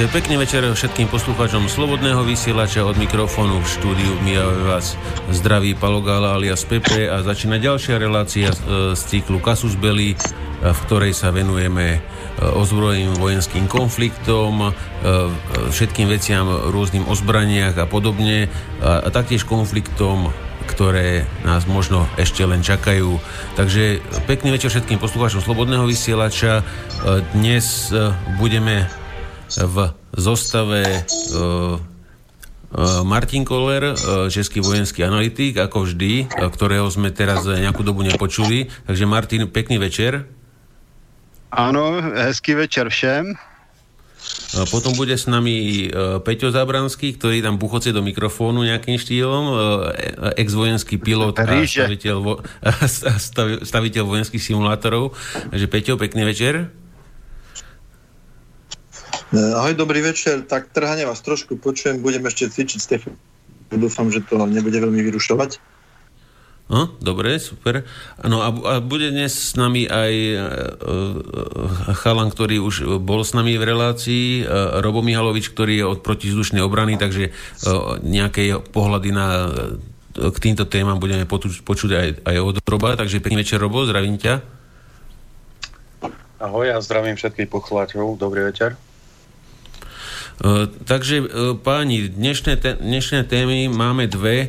Takže pekný večer všetkým poslucháčom Slobodného vysielača od mikrofónu v štúdiu Mijave vás zdraví Palogala alias Pepe a začína ďalšia relácia z, z cyklu Kasus Belli, v ktorej sa venujeme e, ozbrojeným vojenským konfliktom, e, všetkým veciam, rôznym ozbraniach a podobne, a, taktiež konfliktom ktoré nás možno ešte len čakajú. Takže pekný večer všetkým poslucháčom Slobodného vysielača. E, dnes budeme v zostave e, e, Martin Koller, e, český vojenský analytik, ako vždy, ktorého sme teraz nejakú dobu nepočuli. Takže Martin, pekný večer. Áno, hezký večer všem. Potom bude s nami Peťo Zabranský, ktorý tam buchoce do mikrofónu nejakým štýlom, ex-vojenský pilot a staviteľ, vo, staviteľ vojenských simulátorov. Takže Peťo, pekný večer. Eh, ahoj, dobrý večer. Tak trhane vás trošku počujem, budem ešte cvičiť z Dúfam, že to nebude veľmi vyrušovať. No, dobre, super. No a, a bude dnes s nami aj uh, chalan, ktorý už bol s nami v relácii, uh, Robo Mihalovič, ktorý je od protizdušnej obrany, takže uh, nejaké pohľady na k týmto témam budeme počuť, počuť aj, aj od Roba. Takže pekný večer, Robo, zdravím ťa. Ahoj, ja zdravím všetkých poslucháčov. Dobrý večer. E, takže e, páni, dnešné, te, dnešné témy máme dve. E,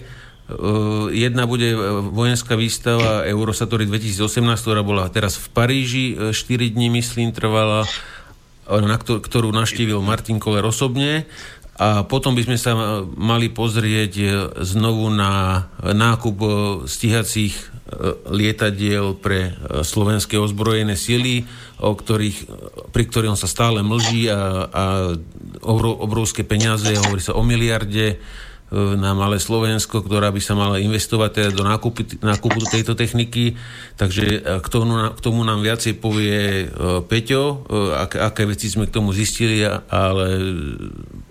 jedna bude vojenská výstava Eurosatory 2018, ktorá bola teraz v Paríži, 4 dní myslím trvala, na ktorú naštívil Martin Koller osobne. A potom by sme sa mali pozrieť znovu na nákup stíhacích lietadiel pre slovenské ozbrojené sily, o ktorých, pri ktorom sa stále mlží a, a obrovské peniaze, hovorí sa o miliarde e, na malé Slovensko, ktorá by sa mala investovať teda do nákupu, nákupu tejto techniky. Takže e, k tomu, k tomu nám viacej povie e, Peťo, ak, aké veci sme k tomu zistili, ale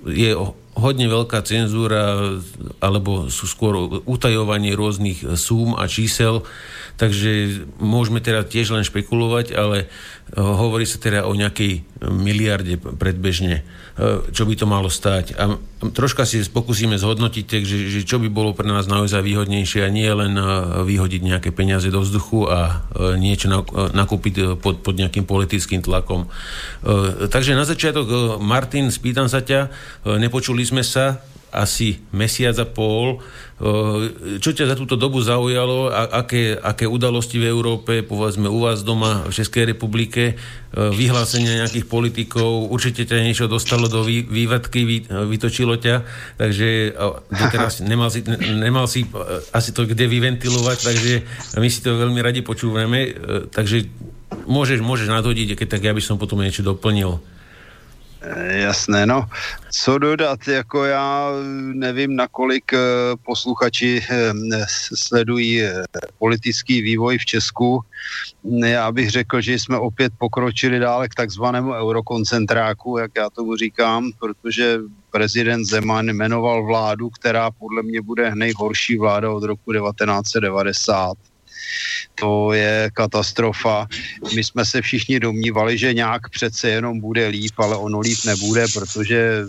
je hodne veľká cenzúra, alebo sú skôr utajovanie rôznych súm a čísel, takže môžeme teda tiež len špekulovať, ale hovorí sa teda o nejakej miliarde predbežne. E, čo by to malo stať. A troška si pokúsime zhodnotiť, že, že čo by bolo pre nás naozaj výhodnejšie a nie len e, vyhodiť nejaké peniaze do vzduchu a e, niečo nakúpiť pod, pod nejakým politickým tlakom. Takže na začiatok, Martin, spýtam sa ťa, nepočuli sme sa, asi mesiac a pol. Čo ťa za túto dobu zaujalo? A aké, aké udalosti v Európe, povedzme u vás doma v Českej republike, vyhlásenia nejakých politikov, určite ťa niečo dostalo do vý, vývatky, vy, vytočilo ťa, takže teraz nemal si, nemal si asi to kde vyventilovať, takže my si to veľmi radi počúvame, takže môžeš, môžeš nadhodiť, keď tak ja by som potom niečo doplnil. Eh, jasné, no. Co dodat, jako já nevím, nakolik eh, posluchači eh, sledují politický vývoj v Česku. Já bych řekl, že jsme opět pokročili dále k takzvanému eurokoncentráku, jak já tomu říkám, protože prezident Zeman jmenoval vládu, která podle mě bude nejhorší vláda od roku 1990 to je katastrofa. My jsme se všichni domnívali, že nějak přece jenom bude líp, ale ono líp nebude, protože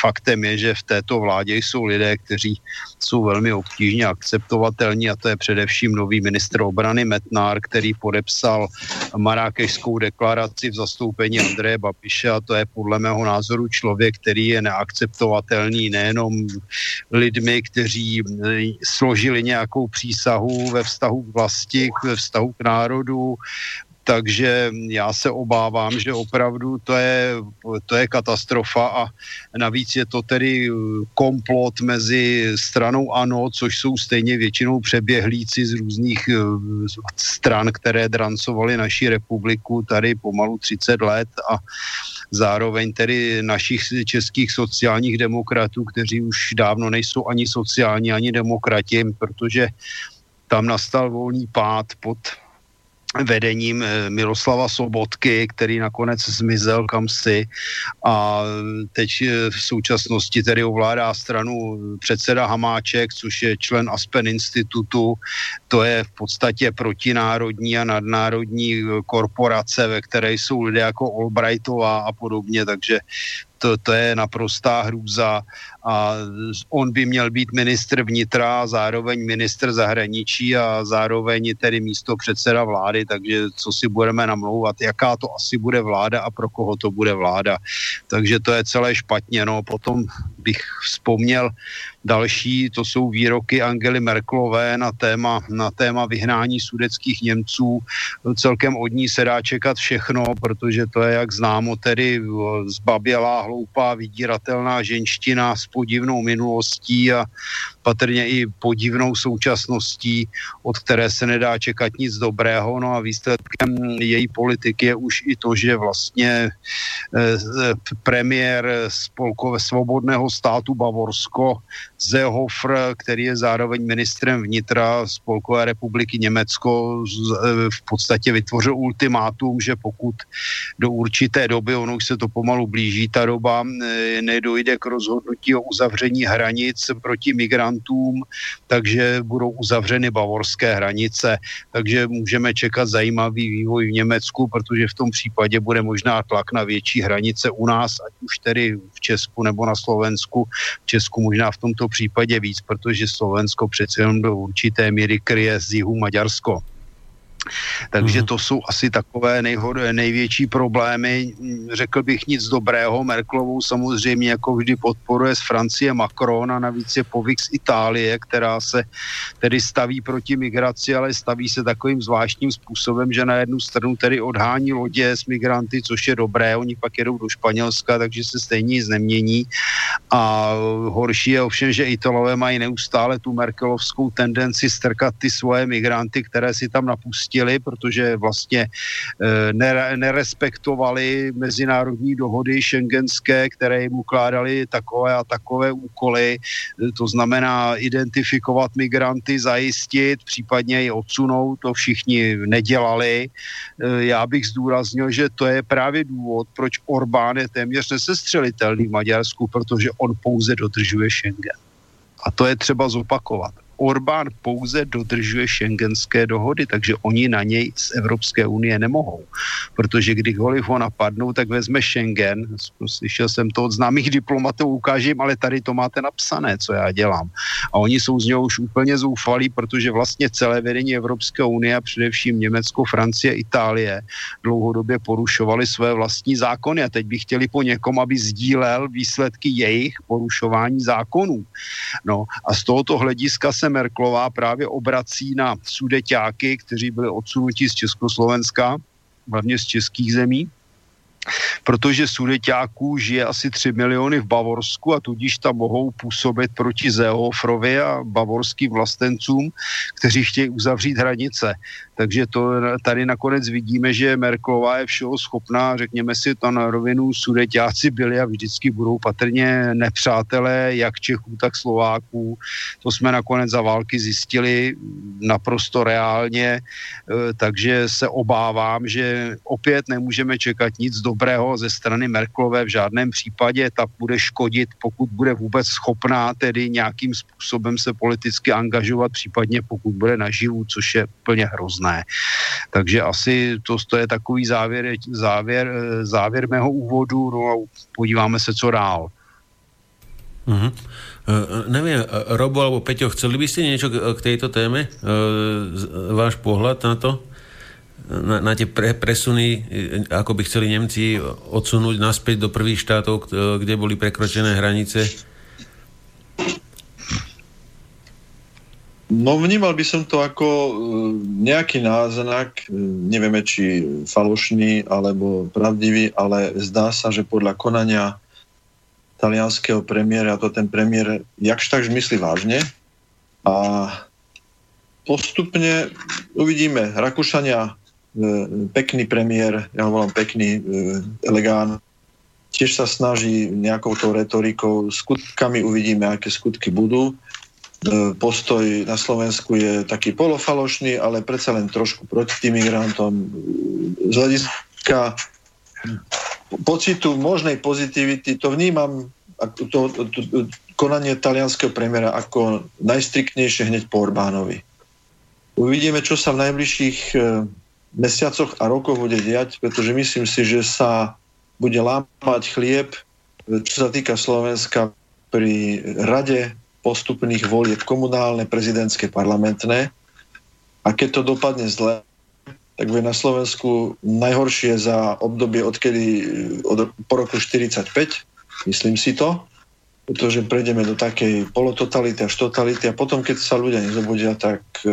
faktem je, že v této vládě jsou lidé, kteří jsou velmi obtížně akceptovatelní a to je především nový ministr obrany Metnár, který podepsal Marákešskou deklaraci v zastoupení Andreje Babiše a to je podle mého názoru člověk, který je neakceptovatelný nejenom lidmi, kteří složili nějakou přísahu ve vztahu k vlasti, ve vztahu k národu, takže já se obávám, že opravdu to je, to je katastrofa a navíc je to tedy komplot mezi stranou ANO, což jsou stejně většinou přeběhlíci z různých eh, stran, které drancovaly naši republiku tady pomalu 30 let a zároveň tedy našich českých sociálních demokratů, kteří už dávno nejsou ani sociální, ani demokrati, protože tam nastal volný pád pod vedením eh, Miroslava Sobotky, který nakonec zmizel kam si a teď eh, v současnosti tedy ovládá stranu předseda Hamáček, což je člen Aspen institutu. To je v podstatě protinárodní a nadnárodní eh, korporace, ve které jsou lidé jako Albrightová a podobně, takže to, to je naprostá hrůza a on by měl být ministr vnitra, zároveň ministr zahraničí a zároveň tedy místo předseda vlády, takže co si budeme namlouvat, jaká to asi bude vláda a pro koho to bude vláda. Takže to je celé špatně. No, potom bych vzpomněl Další to jsou výroky Angely Merklové na téma, na téma vyhnání sudeckých Němců. Celkem od ní se dá čekat všechno, protože to je, jak známo, tedy zbabělá, hloupá, vydíratelná ženština s podivnou minulostí a patrně i podivnou současností, od které se nedá čekat nic dobrého. No a výsledkem její politiky je už i to, že vlastně eh, premiér spolkové svobodného státu Bavorsko Seehofer, který je zároveň ministrem vnitra Spolkové republiky Německo, e, v podstatě vytvořil ultimátum, že pokud do určité doby, ono už se to pomalu blíží, ta doba e, nedojde k rozhodnutí o uzavření hranic proti migrantům, takže budou uzavřeny bavorské hranice. Takže můžeme čekat zajímavý vývoj v Německu, protože v tom případě bude možná tlak na větší hranice u nás, ať už tedy v Česku nebo na Slovensku. V Česku možná v tomto případě víc, protože Slovensko přece jenom do určité míry kryje z jihu Maďarsko. Takže mhm. to jsou asi takové nejhod, největší problémy. Řekl bych nic dobrého. Merklovou samozřejmě jako vždy podporuje z Francie Macron a navíc je povyk z Itálie, která se tedy staví proti migraci, ale staví se takovým zvláštním způsobem, že na jednu stranu tedy odhání lodě s migranty, což je dobré. Oni pak jedou do Španělska, takže se stejně nic nemění. A horší je ovšem, že Italové mají neustále tu merkelovskou tendenci strkat ty svoje migranty, které si tam napustí nepustili, protože vlastně eh, nerespektovali mezinárodní dohody šengenské, které jim ukládaly takové a takové úkoly, eh, to znamená identifikovat migranty, zajistit, případně je odsunout, to všichni nedělali. Eh, já bych zdůraznil, že to je právě důvod, proč Orbán je téměř nesestřelitelný v Maďarsku, protože on pouze dodržuje Schengen. A to je třeba zopakovat. Orbán pouze dodržuje šengenské dohody, takže oni na něj z Evropské unie nemohou. Protože kdykoliv ho napadnou, tak vezme Schengen. Slyšel jsem to od známých diplomatů, ukážím, ale tady to máte napsané, co já dělám. A oni jsou z něho už úplně zoufalí, protože vlastně celé vedení Evropské unie a především Německo, Francie, Itálie dlouhodobě porušovali své vlastní zákony a teď by chtěli po někom, aby sdílel výsledky jejich porušování zákonů. No a z tohoto hlediska se Merklová právě obrací na sudeťáky, kteří byli odsunuti z Československa, hlavně z českých zemí, protože sudeťáků žije asi 3 miliony v Bavorsku a tudíž tam mohou působit proti Zeofrovi a bavorským vlastencům, kteří chtějí uzavřít hranice. Takže to tady nakonec vidíme, že Merklová je všeho schopná, řekněme si to na rovinu, sudeťáci byli a vždycky budou patrně nepřátelé jak Čechů, tak Slováků. To jsme nakonec za války zjistili naprosto reálně, e, takže se obávám, že opět nemůžeme čekat nic dobrého ze strany Merklové v žádném případě. Ta bude škodit, pokud bude vůbec schopná tedy nějakým způsobem se politicky angažovat, případně pokud bude naživu, což je plně hrozné jasné. Takže asi to, to je takový závěr, závěr, závěr mého úvodu, no a podíváme se, co dál. Uh-huh. Uh, neviem, Robo alebo Peťo, chceli by ste niečo k, k tejto téme? Uh, váš pohľad na to? Na, na tie pre, presuny, ako by chceli Nemci odsunúť naspäť do prvých štátov, kde boli prekročené hranice? No vnímal by som to ako e, nejaký náznak, e, nevieme či falošný alebo pravdivý, ale zdá sa, že podľa konania talianského premiéra, to ten premiér jakž takž myslí vážne a postupne uvidíme. Rakúšania, e, pekný premiér, ja ho volám pekný, elegán, tiež sa snaží nejakou tou retorikou, skutkami uvidíme, aké skutky budú postoj na Slovensku je taký polofalošný, ale predsa len trošku proti tým migrantom. Z hľadiska pocitu možnej pozitivity to vnímam to, to, to, konanie talianského premiéra ako najstriktnejšie hneď po Orbánovi. Uvidíme, čo sa v najbližších e, mesiacoch a rokoch bude diať, pretože myslím si, že sa bude lámať chlieb čo sa týka Slovenska pri rade postupných volieb komunálne, prezidentské, parlamentné. A keď to dopadne zle, tak bude na Slovensku najhoršie za obdobie odkedy, od, po roku 45, myslím si to, pretože prejdeme do takej polototality až totality a potom, keď sa ľudia nezobudia, tak eh,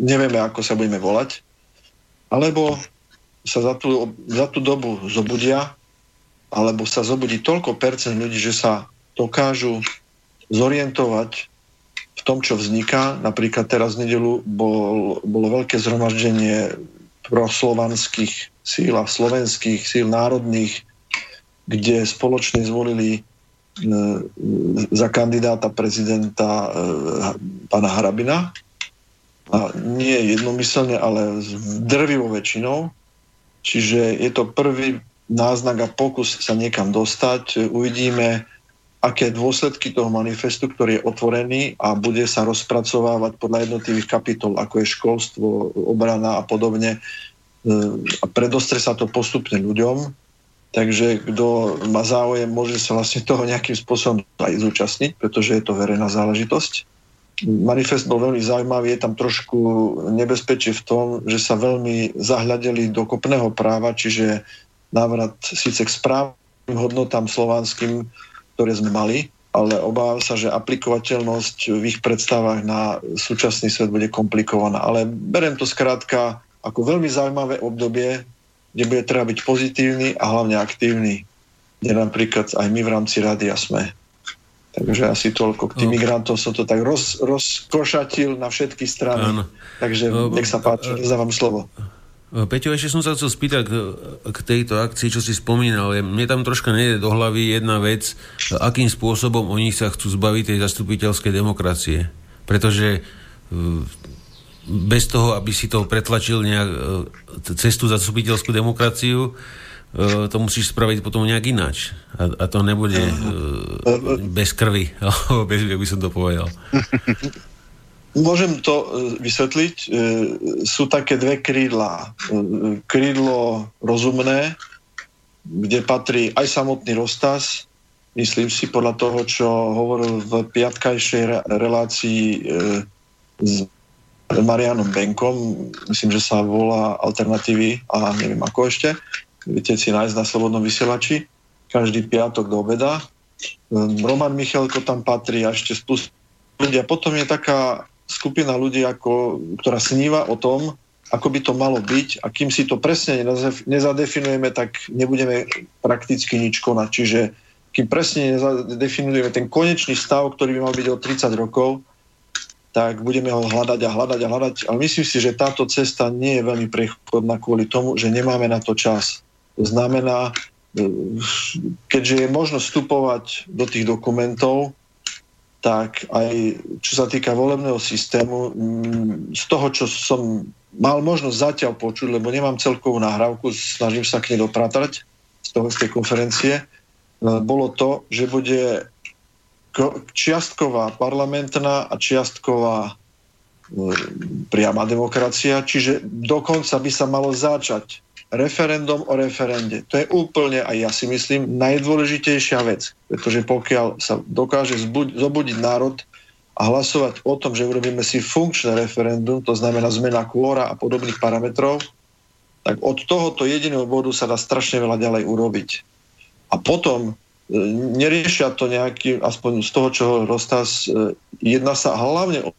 nevieme, ako sa budeme volať. Alebo sa za tú, za tú dobu zobudia, alebo sa zobudí toľko percent ľudí, že sa dokážu zorientovať v tom, čo vzniká. Napríklad teraz v nedelu bol, bolo veľké zhromaždenie proslovanských síl a slovenských síl národných, kde spoločne zvolili e, za kandidáta prezidenta e, pána Harabina. A nie jednomyselne, ale drvivou väčšinou. Čiže je to prvý náznak a pokus sa niekam dostať. Uvidíme, aké dôsledky toho manifestu, ktorý je otvorený a bude sa rozpracovávať podľa jednotlivých kapitol, ako je školstvo, obrana a podobne. E, a predostre sa to postupne ľuďom. Takže kto má záujem, môže sa vlastne toho nejakým spôsobom aj zúčastniť, pretože je to verejná záležitosť. Manifest bol veľmi zaujímavý, je tam trošku nebezpečie v tom, že sa veľmi zahľadeli do kopného práva, čiže návrat síce k správnym hodnotám slovanským, ktoré sme mali, ale obávam sa, že aplikovateľnosť v ich predstavách na súčasný svet bude komplikovaná. Ale berem to skrátka ako veľmi zaujímavé obdobie, kde bude treba byť pozitívny a hlavne aktívny, kde napríklad aj my v rámci a sme. Takže asi toľko. K tým no. migrantom som to tak roz, rozkošatil na všetky strany. Áno. Takže no, nech sa páči, dávam slovo. Eh, Peťo, ešte som sa chcel spýtať k, k tejto akcii, čo si spomínal. Mne tam troška nejde do hlavy jedna vec, akým spôsobom oni sa chcú zbaviť tej zastupiteľskej demokracie. Pretože eh, bez toho, aby si to pretlačil nejak cestu zastupiteľskú demokraciu, to musíš spraviť potom nejak ináč. A, a to nebude bez krvi, bez, by som to povedal. Môžem to e, vysvetliť. E, sú také dve krídla. E, krídlo rozumné, kde patrí aj samotný Rostas, myslím si podľa toho, čo hovoril v piatkajšej relácii s Marianom Benkom, myslím, že sa volá Alternatívy a neviem ako ešte, viete si nájsť na Slobodnom vysielači, každý piatok do obeda. Roman Michalko tam patrí a ešte spust ľudia. Potom je taká skupina ľudí, ako, ktorá sníva o tom, ako by to malo byť a kým si to presne nezadefinujeme, tak nebudeme prakticky nič konať. Čiže kým presne nezadefinujeme ten konečný stav, ktorý by mal byť o 30 rokov, tak budeme ho hľadať a hľadať a hľadať. Ale myslím si, že táto cesta nie je veľmi prechodná kvôli tomu, že nemáme na to čas. To znamená, e, keďže je možnosť vstupovať do tých dokumentov, tak aj čo sa týka volebného systému, mm, z toho, čo som mal možnosť zatiaľ počuť, lebo nemám celkovú nahrávku, snažím sa k nej dopratať z, toho, z tej konferencie, e, bolo to, že bude čiastková parlamentná a čiastková e, priama demokracia, čiže dokonca by sa malo začať referendum o referende. To je úplne, aj ja si myslím, najdôležitejšia vec. Pretože pokiaľ sa dokáže zobudiť národ a hlasovať o tom, že urobíme si funkčné referendum, to znamená zmena kvóra a podobných parametrov, tak od tohoto jediného bodu sa dá strašne veľa ďalej urobiť. A potom e, neriešia to nejaký, aspoň z toho, čo Rostas, e, jedná sa hlavne o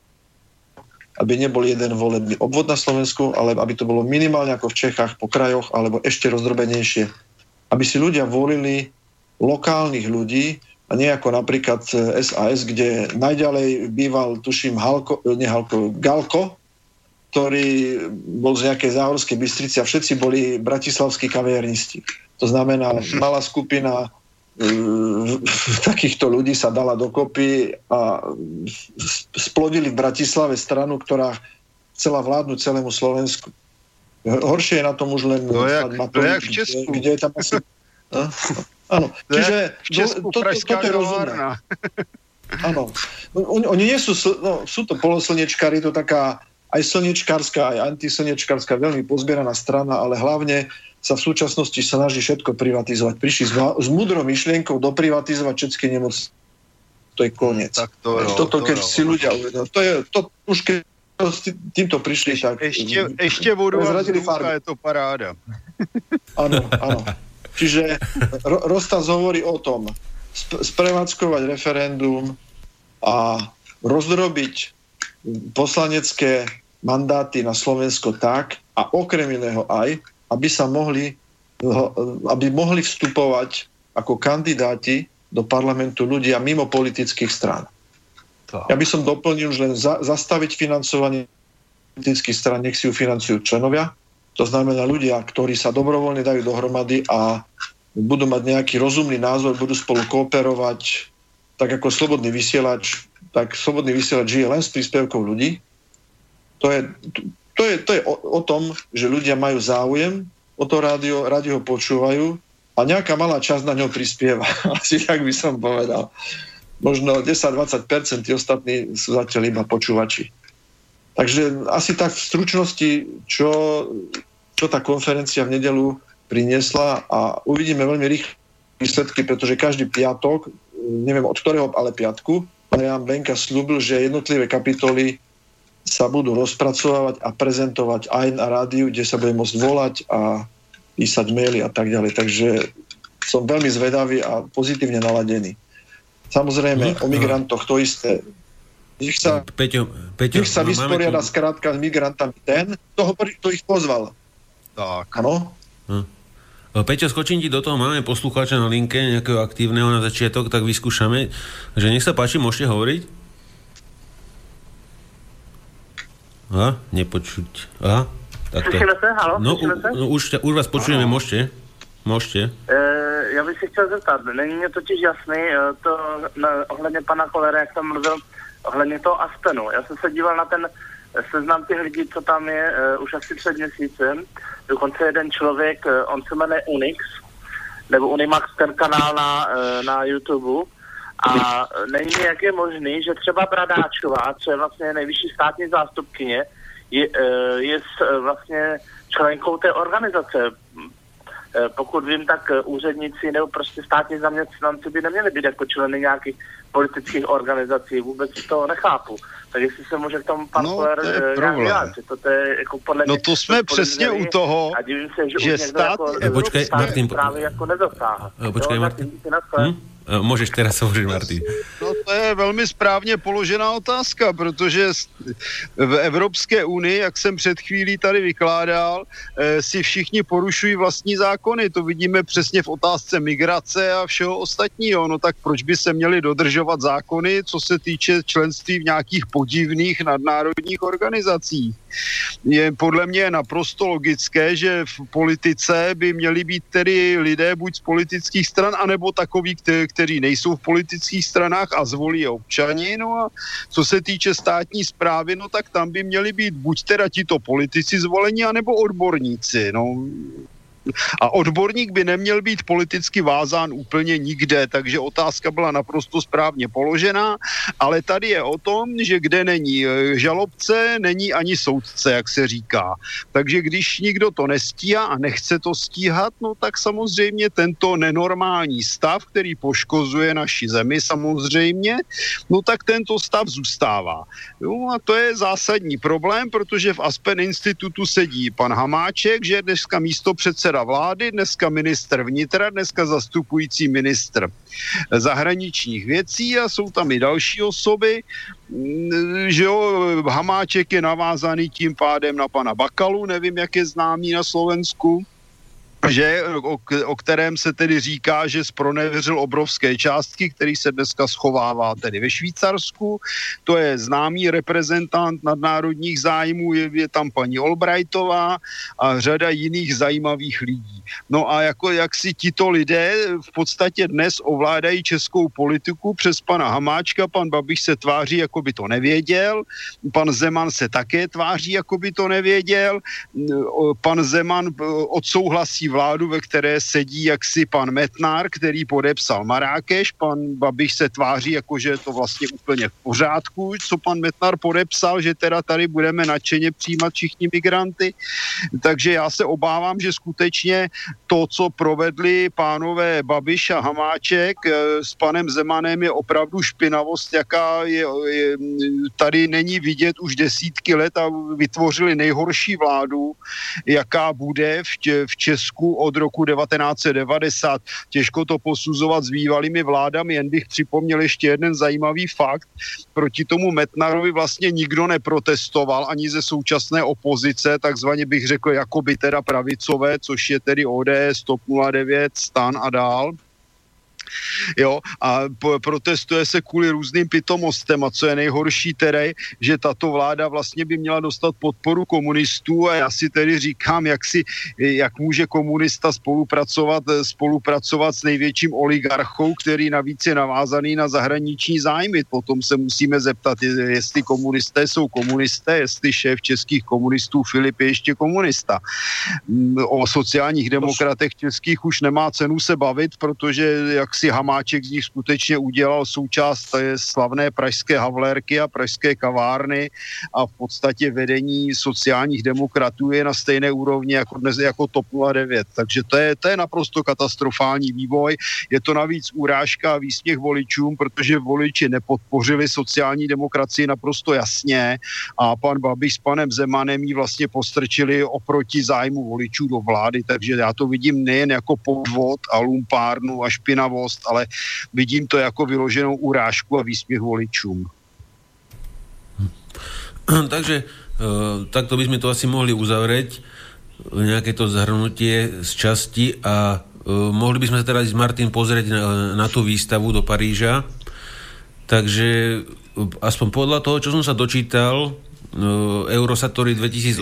aby nebol jeden volebný obvod na Slovensku, ale aby to bolo minimálne ako v Čechách po krajoch, alebo ešte rozdrobenejšie. Aby si ľudia volili lokálnych ľudí, a nie ako napríklad SAS, kde najďalej býval, tuším, Halko, nie Halko, Galko, ktorý bol z nejakej záhorskej Bystrici a všetci boli bratislavskí kaviernisti. To znamená, malá skupina takýchto ľudí sa dala dokopy a splodili v Bratislave stranu, ktorá chcela vládnuť celému Slovensku. Horšie je na tom už len to jak, to jak v Česku. Kde, kde je tam asi... Áno, čiže v Česku, to, to, toto je rozumné. Áno. Oni, oni nie sú, no, sú to poloslnečkári, to taká aj slnečkárska, aj antislnečkárska, veľmi pozbieraná strana, ale hlavne sa v súčasnosti snaží všetko privatizovať. Prišli s, s múdrou myšlienkou doprivatizovať všetky nemocnice. To je koniec. Tak to, jo, Toto, keď to, si ľudia uvedomia. To je, to, už keď týmto prišli, tak... Ešte, ešte vodu a je to paráda. Áno, áno. Čiže ro, Rostas hovorí o tom, sp- sprevádzkovať referendum a rozdrobiť poslanecké mandáty na Slovensko tak a okrem iného aj, aby sa mohli, aby mohli vstupovať ako kandidáti do parlamentu ľudia mimo politických strán. Ja by som doplnil, že len za, zastaviť financovanie politických strán, nech si ju financujú členovia, to znamená ľudia, ktorí sa dobrovoľne dajú dohromady a budú mať nejaký rozumný názor, budú spolu kooperovať, tak ako slobodný vysielač, tak slobodný vysielač žije len s príspevkou ľudí. To je, to je, to je o, o tom, že ľudia majú záujem o to rádio, rádio ho počúvajú a nejaká malá časť na ňo prispieva. Asi tak by som povedal. Možno 10-20%, tí ostatní sú zatiaľ iba počúvači. Takže asi tak v stručnosti, čo, čo tá konferencia v nedelu priniesla a uvidíme veľmi rýchle výsledky, pretože každý piatok, neviem od ktorého, ale piatku, Jan Benka slúbil, že jednotlivé kapitoly sa budú rozpracovať a prezentovať aj na rádiu, kde sa bude môcť volať a písať maily a tak ďalej. Takže som veľmi zvedavý a pozitívne naladený. Samozrejme, no, o migrantoch to isté. Nech sa, Peťo, Peťo, nech sa no, vysporiada tu... skrátka s migrantami ten, toho, kto ich pozval. Tak. Áno? Hm. Peťo, skočím ti do toho, máme poslucháča na linke, nejakého aktívneho na začiatok, tak vyskúšame. Že nech sa páči, môžete hovoriť? A, nepočuť. A, tak to... se, halo? No, u, no už, už vás počujeme, môžete. Můžete. E, já bych se chtěl zeptat, není mě totiž jasný e, to na, ohledně pana Kolera, jak jsem mluvil, ohledně toho Aspenu. Já jsem se díval na ten seznam těch lidí, co tam je uh, už asi před měsícem. Dokonce jeden člověk, uh, on se jmenuje Unix, nebo Unimax, ten kanál na, uh, na YouTube. A není jak je možný, že třeba Bradáčová, co je vlastně nejvyšší státní zástupkyně, je, uh, je s, vlastně členkou té organizace. Pokud vím, tak úředníci nebo prostě státní zaměstnanci by neměli být jako členy nějakých politických organizací. Vůbec to nechápu. Tak jestli se může k tomu pan no, Koller, to je problém. to, to je jako podle no to jsme přesně u toho, a divím se, že, že stát... Jako, počkej, Martin, právě jako nezasáhá. Počkej, Martin. Hm? Můžeš teraz hovořit, Martin. No to je velmi správně položená otázka, protože v Evropské unii, jak jsem před chvílí tady vykládal, eh, si všichni porušují vlastní zákony. To vidíme přesně v otázce migrace a všeho ostatního. No tak proč by se měli dodržovat zákony, co se týče členství v nějakých podivných nadnárodních organizacích? Je podle mě naprosto logické, že v politice by měli být tedy lidé buď z politických stran, anebo takový, kteří nejsou v politických stranách a zvolí je občani. No a co se týče státní zprávy, no tak tam by měli být buď teda tito politici zvolení, anebo odborníci. No, a odborník by neměl být politicky vázán úplně nikde, takže otázka byla naprosto správně položená, ale tady je o tom, že kde není e, žalobce, není ani soudce, jak se říká. Takže když nikdo to nestíhá a nechce to stíhat, no tak samozřejmě tento nenormální stav, který poškozuje naši zemi samozřejmě, no tak tento stav zůstává. No a to je zásadní problém, protože v Aspen institutu sedí pan Hamáček, že dneska místo předseda předseda vlády, dneska ministr vnitra, dneska zastupující ministr zahraničních věcí a jsou tam i další osoby, mm, že jo, Hamáček je navázaný tím pádem na pana Bakalu, nevím, jak je známý na Slovensku, že, o, o kterém se tedy říká, že spronevěřil obrovské částky, který se dneska schovává tedy ve Švýcarsku. To je známý reprezentant nadnárodních zájmů, je, je tam paní Albrightová a řada jiných zajímavých lidí. No a jako jak si tito lidé v podstatě dnes ovládají českou politiku přes pana Hamáčka, pan Babiš se tváří, jako by to nevěděl, pan Zeman se také tváří, jako by to nevěděl, pan Zeman odsouhlasí vládu, ve které sedí jaksi pan Metnár, který podepsal Marákeš, pan Babiš se tváří jako, že je to vlastně úplně v pořádku, co pan Metnár podepsal, že teda tady budeme nadšeně přijímat všichni migranty, takže já se obávám, že skutečně to, co provedli pánové Babiš a Hamáček eh, s panem Zemanem je opravdu špinavost, jaká je, je, tady není vidět už desítky let a vytvořili nejhorší vládu, jaká bude v, v Česku od roku 1990. Těžko to posuzovat s bývalými vládami, jen bych připomněl ještě jeden zajímavý fakt. Proti tomu Metnarovi vlastně nikdo neprotestoval, ani ze současné opozice, takzvaně bych řekl jakoby teda pravicové, což je tedy ODS, TOP 09, STAN a dál jo, a protestuje se kvůli různým pitomostem a co je nejhorší tedy, že tato vláda vlastně by měla dostat podporu komunistů a já si tedy říkám, jak si, jak může komunista spolupracovat, spolupracovat s největším oligarchou, který navíc je navázaný na zahraniční zájmy. Potom se musíme zeptat, jestli komunisté jsou komunisté, jestli šéf českých komunistů Filip je ještě komunista. O sociálních demokratech českých už nemá cenu se bavit, protože jak si Hamáček z nich skutečně udělal součást slavné pražské havlérky a pražské kavárny a v podstatě vedení sociálních demokratů je na stejné úrovni jako dnes jako TOP 09. Takže to je, to je naprosto katastrofální vývoj. Je to navíc urážka a výsměch voličům, protože voliči nepodpořili sociální demokracii naprosto jasně a pan Babiš s panem Zemanem ji vlastně postrčili oproti zájmu voličů do vlády, takže já to vidím nejen jako podvod a lumpárnu a špinavost, minulost, ale vidím to jako vyloženou urážku a výsměch voličům. Takže uh, takto by sme to asi mohli uzavrieť, nejaké to zhrnutie z časti a uh, mohli by sme sa teraz Martin pozrieť na, na tú výstavu do Paríža. Takže aspoň podľa toho, čo som sa dočítal, Eurosatory 2018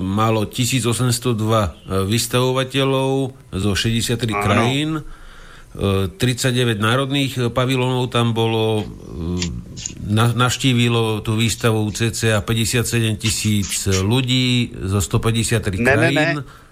malo 1802 vystavovateľov zo 63 Áno. krajín 39 národných pavilónov tam bolo, na, navštívilo tú výstavu CCA 57 tisíc ľudí zo 153 ne, krajín. Ne, ne.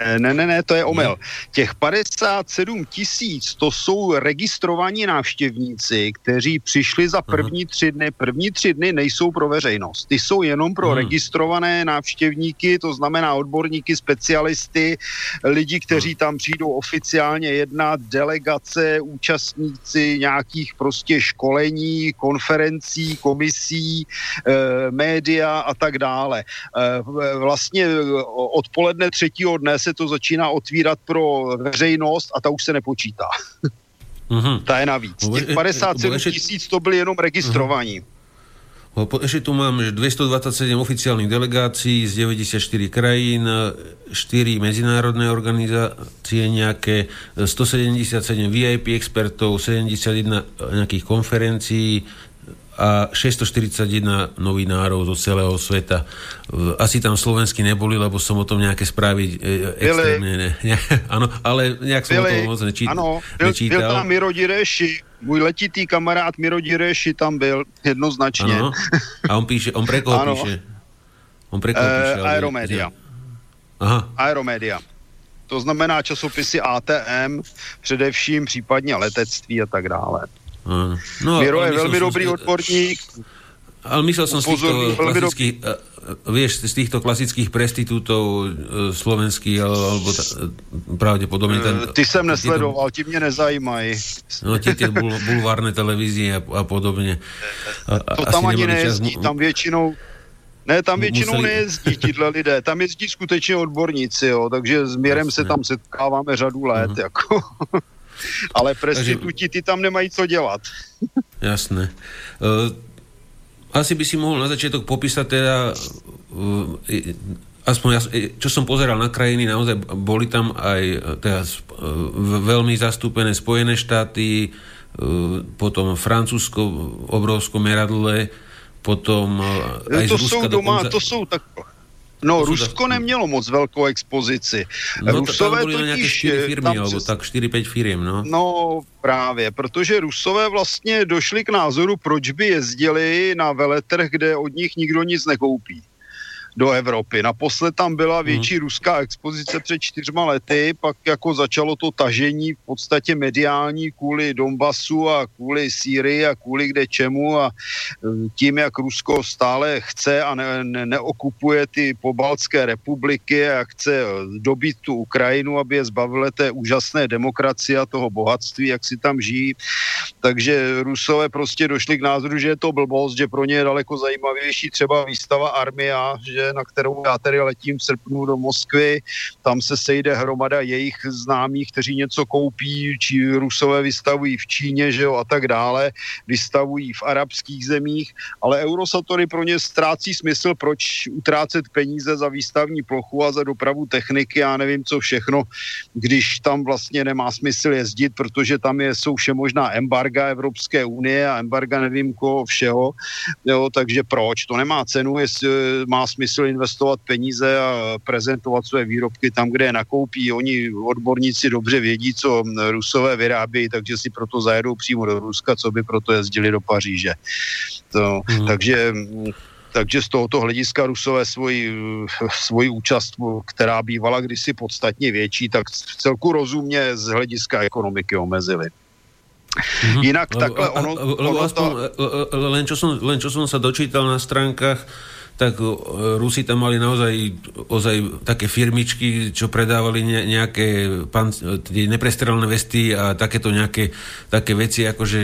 Eh, ne, ne, ne, to je omyl. Těch 57 tisíc, to jsou registrovaní návštěvníci, kteří přišli za první tři dny. První tři dny nejsou pro veřejnost. Ty jsou jenom pro hmm. registrované návštěvníky, to znamená odborníky, specialisty, lidi, kteří tam přijdou oficiálně jednat, delegace, účastníci nějakých prostě školení, konferencí, komisí, e, média a tak dále. E, vlastně odpoledne třetího dne se se to začíná otvírat pro veřejnost a ta už se nepočítá. Uh-huh. Ta je navíc. Těch 57 tisíc to byly jenom registrovaní. Uh-huh. Ešte tu mám že 227 oficiálnych delegácií z 94 krajín, 4 medzinárodné organizácie nejaké, 177 VIP expertov, 71 nejakých konferencií, a 641 novinárov zo celého sveta. Asi tam slovensky neboli, lebo som o tom nejaké správy e, extrémne... Ne, ne, áno, ale nejak som Byli, o tom moc nečítal. Áno, byl, byl tam Miro Direši, můj letitý kamarád Miro Direši tam byl jednoznačně. Ano. A on píše, on pre koho ano. píše? On pre koho e, píše? Aeromedia. Aha. Aeromedia. To znamená časopisy ATM, především případně letectví a tak dále. No, Miro je veľmi dobrý si, odborník. Ale myslel som z týchto klasických, vieš, z týchto klasických prestitútov e, slovenských, alebo ta, pravdepodobne ten... Ty jsem nesledoval, ti mě nezajímají. No, tie, tie bul, bulvárne televízie a, a podobne. A, to tam ani nejezdí, tam většinou ne, tam většinou museli... nejezdí tihle lidé, tam jezdí skutečně odborníci, jo, takže s Mirem se tam setkáváme řadu let, uh-huh. jako ale prostituti ty tam nemají co dělat. Jasné. Uh, asi by si mohol na začiatok popísať teda uh, aspoň ja, čo som pozeral na krajiny, naozaj boli tam aj teda, uh, veľmi zastúpené Spojené štáty, potom Francúzsko obrovskom meradle, potom aj to z Ruska sú doma, dokonca... to sú tak No, Rusko nemělo moc velkou expozici. No, Rusové tam totiž... 4 eh, firmy, tam, alebo tak 4-5 firm, no. No, právě, protože Rusové vlastně došli k názoru, proč by jezdili na veletrh, kde od nich nikdo nic nekoupí. Do Evropy. Naposled tam byla větší hmm. ruská expozice před čtyřma lety, pak jako začalo to tažení v podstatě mediální kvůli Donbasu a kvůli Sýrii a kvůli kde čemu a e, tím, jak Rusko stále chce a ne, ne, neokupuje ty pobaltské republiky a chce dobít tu Ukrajinu, aby je zbavili té úžasné demokracie a toho bohatství, jak si tam žijí. Takže Rusové prostě došli k názoru, že je to blbost, že pro ně je daleko zajímavější třeba výstava Armia, že na kterou já tedy letím v srpnu do Moskvy, tam se sejde hromada jejich známých, kteří něco koupí, či Rusové vystavují v Číně, že jo, a tak dále, vystavují v arabských zemích, ale Eurosatory pro ně ztrácí smysl, proč utrácet peníze za výstavní plochu a za dopravu techniky, já nevím co všechno, když tam vlastně nemá smysl jezdit, protože tam je, jsou vše možná embarga Evropské unie a embarga nevím koho všeho, jo, takže proč? To nemá cenu, jestli má smysl investovat peníze a prezentovat své výrobky tam, kde je nakoupí. Oni odborníci dobře vědí, co Rusové vyrábějí, takže si proto zajedou přímo do Ruska, co by proto jezdili do Paříže. To, hmm. Takže takže z tohoto hlediska Rusové svoji, svoji účast, která bývala kdysi podstatně větší, tak v celku rozumně z hlediska ekonomiky omezili. Mm-hmm. Inak takhle ono... Lebo aspoň, to... len, čo som, len čo som sa dočítal na stránkach, tak Rusi tam mali naozaj ozaj také firmičky, čo predávali ne, nejaké pan, tie neprestrelné vesty a takéto nejaké také veci, akože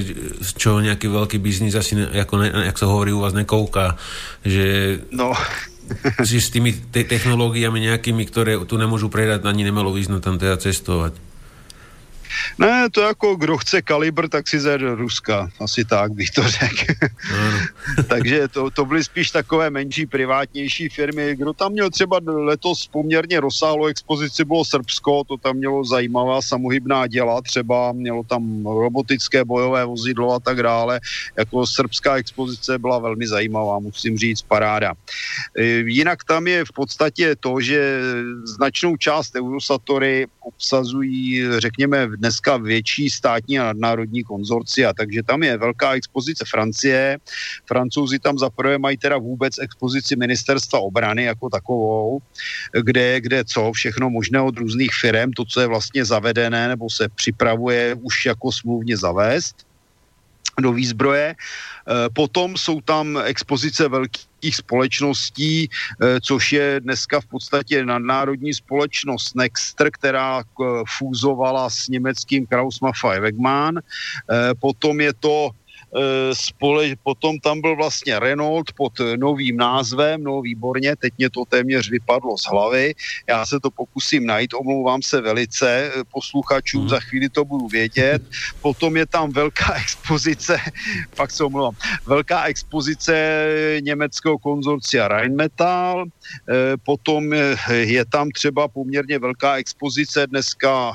čo nejaký veľký biznis asi, ako, ne, jak sa hovorí u vás, nekouká, že... No s tými te- technológiami nejakými, ktoré tu nemôžu predať, ani nemalo význam tam teda cestovať. Ne, to jako kdo chce kalibr, tak si do Ruska. Asi tak bych to řekl. Takže to, to byly spíš takové menší, privátnější firmy. Kdo tam měl třeba letos poměrně rozsáhlou expozici, bylo Srbsko, to tam mělo zajímavá samohybná děla, třeba mělo tam robotické bojové vozidlo a tak dále. Jako srbská expozice byla velmi zajímavá, musím říct, paráda. E, jinak tam je v podstatě to, že značnou část Eurosatory obsazují, řekněme, dneska větší státní a nadnárodní konzorcia, takže tam je velká expozice Francie. Francouzi tam zaprvé mají teda vůbec expozici ministerstva obrany jako takovou, kde, kde co, všechno možné od různých firm, to, co je vlastně zavedené nebo se připravuje už jako smluvně zavést do výzbroje. E, potom jsou tam expozice velkých společností, e, což je dneska v podstatě nadnárodní společnost Nextr, která fúzovala s německým Kraus Maffei Wegmann. E, potom je to Eh, spole, potom tam byl vlastně Renault pod novým názvem, no výborně, teď mě to téměř vypadlo z hlavy, já se to pokusím najít, omlouvám se velice eh, posluchačům, hmm. za chvíli to budu vědět, potom je tam velká expozice, fakt se omlouvám, velká expozice německého konzorcia Rheinmetall, eh, potom je tam třeba poměrně velká expozice dneska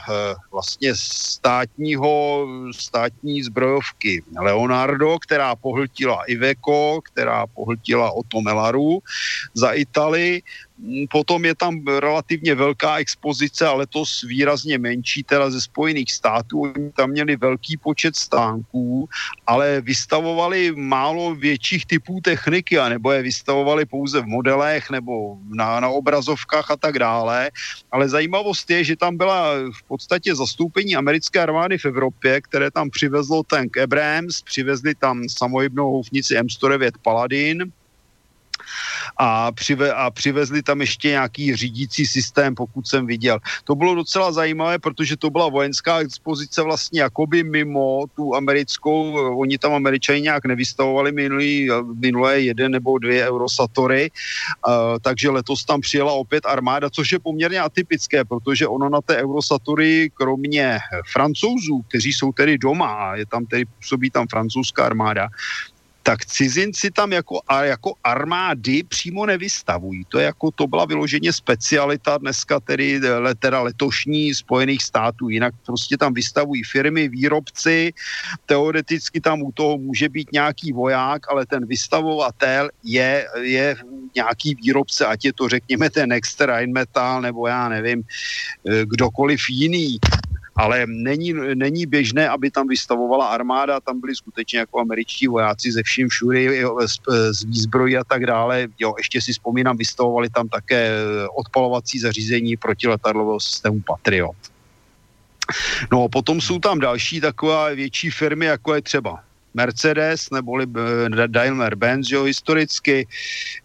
vlastně státního, státní zbrojovky Leonard Leonardo, která pohltila Iveco, která pohltila Otomelaru za Italii. Mm, potom je tam relativně velká expozice, ale letos výrazně menší, teda ze Spojených států. Oni tam měli velký počet stánků, ale vystavovali málo větších typů techniky, anebo je vystavovali pouze v modelech nebo na, na obrazovkách a tak dále. Ale zajímavost je, že tam byla v podstatě zastoupení americké armády v Evropě, které tam přivezlo tank Abrams, přivezli tam samohybnou houfnici M109 Paladin, a, přive, a přivezli tam ještě nějaký řídící systém, pokud jsem viděl. To bylo docela zajímavé, protože to byla vojenská expozice vlastně jakoby mimo tu americkou, oni tam američani nějak nevystavovali minulý, minulé jeden nebo dvě eurosatory, uh, takže letos tam přijela opět armáda, což je poměrně atypické, protože ono na té eurosatory kromě francouzů, kteří jsou tedy doma, je tam tedy působí tam francouzská armáda, tak cizinci tam jako, a jako armády přímo nevystavují. To je jako, to byla vyloženě specialita dneska tedy, teda letošní Spojených států. Jinak prostě tam vystavují firmy, výrobci, teoreticky tam u toho může být nějaký voják, ale ten vystavovatel je, je nějaký výrobce, ať je to řekněme ten Extra Rheinmetall nebo já nevím, eh, kdokoliv jiný ale není, není běžné, aby tam vystavovala armáda, tam byli skutečně jako američtí vojáci ze vším všudy, z, z výzbrojí a tak dále. Jo, ještě si vzpomínám, vystavovali tam také odpalovací zařízení protiletadlového systému Patriot. No a potom jsou tam další takové větší firmy, jako je třeba Mercedes neboli eh, Daimler-Benz, jo, historicky.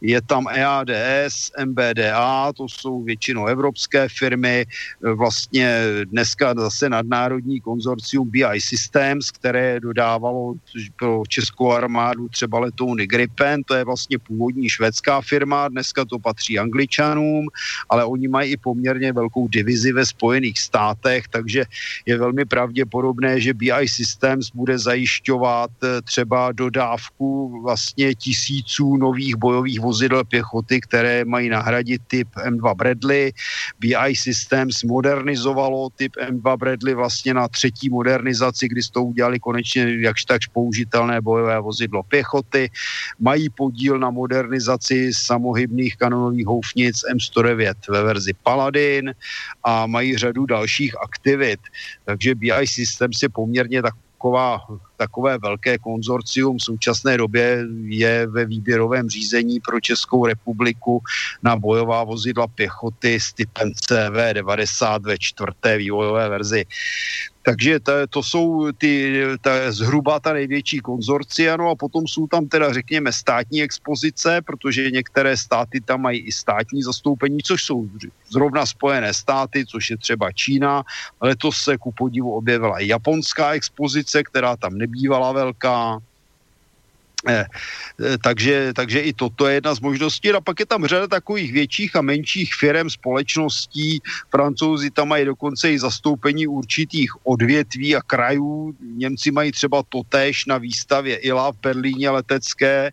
Je tam EADS, MBDA, to jsou většinou evropské firmy. Eh, vlastně dneska zase nadnárodní konzorcium BI Systems, které dodávalo pro českou armádu třeba letouny Gripen, to je vlastně původní švédská firma, dneska to patří angličanům, ale oni mají i poměrně velkou divizi ve Spojených státech, takže je velmi pravděpodobné, že BI Systems bude zajišťovat třeba dodávku vlastně tisíců nových bojových vozidel pěchoty, které mají nahradit typ M2 Bradley. BI Systems modernizovalo typ M2 Bradley vlastně na třetí modernizaci, kdy s to udělali konečně jakž takž použitelné bojové vozidlo pěchoty. Mají podíl na modernizaci samohybných kanonových houfnic M109 ve verzi Paladin a mají řadu dalších aktivit. Takže BI Systems je poměrně tak taková, takové velké konzorcium v současné době je ve výběrovém řízení pro Českou republiku na bojová vozidla pěchoty s typem CV90 ve čtvrté vývojové verzi. Takže to, to jsou ty, ta, zhruba ta největší konzorcia, no a potom jsou tam teda řekněme státní expozice, protože některé státy tam mají i státní zastoupení, což jsou zrovna Spojené státy, což je třeba Čína. Letos se ku podivu objevila i japonská expozice, která tam nebývala velká. Eh, eh, takže, takže i toto je jedna z možností. A pak je tam řada takových větších a menších firm, společností. Francouzi tam mají dokonce i zastoupení určitých odvětví a krajů. Němci mají třeba totéž na výstavě ILA v Berlíně letecké.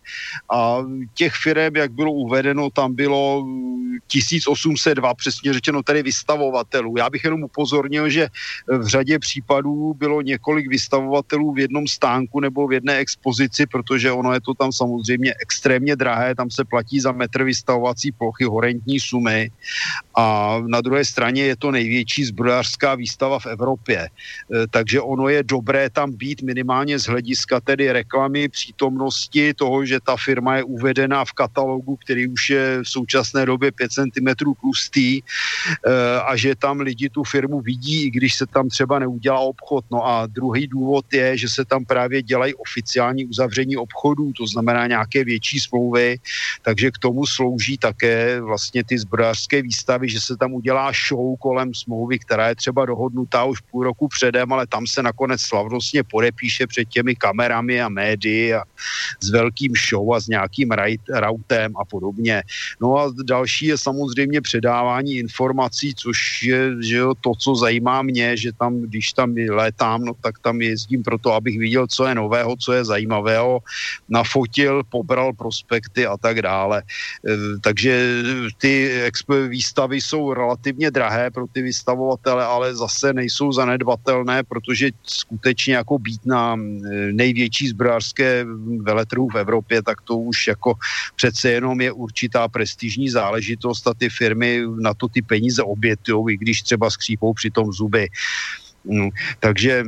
A těch firm, jak bylo uvedeno, tam bylo 1802, přesně řečeno tedy vystavovatelů. Já bych jenom upozornil, že v řadě případů bylo několik vystavovatelů v jednom stánku nebo v jedné expozici, protože on ono je to tam samozřejmě extrémně drahé, tam se platí za metr vystavovací plochy horentní sumy a na druhé straně je to největší zbrojařská výstava v Evropě. E, takže ono je dobré tam být minimálně z hlediska tedy reklamy, přítomnosti toho, že ta firma je uvedená v katalogu, který už je v současné době 5 cm tlustý e, a že tam lidi tu firmu vidí, i když se tam třeba neudělá obchod. No a druhý důvod je, že se tam právě dělají oficiální uzavření obchodů, to znamená nějaké větší smlouvy, takže k tomu slouží také vlastně ty zbrojařské výstavy, že se tam udělá show kolem smlouvy, která je třeba dohodnutá už půl roku předem, ale tam se nakonec slavnostně podepíše před těmi kamerami a médii a s velkým show a s nějakým routem a podobně. No a další je samozřejmě předávání informací, což je že jo, to, co zajímá mě, že tam, když tam létám, no tak tam jezdím proto, abych viděl, co je nového, co je zajímavého nafotil, pobral prospekty a tak dále. E, takže ty výstavy jsou relativně drahé pro ty vystavovatele, ale zase nejsou zanedbatelné, protože skutečně jako být na největší zbrojařské veletrhu v Evropě, tak to už jako přece jenom je určitá prestižní záležitost a ty firmy na to ty peníze obětují, i když třeba skřípou při tom zuby. Mm, takže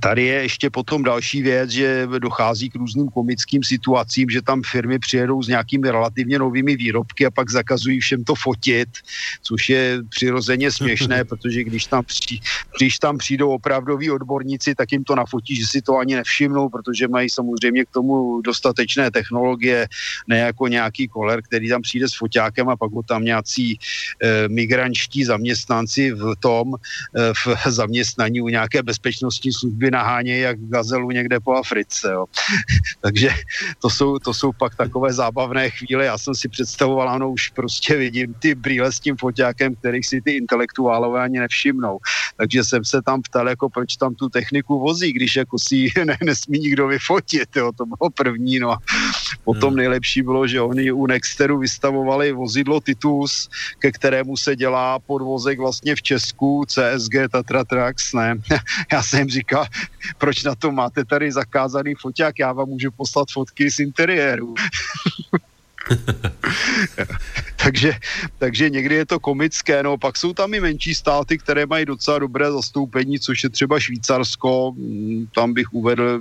Tady je ještě potom další věc, že dochází k různým komickým situacím, že tam firmy přijedou s nějakými relativně novými výrobky a pak zakazují všem to fotit, což je přirozeně směšné, protože když tam, při, když tam přijdou opravdoví odborníci, tak jim to nafotí, že si to ani nevšimnou, protože mají samozřejmě k tomu dostatečné technologie, ne jako nějaký koler, který tam přijde s foťákem a pak ho tam nějací e, migrančtí zaměstnanci v tom, e, v zaměstnaní u nějaké bezpečnostní služby služby nahánějí jak gazelu někde po Africe. Jo. Takže to jsou, to jsou pak takové zábavné chvíle. Já jsem si představoval, ano, už prostě vidím ty brýle s tím foťákem, kterých si ty intelektuálové ani nevšimnou. Takže jsem se tam ptal, jako proč tam tu techniku vozí, když jako si ne, nesmí nikdo vyfotit. Jo. To bylo první. No. Potom hmm. nejlepší bylo, že oni u Nexteru vystavovali vozidlo Titus, ke kterému se dělá podvozek vlastně v Česku, CSG Tatra Trax, ne. Já jsem jim říkal, proč na to máte tady zakázaný foťák, já vám můžu poslat fotky z interiéru. takže, takže někdy je to komické, no pak jsou tam i menší státy, které mají docela dobré zastoupení, což je třeba Švýcarsko, mm, tam bych uvedl,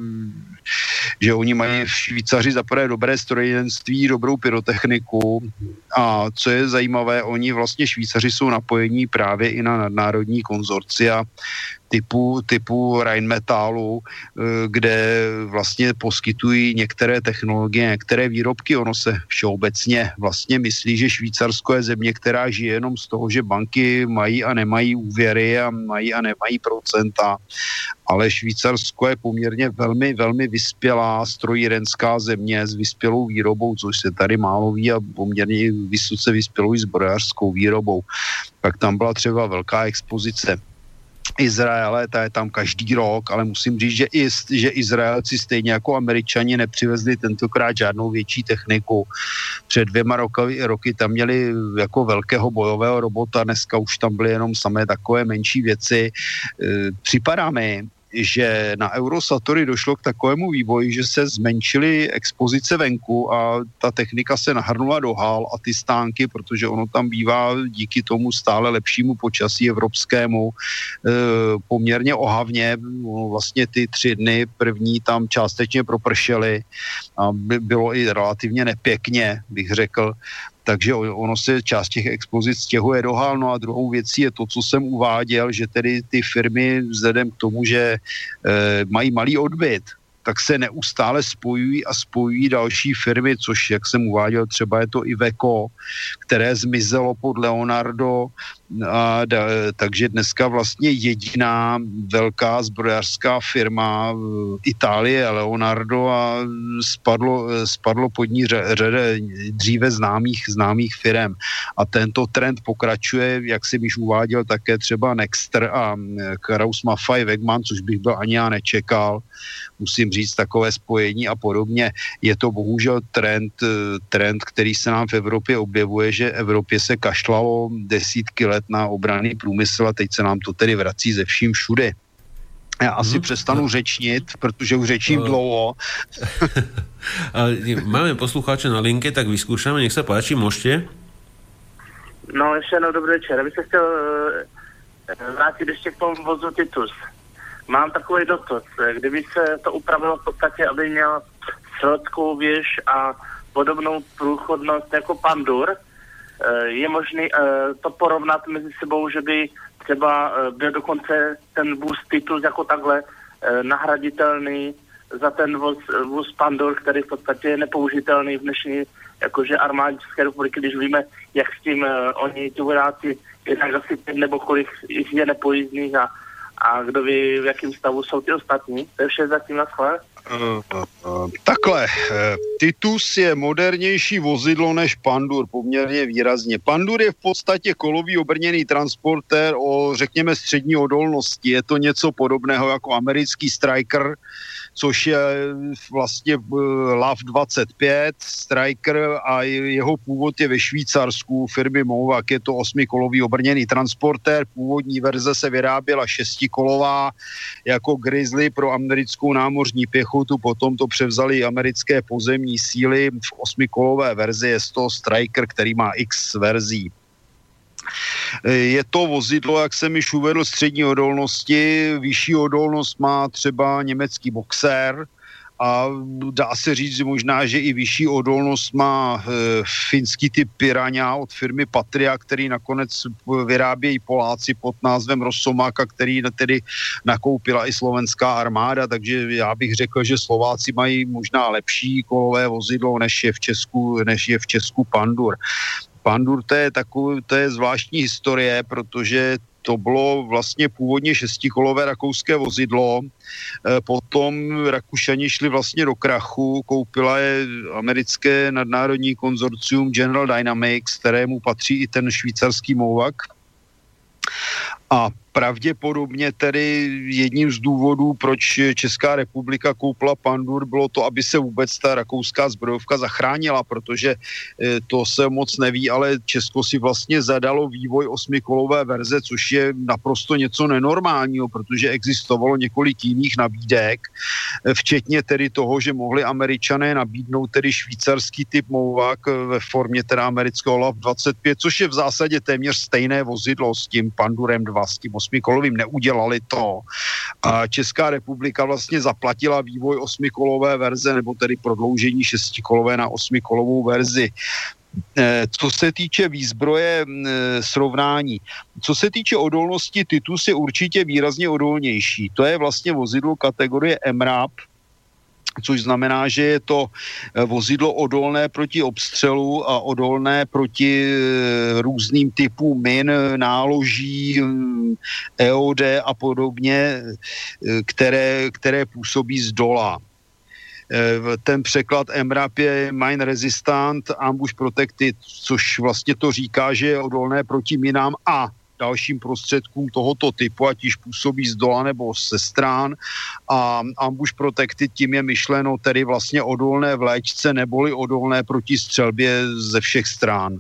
že oni mají v Švýcaři za prvé dobré strojenství, dobrou pyrotechniku. A co je zajímavé, oni vlastně Švýcaři jsou napojení právě i na nadnárodní konzorcia, typu, typu Rheinmetallu, eh, kde vlastně poskytují některé technologie, některé výrobky. Ono se všeobecně vlastně myslí, že Švýcarsko je země, která žije jenom z toho, že banky mají a nemají úvěry a mají a nemají procenta. Ale Švýcarsko je poměrně velmi, velmi vyspělá strojírenská země s vyspělou výrobou, což se tady málo ví a poměrně vysoce vyspělou i zbrojařskou výrobou. Pak tam byla třeba velká expozice Izraele, ta je tam každý rok, ale musím říct, že, i, že Izraelci stejně jako američani nepřivezli tentokrát žádnou větší techniku. Před dvěma roky, roky tam měli jako velkého bojového robota, dneska už tam byly jenom samé takové menší věci. E, připadá mi, že na Eurosatory došlo k takovému vývoji, že se zmenšily expozice venku a ta technika se nahrnula do hal a ty stánky, protože ono tam bývá díky tomu stále lepšímu počasí evropskému e, poměrně ohavně. Vlastně ty tři dny první tam částečně propršely a by bylo i relativně nepěkně, bych řekl takže ono se část těch expozic stěhuje do hal. No a druhou věcí je to, co jsem uváděl, že tedy ty firmy vzhledem k tomu, že e, mají malý odbyt, tak se neustále spojují a spojují další firmy, což, jak jsem uváděl, třeba je to i Veko, které zmizelo pod Leonardo, a da, takže dneska vlastně jediná velká zbrojařská firma Itálie, Leonardo a spadlo, spadlo pod ní řada dříve známých, známých firm. A tento trend pokračuje, jak jsem již uváděl, také třeba Nexter a Kraus Maffei Wegman, což bych byl ani já nečekal musím říct, takové spojení a podobně. Je to bohužel trend, trend, který se nám v Evropě objevuje, že Evropě se kašlalo desítky let na obraný průmysl a teď se nám to tedy vrací ze vším všude. Já asi hmm. přestanu řečnit, protože už řečím uh, dlouho. Máme poslucháče na linke, tak vyskúšame, nech sa páči, môžete. No, ještě jednou dobrý večer. Bych se chtěl uh, vrátit ještě k tomu vozu Titus. Mám takový dotaz. Kdyby se to upravilo v podstatě, aby měl středskou věž a podobnou průchodnost jako Pandur, je možné eh, to porovnat mezi sebou, že by třeba eh, byl dokonce ten vůz titul jako takhle nahraditelný za ten voz, vůz Pandur, který v podstatě je nepoužitelný v dnešní jakože armádě České republiky, když víme, jak s tím oni ti vojáci jednak asi nebo kolik jich je nepojízdných a a kdo ví, v jakém stavu jsou ty ostatní. To je vše zatím na schvál. Takhle, uh, Titus je modernější vozidlo než Pandur, poměrně výrazně. Pandur je v podstatě kolový obrněný transportér o, řekněme, střední odolnosti. Je to něco podobného jako americký Striker, což je vlastně eh, LAV 25 Striker a jeho původ je ve Švýcarsku firmy Movac. Je to osmikolový obrněný transportér. Původní verze se vyráběla šestikolová jako Grizzly pro americkou námořní pěchotu, potom to převzali americké pozemní síly. V osmikolové verzi je to Striker, který má X verzí. Je to vozidlo, jak jsem již uvedl, střední odolnosti. Vyšší odolnost má třeba německý boxer, a dá se říct možná, že i vyšší odolnost má e, finský typ Piranha od firmy Patria, který nakonec vyrábějí Poláci pod názvem Rosomáka, který tedy nakoupila i slovenská armáda, takže já bych řekl, že Slováci mají možná lepší kolové vozidlo, než je v Česku, než je v Česku Pandur. Pandur to je, takový, to je zvláštní historie, protože to bylo vlastně původně šestikolové rakouské vozidlo, e, potom Rakušani šli vlastně do krachu, koupila je americké nadnárodní konzorcium General Dynamics, kterému patří i ten švýcarský Mouvak. A pravděpodobně tedy jedním z důvodů, proč Česká republika koupila Pandur, bylo to, aby se vůbec ta rakouská zbrojovka zachránila, protože to se moc neví, ale Česko si vlastně zadalo vývoj osmikolové verze, což je naprosto něco nenormálního, protože existovalo několik jiných nabídek, včetně tedy toho, že mohli američané nabídnout tedy švýcarský typ Mouvak ve formě teda amerického LAV 25, což je v zásadě téměř stejné vozidlo s tím Pandurem 2, s tím osmikolovým, neudělali to. A Česká republika vlastně zaplatila vývoj osmikolové verze, nebo tedy prodloužení šestikolové na osmikolovou verzi. Eh, co se týče výzbroje eh, srovnání, co se týče odolnosti, Titus je určitě výrazně odolnější. To je vlastně vozidlo kategorie MRAP, což znamená, že je to eh, vozidlo odolné proti obstřelu a odolné proti různým typům min, náloží, EOD a podobně, které, které působí z dola. Eh, ten překlad MRAP je Mine Resistant Ambush Protected, což vlastně to říká, že je odolné proti minám a dalším prostředkům tohoto typu, ať již působí z dola nebo ze strán. A ambush protected tím je myšleno tedy vlastně odolné v léčce neboli odolné proti střelbě ze všech strán.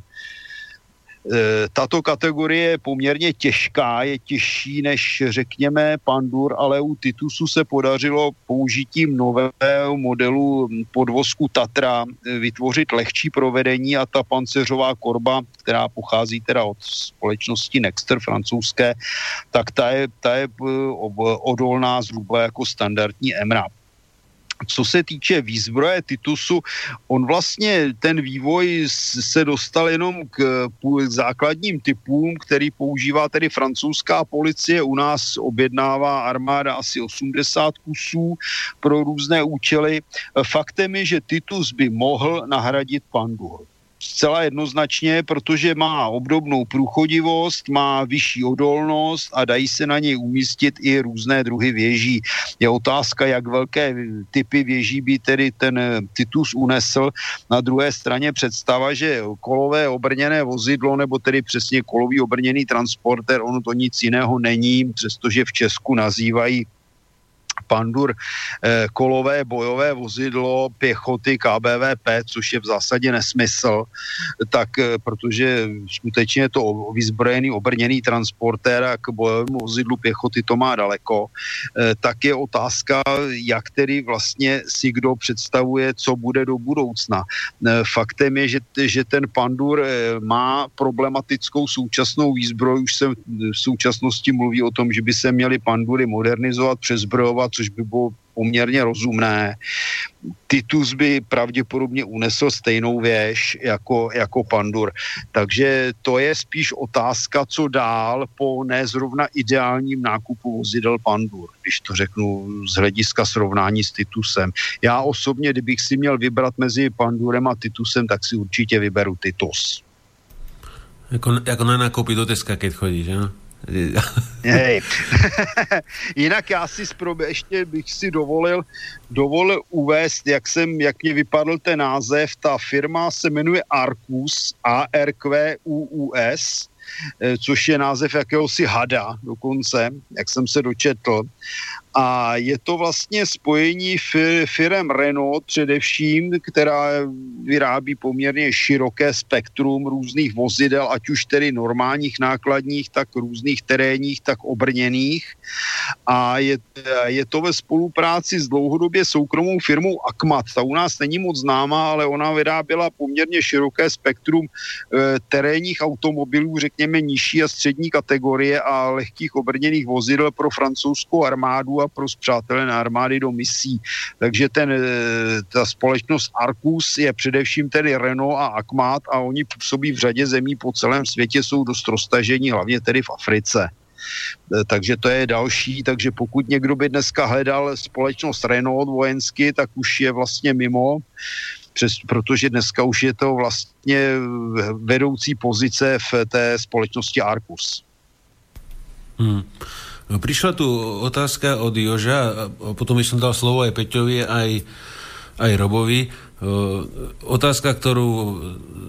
E, tato kategorie je poměrně těžká, je těžší než řekněme Pandur, ale u Titusu se podařilo použitím nového modelu podvozku Tatra vytvořit lehčí provedení a ta panceřová korba, která pochází teda od společnosti Nexter francouzské, tak ta je, ta je e, odolná zhruba jako standardní MRAP co se týče výzbroje Titusu, on vlastně ten vývoj se dostal jenom k základním typům, který používá tedy francouzská policie. U nás objednává armáda asi 80 kusů pro různé účely. Faktem je, že Titus by mohl nahradit Pandur zcela jednoznačně, protože má obdobnou průchodivost, má vyšší odolnost a dají se na něj umístit i různé druhy věží. Je otázka, jak velké typy věží by tedy ten Titus unesl. Na druhé straně představa, že kolové obrněné vozidlo, nebo tedy přesně kolový obrněný transporter, ono to nic jiného není, přestože v Česku nazývají Pandur eh, kolové bojové vozidlo pěchoty KBVP, což je v zásadě nesmysl, tak eh, protože skutečně to vyzbrojený, obrněný transportér a k bojovému vozidlu pěchoty to má daleko, eh, tak je otázka, jak tedy vlastně si kdo představuje, co bude do budoucna. Faktem je, že, že ten Pandur má problematickou současnou výzbroj, už se v současnosti mluví o tom, že by se měly Pandury modernizovat, přezbrojovat, by bylo poměrně rozumné. Titus by pravděpodobně unesl stejnou věž jako, jako Pandur. Takže to je spíš otázka, co dál po nezrovna ideálním nákupu vozidel Pandur, když to řeknu z hlediska srovnání s Titusem. Já osobně, kdybych si měl vybrat mezi Pandurem a Titusem, tak si určitě vyberu Titus. Jako, jako na nákupy do Teska, keď chodíš, že? Hej. Jinak já si zprobe, ještě bych si dovolil, dovolil uvést, jak, jsem, jak mě vypadl ten název. Ta firma se jmenuje Arcus, A-R-Q-U-U-S, eh, což je název jakéhosi hada dokonce, jak jsem se dočetl a je to vlastně spojení firem Renault především, která vyrábí poměrně široké spektrum různých vozidel, ať už tedy normálních nákladních, tak různých terénních, tak obrněných. A je, je to ve spolupráci s dlouhodobě soukromou firmou Akmat. Ta u nás není moc známá, ale ona vyráběla poměrně široké spektrum e, terénních automobilů, řekněme nižší a střední kategorie a lehkých obrněných vozidel pro francouzskou armádu a pro zpřátelené armády do misí. Takže ten, eh, ta společnost Arcus je především tedy Renault a Akmat a oni působí v řadě zemí po celém světě, jsou dost roztažení, hlavně tedy v Africe. Eh, takže to je další, takže pokud někdo by dneska hledal společnost Renault vojensky, tak už je vlastně mimo, přes, protože dneska už je to vlastně vedoucí pozice v té společnosti Arcus. Hmm. Prišla tu otázka od Joža, potom by som dal slovo aj Peťovi, aj aj Robovi. Otázka, ktorú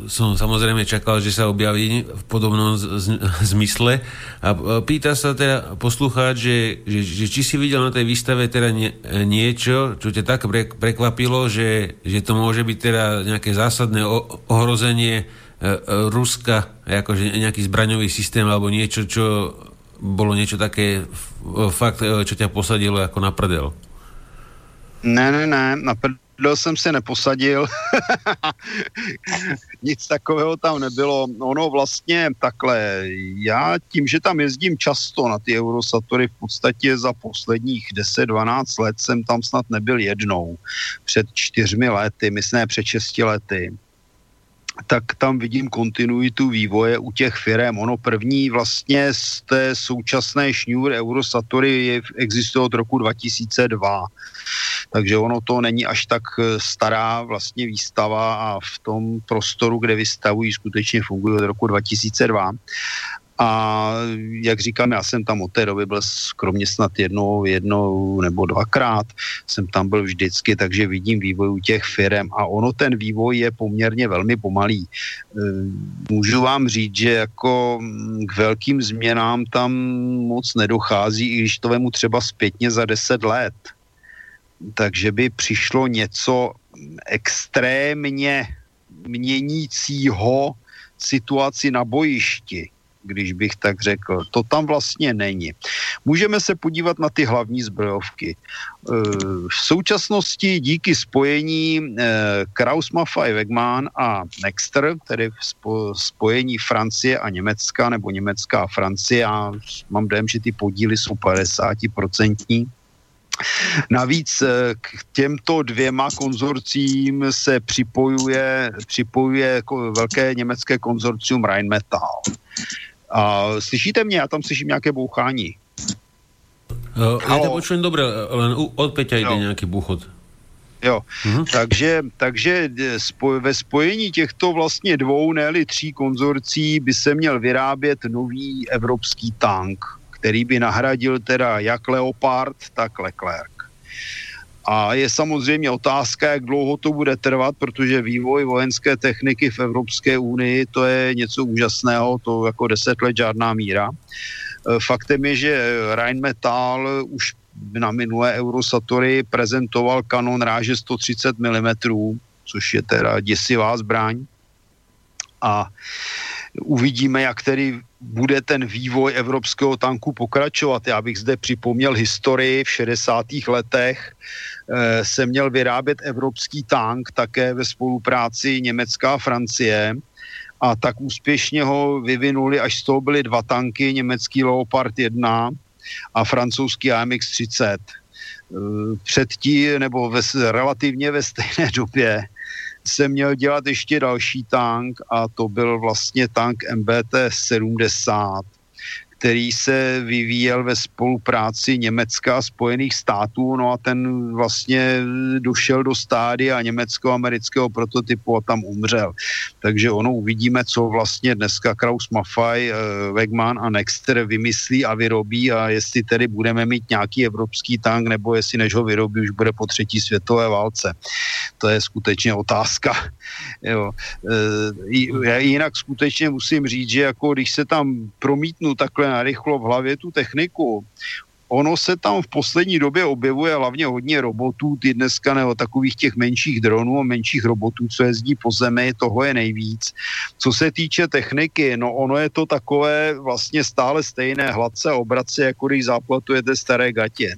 som samozrejme čakal, že sa objaví v podobnom zmysle. A pýta sa teda poslucháč, že, že, že či si videl na tej výstave teda nie, niečo, čo ťa tak prekvapilo, že, že to môže byť teda nejaké zásadné ohrozenie E, e, Ruska, akože nejaký zbraňový systém alebo niečo, čo bolo niečo také fakt, e, čo ťa posadilo ako na prdel? Ne, ne, ne, na prdel jsem se neposadil. Nic takového tam nebylo. Ono vlastně takhle, já tím, že tam jezdím často na ty Eurosatory, v podstatě za posledních 10-12 let jsem tam snad nebyl jednou. Před čtyřmi lety, myslím, před šesti lety tak tam vidím kontinuitu vývoje u těch firm. Ono první vlastně z té současné šňůr Eurosatory je, existuje od roku 2002. Takže ono to není až tak eh, stará vlastně výstava a v tom prostoru, kde vystavují, skutečně funguje od roku 2002. A jak říkám, já jsem tam od té doby byl kromě snad jednou, jednou nebo dvakrát, jsem tam byl vždycky, takže vidím vývoj u těch firm a ono ten vývoj je poměrně velmi pomalý. E, můžu vám říct, že jako k velkým změnám tam moc nedochází, i když to vemu třeba zpětně za deset let. Takže by přišlo něco extrémně měnícího situaci na bojišti když bych tak řekl. To tam vlastně není. Můžeme se podívat na ty hlavní zbrojovky. E, v současnosti díky spojení e, Kraus Maffei Wegmann a Nexter, tedy spojení Francie a Německa, nebo Německá a Francie, já mám dojem, že ty podíly jsou 50%, Navíc e, k těmto dvěma konzorcím se připojuje, připojuje velké německé konzorcium Rheinmetall. A slyšíte mě? Já tam slyším nějaké bouchání. Uh, já to počujem dobře, len od Peťa jde nějaký buchot. Jo, uh-huh. takže, takže e, spoj, ve spojení těchto vlastně dvou, ne tří konzorcí by se měl vyrábět nový evropský tank, který by nahradil teda jak Leopard, tak Leclerc. A je samozřejmě otázka, jak dlouho to bude trvat, protože vývoj vojenské techniky v Evropské unii to je něco úžasného, to jako deset let žádná míra. E, faktem je, že Rheinmetall už na minulé Eurosatory prezentoval kanon ráže 130 mm, což je teda děsivá zbraň. A uvidíme, jak tedy bude ten vývoj evropského tanku pokračovat. Já bych zde připomněl historii v 60. letech, Eh, se měl vyrábět evropský tank také ve spolupráci Německá a Francie a tak úspěšně ho vyvinuli, až z toho byly dva tanky, německý Leopard 1 a francouzský AMX-30. Eh, předtím, nebo ve, relativně ve stejné době, se měl dělat ještě další tank a to byl vlastně tank MBT 70, který se vyvíjel ve spolupráci Německa a Spojených států, no a ten vlastně došel do stádia německo-amerického prototypu a tam umřel. Takže ono uvidíme, co vlastně dneska Kraus Maffei, eh, Wegman a Nexter vymyslí a vyrobí a jestli tedy budeme mít nějaký evropský tank, nebo jestli než ho vyrobí, už bude po třetí světové válce. To je skutečně otázka. Jo. E, jinak skutečně musím říct, že jako když se tam promítnu takhle narychlo v hlavě tu techniku, ono se tam v poslední době objevuje hlavně hodně robotů, ty dneska nebo takových těch menších dronů a menších robotů, co jezdí po zemi, toho je nejvíc. Co se týče techniky, no ono je to takové vlastně stále stejné hladce obrace, jako když záplatujete staré gatě.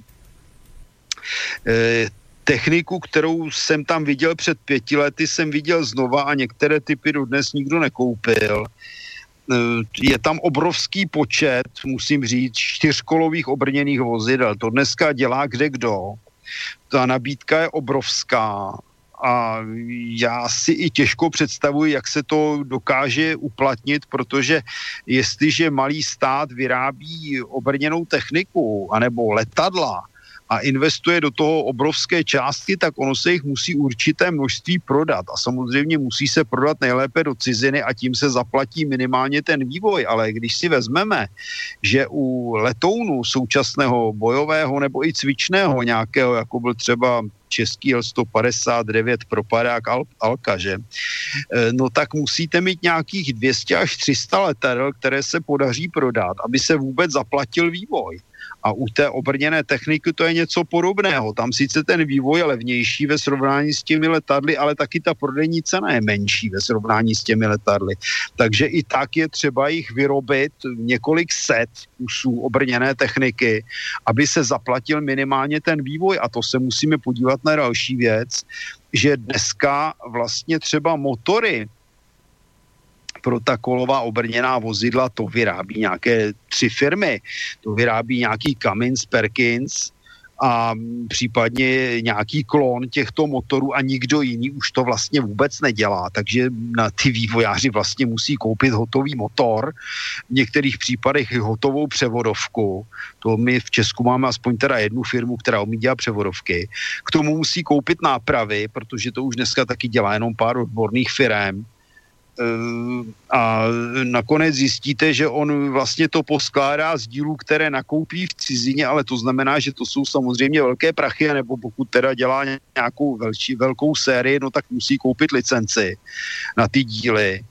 E, techniku, kterou jsem tam viděl před pěti lety, jsem viděl znova a některé typy dodnes nikdo nekoupil. Eh, je tam obrovský počet, musím říct, čtyřkolových obrněných vozidel. To dneska dělá kde kdo. Ta nabídka je obrovská a já si i těžko představuji, jak se to dokáže uplatnit, protože jestliže malý stát vyrábí obrněnou techniku anebo letadla, a investuje do toho obrovské částky, tak ono se jich musí určité množství prodat. A samozřejmě musí se prodat nejlépe do ciziny a tím se zaplatí minimálně ten vývoj. Ale když si vezmeme, že u letounu současného bojového nebo i cvičného nějakého, jako byl třeba český L159 propadák Al- Alka, že? E, no tak musíte mít nějakých 200 až 300 letadel, které se podaří prodat, aby se vůbec zaplatil vývoj. A u té obrněné techniky to je něco podobného. Tam sice ten vývoj je levnější ve srovnání s těmi letadly, ale taky ta prodejní cena je menší ve srovnání s těmi letadly. Takže i tak je třeba jich vyrobit několik set kusů obrněné techniky, aby se zaplatil minimálně ten vývoj. A to se musíme podívat na další věc, že dneska vlastně třeba motory pro ta kolová obrněná vozidla to vyrábí nějaké tři firmy. To vyrábí nějaký Cummins, Perkins a případně nějaký klon těchto motorů a nikdo jiný už to vlastně vůbec nedělá. Takže na ty vývojáři vlastně musí koupit hotový motor, v některých případech i hotovou převodovku. To my v Česku máme aspoň teda jednu firmu, která umí dělat převodovky. K tomu musí koupit nápravy, protože to už dneska taky dělá jenom pár odborných firm a nakonec zjistíte, že on vlastně to poskládá z dílů, které nakoupí v cizině, ale to znamená, že to jsou samozřejmě velké prachy, nebo pokud teda dělá nějakou velčí, velkou sérii, no tak musí koupit licenci na ty díly.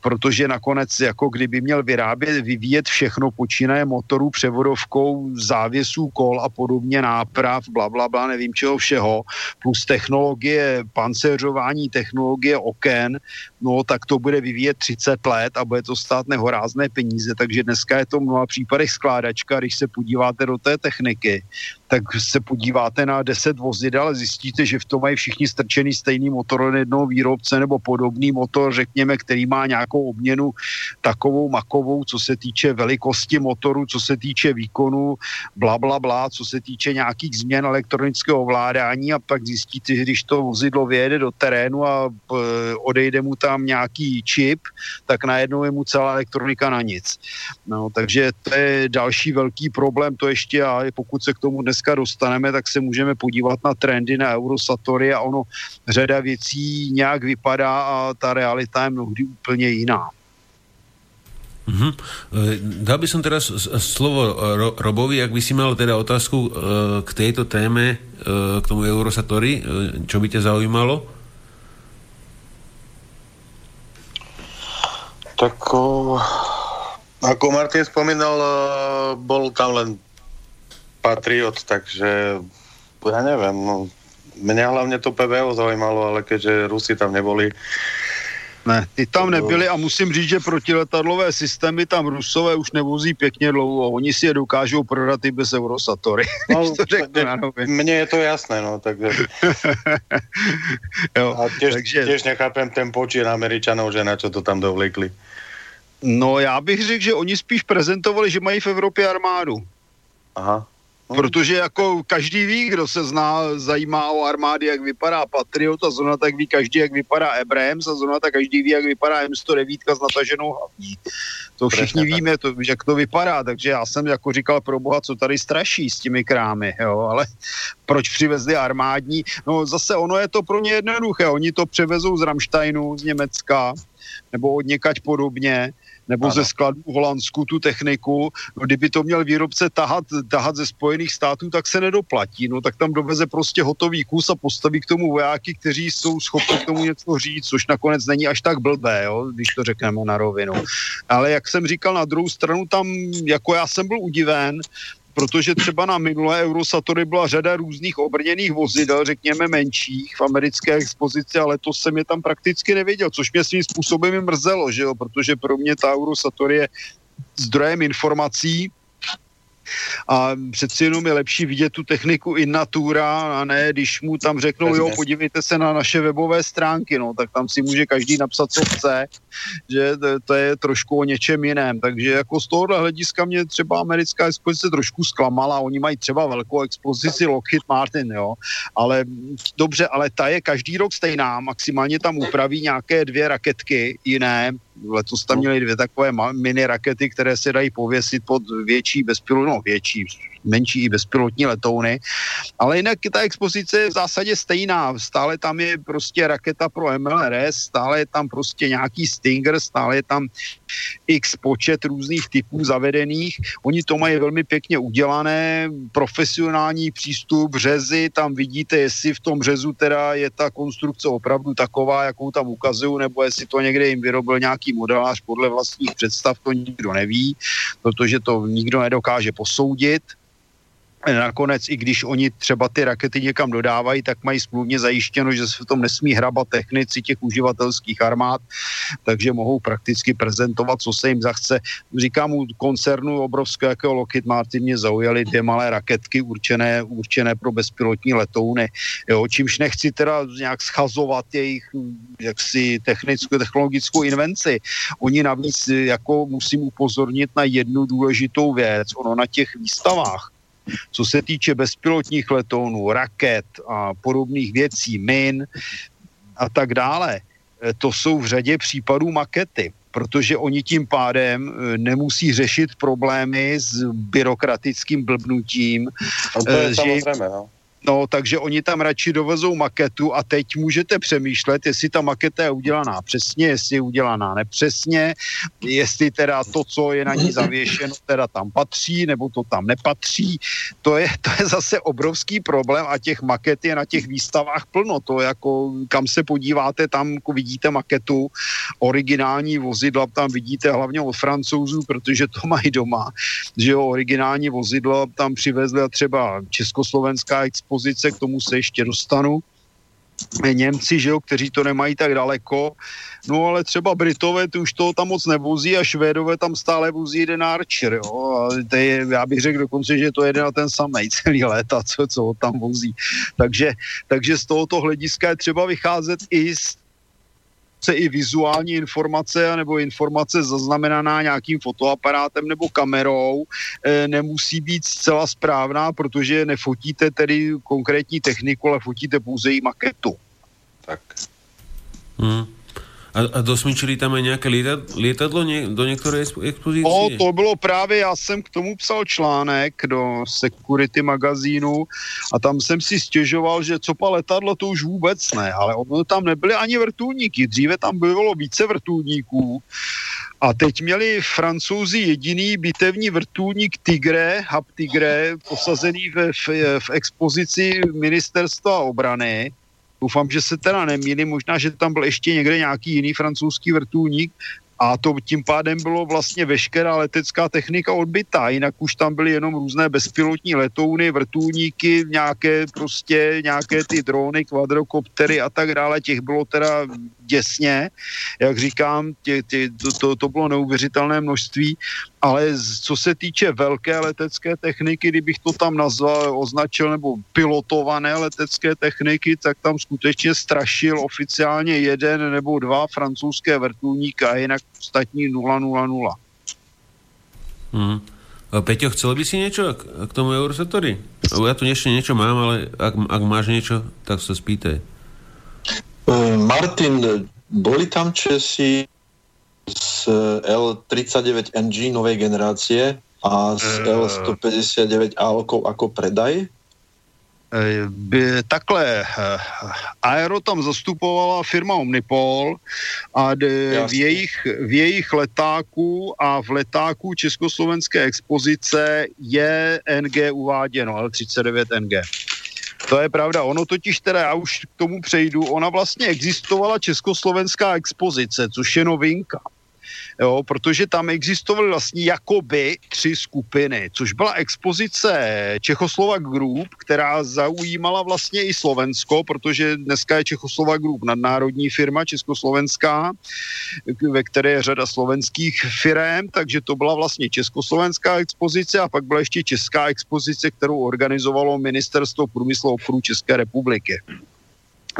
Protože nakonec jako kdyby měl vyrábět, vyvíjet všechno, počínaje motorů, převodovkou, závěsů kol a podobně, náprav, bla, bla, bla, nevím čeho všeho, plus technologie pancéřování, technologie oken, no tak to bude vyvíjet 30 let a bude to stát nehorázné peníze, takže dneska je to v mnoha případech skládačka, když se podíváte do té techniky, tak se podíváte na 10 vozidel a zjistíte, že v tom mají všichni strčený stejný motor od jednoho výrobce nebo podobný motor, řekněme, který má nějakou obměnu takovou makovou, co se týče velikosti motoru, co se týče výkonu, bla, bla, bla, co se týče nějakých změn elektronického ovládání a pak zjistíte, že když to vozidlo vyjede do terénu a e, odejde mu tam nějaký čip, tak najednou je mu celá elektronika na nic. No, takže to je další velký problém, to ještě a pokud se k tomu dnes dneska dostaneme, tak se můžeme podívat na trendy na Eurosatory a ono řada věcí nějak vypadá a ta realita je mnohdy úplně jiná. Uh-huh. Dal by som teraz slovo Ro- Robovi, ak by si mal teda otázku uh, k tejto téme, k tomu Eurosatori, uh, čo by ťa zaujímalo? Tak ako Martin spomínal, bol tam len patriot, takže ja neviem, no, mňa hlavne to PVO zaujímalo, ale keďže Rusi tam neboli, ne, ty tam nebyli a musím říct, že protiletadlové systémy tam Rusové už nevozí pěkně dlouho. Oni si je dokážou prodat i bez Eurosatory. No, to řeknu, mne je to jasné, no, takže... jo, a tiež, takže... tiež nechápem ten počín Američanov, že na čo to tam dovlekli. No já bych řekl, že oni spíš prezentovali, že mají v Evropě armádu. Aha. Protože jako každý ví, kdo se zná, zajímá o armády, jak vypadá Patriot a zrovna tak ví každý, jak vypadá Abrams a zrovna tak každý ví, jak vypadá M109 s nataženou hlavní. To všichni víme, to, jak to vypadá, takže já jsem jako říkal pro boha, co tady straší s těmi krámy, jo, ale proč přivezli armádní? No zase ono je to pro ně jednoduché, oni to převezou z Ramsteinu, z Německa, nebo od někať podobně, nebo ano. ze skladu v Holandsku tu techniku. No, kdyby to měl výrobce tahat, tahat ze Spojených států, tak se nedoplatí. No tak tam doveze prostě hotový kus a postaví k tomu vojáky, kteří jsou schopni k tomu něco říct, což nakonec není až tak blbé, jo, když to řekneme na rovinu. Ale jak jsem říkal, na druhou stranu tam, jako já jsem byl udiven, protože třeba na minulé Eurosatory byla řada různých obrněných vozidel, řekněme menších v americké expozici, ale to jsem je tam prakticky nevěděl, což mě svým způsobem mrzelo, že jo, protože pro mě ta Eurosatory je zdrojem informací, a přeci jenom je lepší vidět tu techniku in natura a ne, když mu tam řeknou, jo, podívejte se na naše webové stránky, no, tak tam si může každý napsat, co chce, že to, to je trošku o něčem jiném. Takže jako z tohohle hlediska mě třeba americká expozice trošku zklamala, oni mají třeba velkou expozici Lockheed Martin, jo, ale dobře, ale ta je každý rok stejná, maximálně tam upraví nějaké dvě raketky jiné, letos tam měli dvě takové mini rakety, které se dají pověsit pod větší bezpilotní, no větší, menší i bezpilotní letouny. Ale jinak ta expozice je v zásadě stejná. Stále tam je prostě raketa pro MLRS, stále je tam prostě nějaký Stinger, stále je tam x počet různých typů zavedených. Oni to mají velmi pěkně udělané, profesionální přístup, řezy, tam vidíte, jestli v tom řezu teda je ta konstrukce opravdu taková, jakou tam ukazují, nebo jestli to někde jim vyrobil nějaký modelář podle vlastních představ, to nikdo neví, protože to nikdo nedokáže posoudit nakonec, i když oni třeba ty rakety někam dodávají, tak mají smluvně zajištěno, že se v tom nesmí hrabat technici těch uživatelských armád, takže mohou prakticky prezentovat, co se jim zachce. Říkám, u koncernu obrovského jako Lockheed Martin mě zaujaly dvě malé raketky určené, určené pro bezpilotní letouny, jo, čímž nechci teda nějak schazovat jejich jaksi technickou, technologickou invenci. Oni navíc jako musím upozornit na jednu důležitou věc. Ono na těch výstavách co se týče bezpilotních letounů, raket a podobných věcí, min a tak dále, eh, to jsou v řadě případů makety protože oni tím pádem eh, nemusí řešit problémy s byrokratickým blbnutím. No to je že, samozrejme, no. No, takže oni tam radši dovezou maketu a teď můžete přemýšlet, jestli ta maketa je udělaná přesně, jestli je udělaná nepřesně, jestli teda to, co je na ní zavěšeno, teda tam patří, nebo to tam nepatří. To je, to je zase obrovský problém a těch maket je na těch výstavách plno. To jako, kam se podíváte, tam vidíte maketu, originální vozidla, tam vidíte hlavně od francouzů, protože to mají doma, že jo, originální vozidla tam přivezli třeba Československá expo pozice, k tomu se ještě dostanu. Němci, že jo, kteří to nemají tak daleko, no ale třeba Britové ty už toho tam moc nevozí a Švédové tam stále vozí jeden Archer, jo, a to je, já bych řekl dokonce, že to je jeden a ten samý celý léta, co, co ho tam vozí. Takže, takže z tohoto hlediska je třeba vycházet i z se i vizuální informace nebo informace zaznamenaná nějakým fotoaparátem nebo kamerou e, nemusí být zcela správná, protože nefotíte tedy konkrétní techniku, ale fotíte pouze její maketu. Tak. Hmm. A, a dosmičili tam aj nějaké lietadlo nie, do některé expozice? No, to bylo právě, já jsem k tomu psal článek do Security magazínu a tam jsem si stěžoval, že co pa letadlo, to už vůbec ne, ale ono tam nebyly ani vrtulníky, dříve tam bylo více vrtulníků a teď měli francouzi jediný bitevní vrtulník Tigre, Hub Tigre, posazený v, v, v expozici ministerstva obrany Doufám, že se teda nemýli, možná, že tam byl ještě někde nějaký jiný francouzský vrtulník, a to tím pádem bylo vlastně veškerá letecká technika odbytá, jinak už tam byly jenom různé bezpilotní letouny, vrtulníky, nějaké prostě, nějaké ty drony, kvadrokoptery a tak dále, těch bylo teda děsně, jak říkám, tě, tě, to, to, to bylo neuvěřitelné množství, ale co se týče velké letecké techniky, kdybych to tam nazval, označil, nebo pilotované letecké techniky, tak tam skutečně strašil oficiálně jeden nebo dva francouzské vrtulníky a jinak ostatní 000. Hmm. Peťo, chcel by si niečo k, k tomu Eurosatory? Ja tu ešte niečo mám, ale ak, ak máš niečo, tak sa spýtaj. Martin, boli tam Česi z L39NG novej generácie a z L159 Alkou ako predaj? by takhle, Aero tam zastupovala firma Omnipol a v jejich, v jejich letáku a v letáku Československé expozice je NG uváděno, L39 NG. To je pravda. Ono totiž teda, já už k tomu přejdu, ona vlastně existovala československá expozice, což je novinka jo, protože tam existovaly vlastně jakoby tři skupiny, což byla expozice Čechoslovak Group, která zaujímala vlastně i Slovensko, protože dneska je Čechoslovak Group nadnárodní firma československá, ve které je řada slovenských firm, takže to byla vlastně československá expozice a pak byla ještě česká expozice, kterou organizovalo Ministerstvo průmyslu a obchodu České republiky.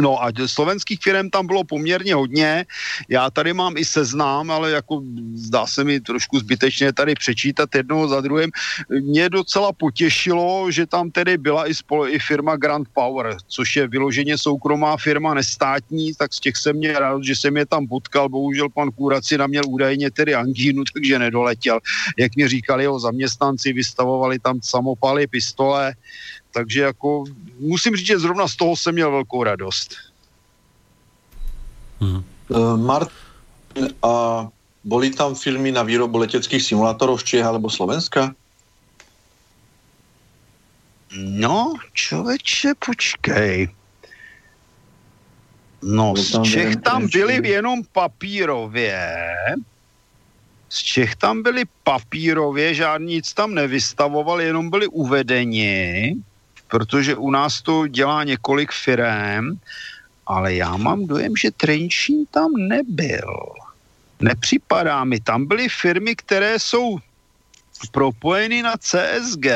No a slovenských firm tam bylo poměrně hodně. Já tady mám i seznám, ale jako zdá se mi trošku zbytečně tady přečítat jednoho za druhým. Mě docela potěšilo, že tam tedy byla i, spole, i firma Grand Power, což je vyloženě soukromá firma, nestátní, tak z těch jsem mě rád, že jsem je tam potkal. Bohužel pan Kůraci na měl údajně tedy angínu, takže nedoletěl. Jak mi říkali jeho zaměstnanci, vystavovali tam samopaly, pistole, takže jako musím říct, že zrovna z toho jsem měl velkou radost. Hmm. Uh, Martin, a boli tam filmy na výrobu leteckých simulátorov z Čech alebo Slovenska? No, člověče, počkej. No, z Čech tam byly jenom papírově. Z Čech tam byli papírově, žádný nic tam nevystavoval, jenom byli uvedeni protože u nás to dělá několik firm, ale já mám dojem, že Trenčín tam nebyl. Nepřipadá mi. Tam byly firmy, které jsou propojeny na CSG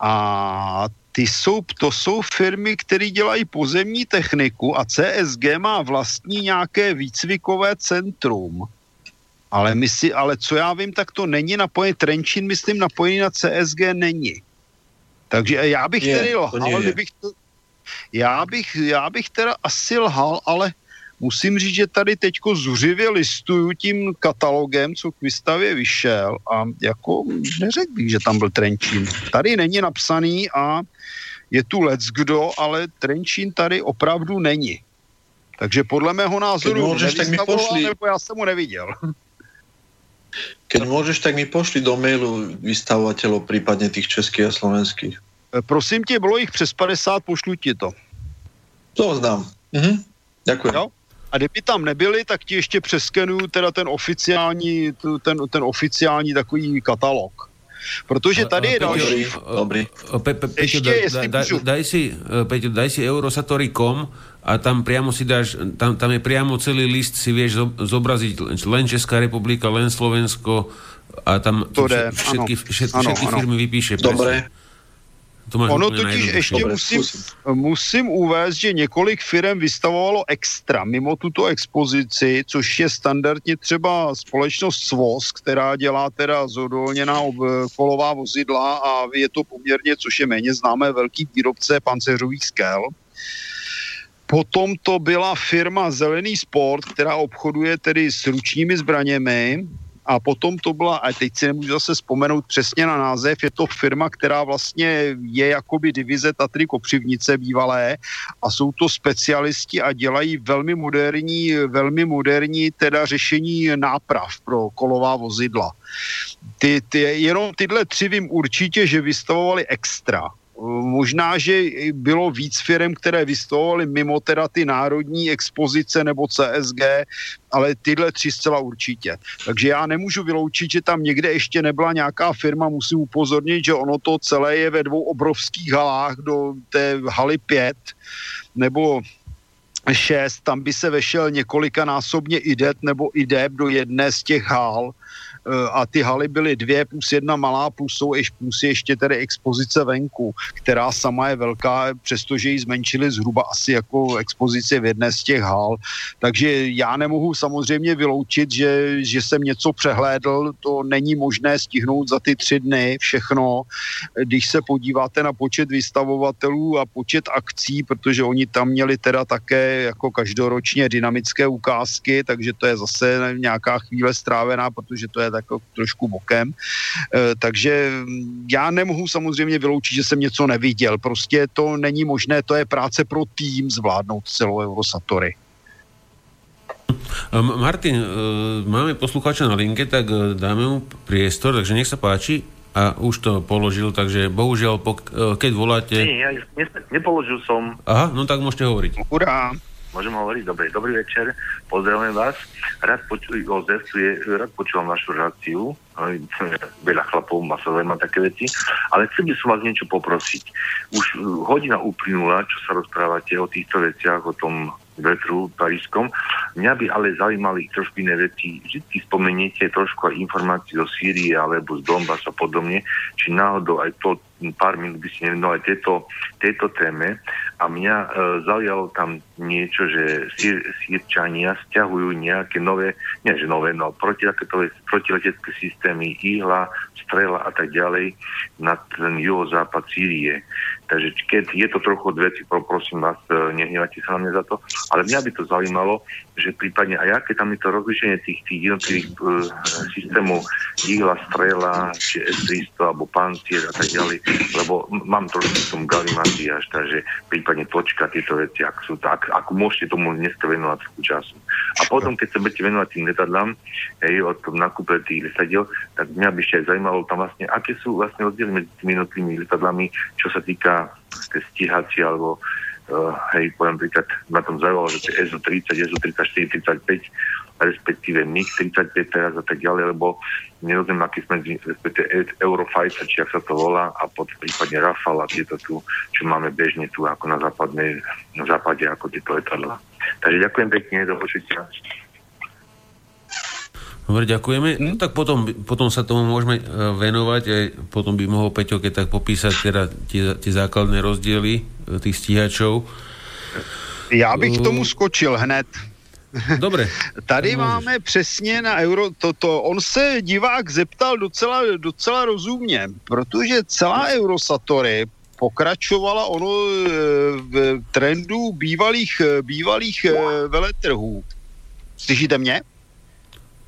a ty jsou, to jsou firmy, které dělají pozemní techniku a CSG má vlastní nějaké výcvikové centrum. Ale, my si, ale co já vím, tak to není napojené. Trenčín, myslím, napojený na CSG není. Takže já bych je, tedy lhal, kdybych to, já bych, já bych teda asi lhal, ale musím říct, že tady teďko zuřivě listuju tím katalogem, co k výstavě vyšel a jako neřekl bych, že tam byl Trenčín. Tady není napsaný a je tu lec kdo, ale Trenčín tady opravdu není. Takže podle mého názoru můžeš, tak mi pošli... nebo já jsem ho neviděl. Keď môžeš, tak mi pošli do mailu vystavovateľov, prípadne tých českých a slovenských. E, prosím tě, bylo jich přes 50, pošlu ti to. To znám. Mhm. Ďakujem. Jo? A kdyby tam nebyli, tak ti ještě přeskenuju teda ten oficiální, ten, ten oficiální takový katalog. Protože tady je další... Dobrý. Ještě, daj, si, Peťo, daj si eurosatori.com a tam priamo si dáš, tam, tam je priamo celý list, si vieš zobraziť len Česká republika, len Slovensko a tam to všetky, všetky, všetky firmy vypíše. Dobre. Presne. To ono totiž ještě Dobre, musím, musím uvést, že několik firm vystavovalo extra mimo tuto expozici, což je standardně třeba společnost SVOS, která dělá teda zodolněná kolová vozidla a je to poměrně, což je méně známé, velký výrobce panceřových skel. Potom to byla firma Zelený sport, která obchoduje tedy s ručními zbraněmi a potom to byla, a teď si nemůžu zase vzpomenout přesně na název, je to firma, která vlastně je jakoby divize Tatry Kopřivnice bývalé a jsou to specialisti a dělají velmi moderní, velmi moderní teda řešení náprav pro kolová vozidla. Ty, ty, jenom tyhle tři vím určitě, že vystavovali extra Možná, že bylo víc firm, které vystavovaly mimo teda ty národní expozice nebo CSG, ale tyhle tři zcela určitě. Takže já nemůžu vyloučit, že tam někde ještě nebyla nějaká firma, musím upozornit, že ono to celé je ve dvou obrovských halách do té haly 5 nebo 6, tam by se vešel několikanásobně IDET nebo IDEP do jedné z těch Eh, a ty haly byly dvě plus jedna malá, plus jsou ještě, plus ještě tedy expozice venku, která sama je velká, přestože ji zmenšili zhruba asi jako expozice v jedné z těch hal. Takže já nemohu samozřejmě vyloučit, že, že jsem něco přehlédl, to není možné stihnout za ty tři dny všechno. Když se podíváte na počet vystavovatelů a počet akcí, protože oni tam měli teda také jako každoročně dynamické ukázky, takže to je zase nějaká chvíle strávená, protože to je tak trošku bokem. E, takže já nemohu samozřejmě vyloučit, že jsem něco neviděl. Prostě to není možné, to je práce pro tým zvládnout celou Eurosatory. Martin, e, máme poslucháča na linke, tak e, dáme mu priestor, takže nech sa páči. A už to položil, takže bohužiaľ, keď voláte... Nie, ja nepoložil som. Aha, no tak môžete hovoriť. Hurá. Môžem hovoriť? Dobre, dobrý večer, pozdravujem vás. Rád, poču, rád počúvam vašu reakciu. Veľa chlapov ma sa zaujíma také veci. Ale chcel by som vás niečo poprosiť. Už uh, hodina uplynula, čo sa rozprávate o týchto veciach, o tom vetru parískom. Mňa by ale zaujímali trošku iné veci. Vždy spomeniete trošku aj informácií zo Sýrie alebo z Donbass a podobne, či náhodou aj to pár minút by si nevenoval aj tejto, tejto téme. A mňa e, zaujalo tam niečo, že sír, sírčania stiahujú nejaké nové, nie že nové, no protiraketové, protiletecké systémy, ihla, strela a tak ďalej na ten juhozápad Sýrie. Takže keď je to trochu od veci, prosím vás, e, nehnevajte sa na mňa za to, ale mňa by to zaujímalo, že prípadne aj aké tam je to rozlišenie tých, tých jednotlivých uh, systémov ihla, strela, či S-300 alebo pancier a tak ďalej, lebo mám trošku v tom galimaziaž, takže prípadne počkať tieto veci, ak sú tak, ako môžete tomu dneska venovať času. A potom, keď sa budete venovať tým letadlám, hej, od tom nakúpe tých letadiel, tak mňa by ešte aj zaujímalo tam vlastne, aké sú vlastne rozdiely medzi tými jednotlivými letadlami, čo sa týka tej stíhacie alebo uh, hej, poviem príklad, na tom zaujalo, že tie SU-30, SU-34, 35, respektíve MiG-35 teraz a tak ďalej, lebo nerozumiem, aký sme respektíve Eurofighter, či ak sa to volá, a pod prípadne Rafale a tieto tu, čo máme bežne tu ako na západnej, na západe ako tieto letadla. Takže ďakujem pekne, do počutia. Dobre, ďakujeme. No tak potom, potom sa tomu môžeme e, venovať, aj potom by mohol Peťo keď tak popísať teda tie, tie základné rozdiely e, tých stíhačov. Já bych k tomu skočil hned. Dobre. Tady máme přesně na euro, toto, on se divák zeptal docela, docela rozumně, protože celá Eurosatory pokračovala ono e, v trendu bývalých, bývalých veletrhů. Slyšíte mě?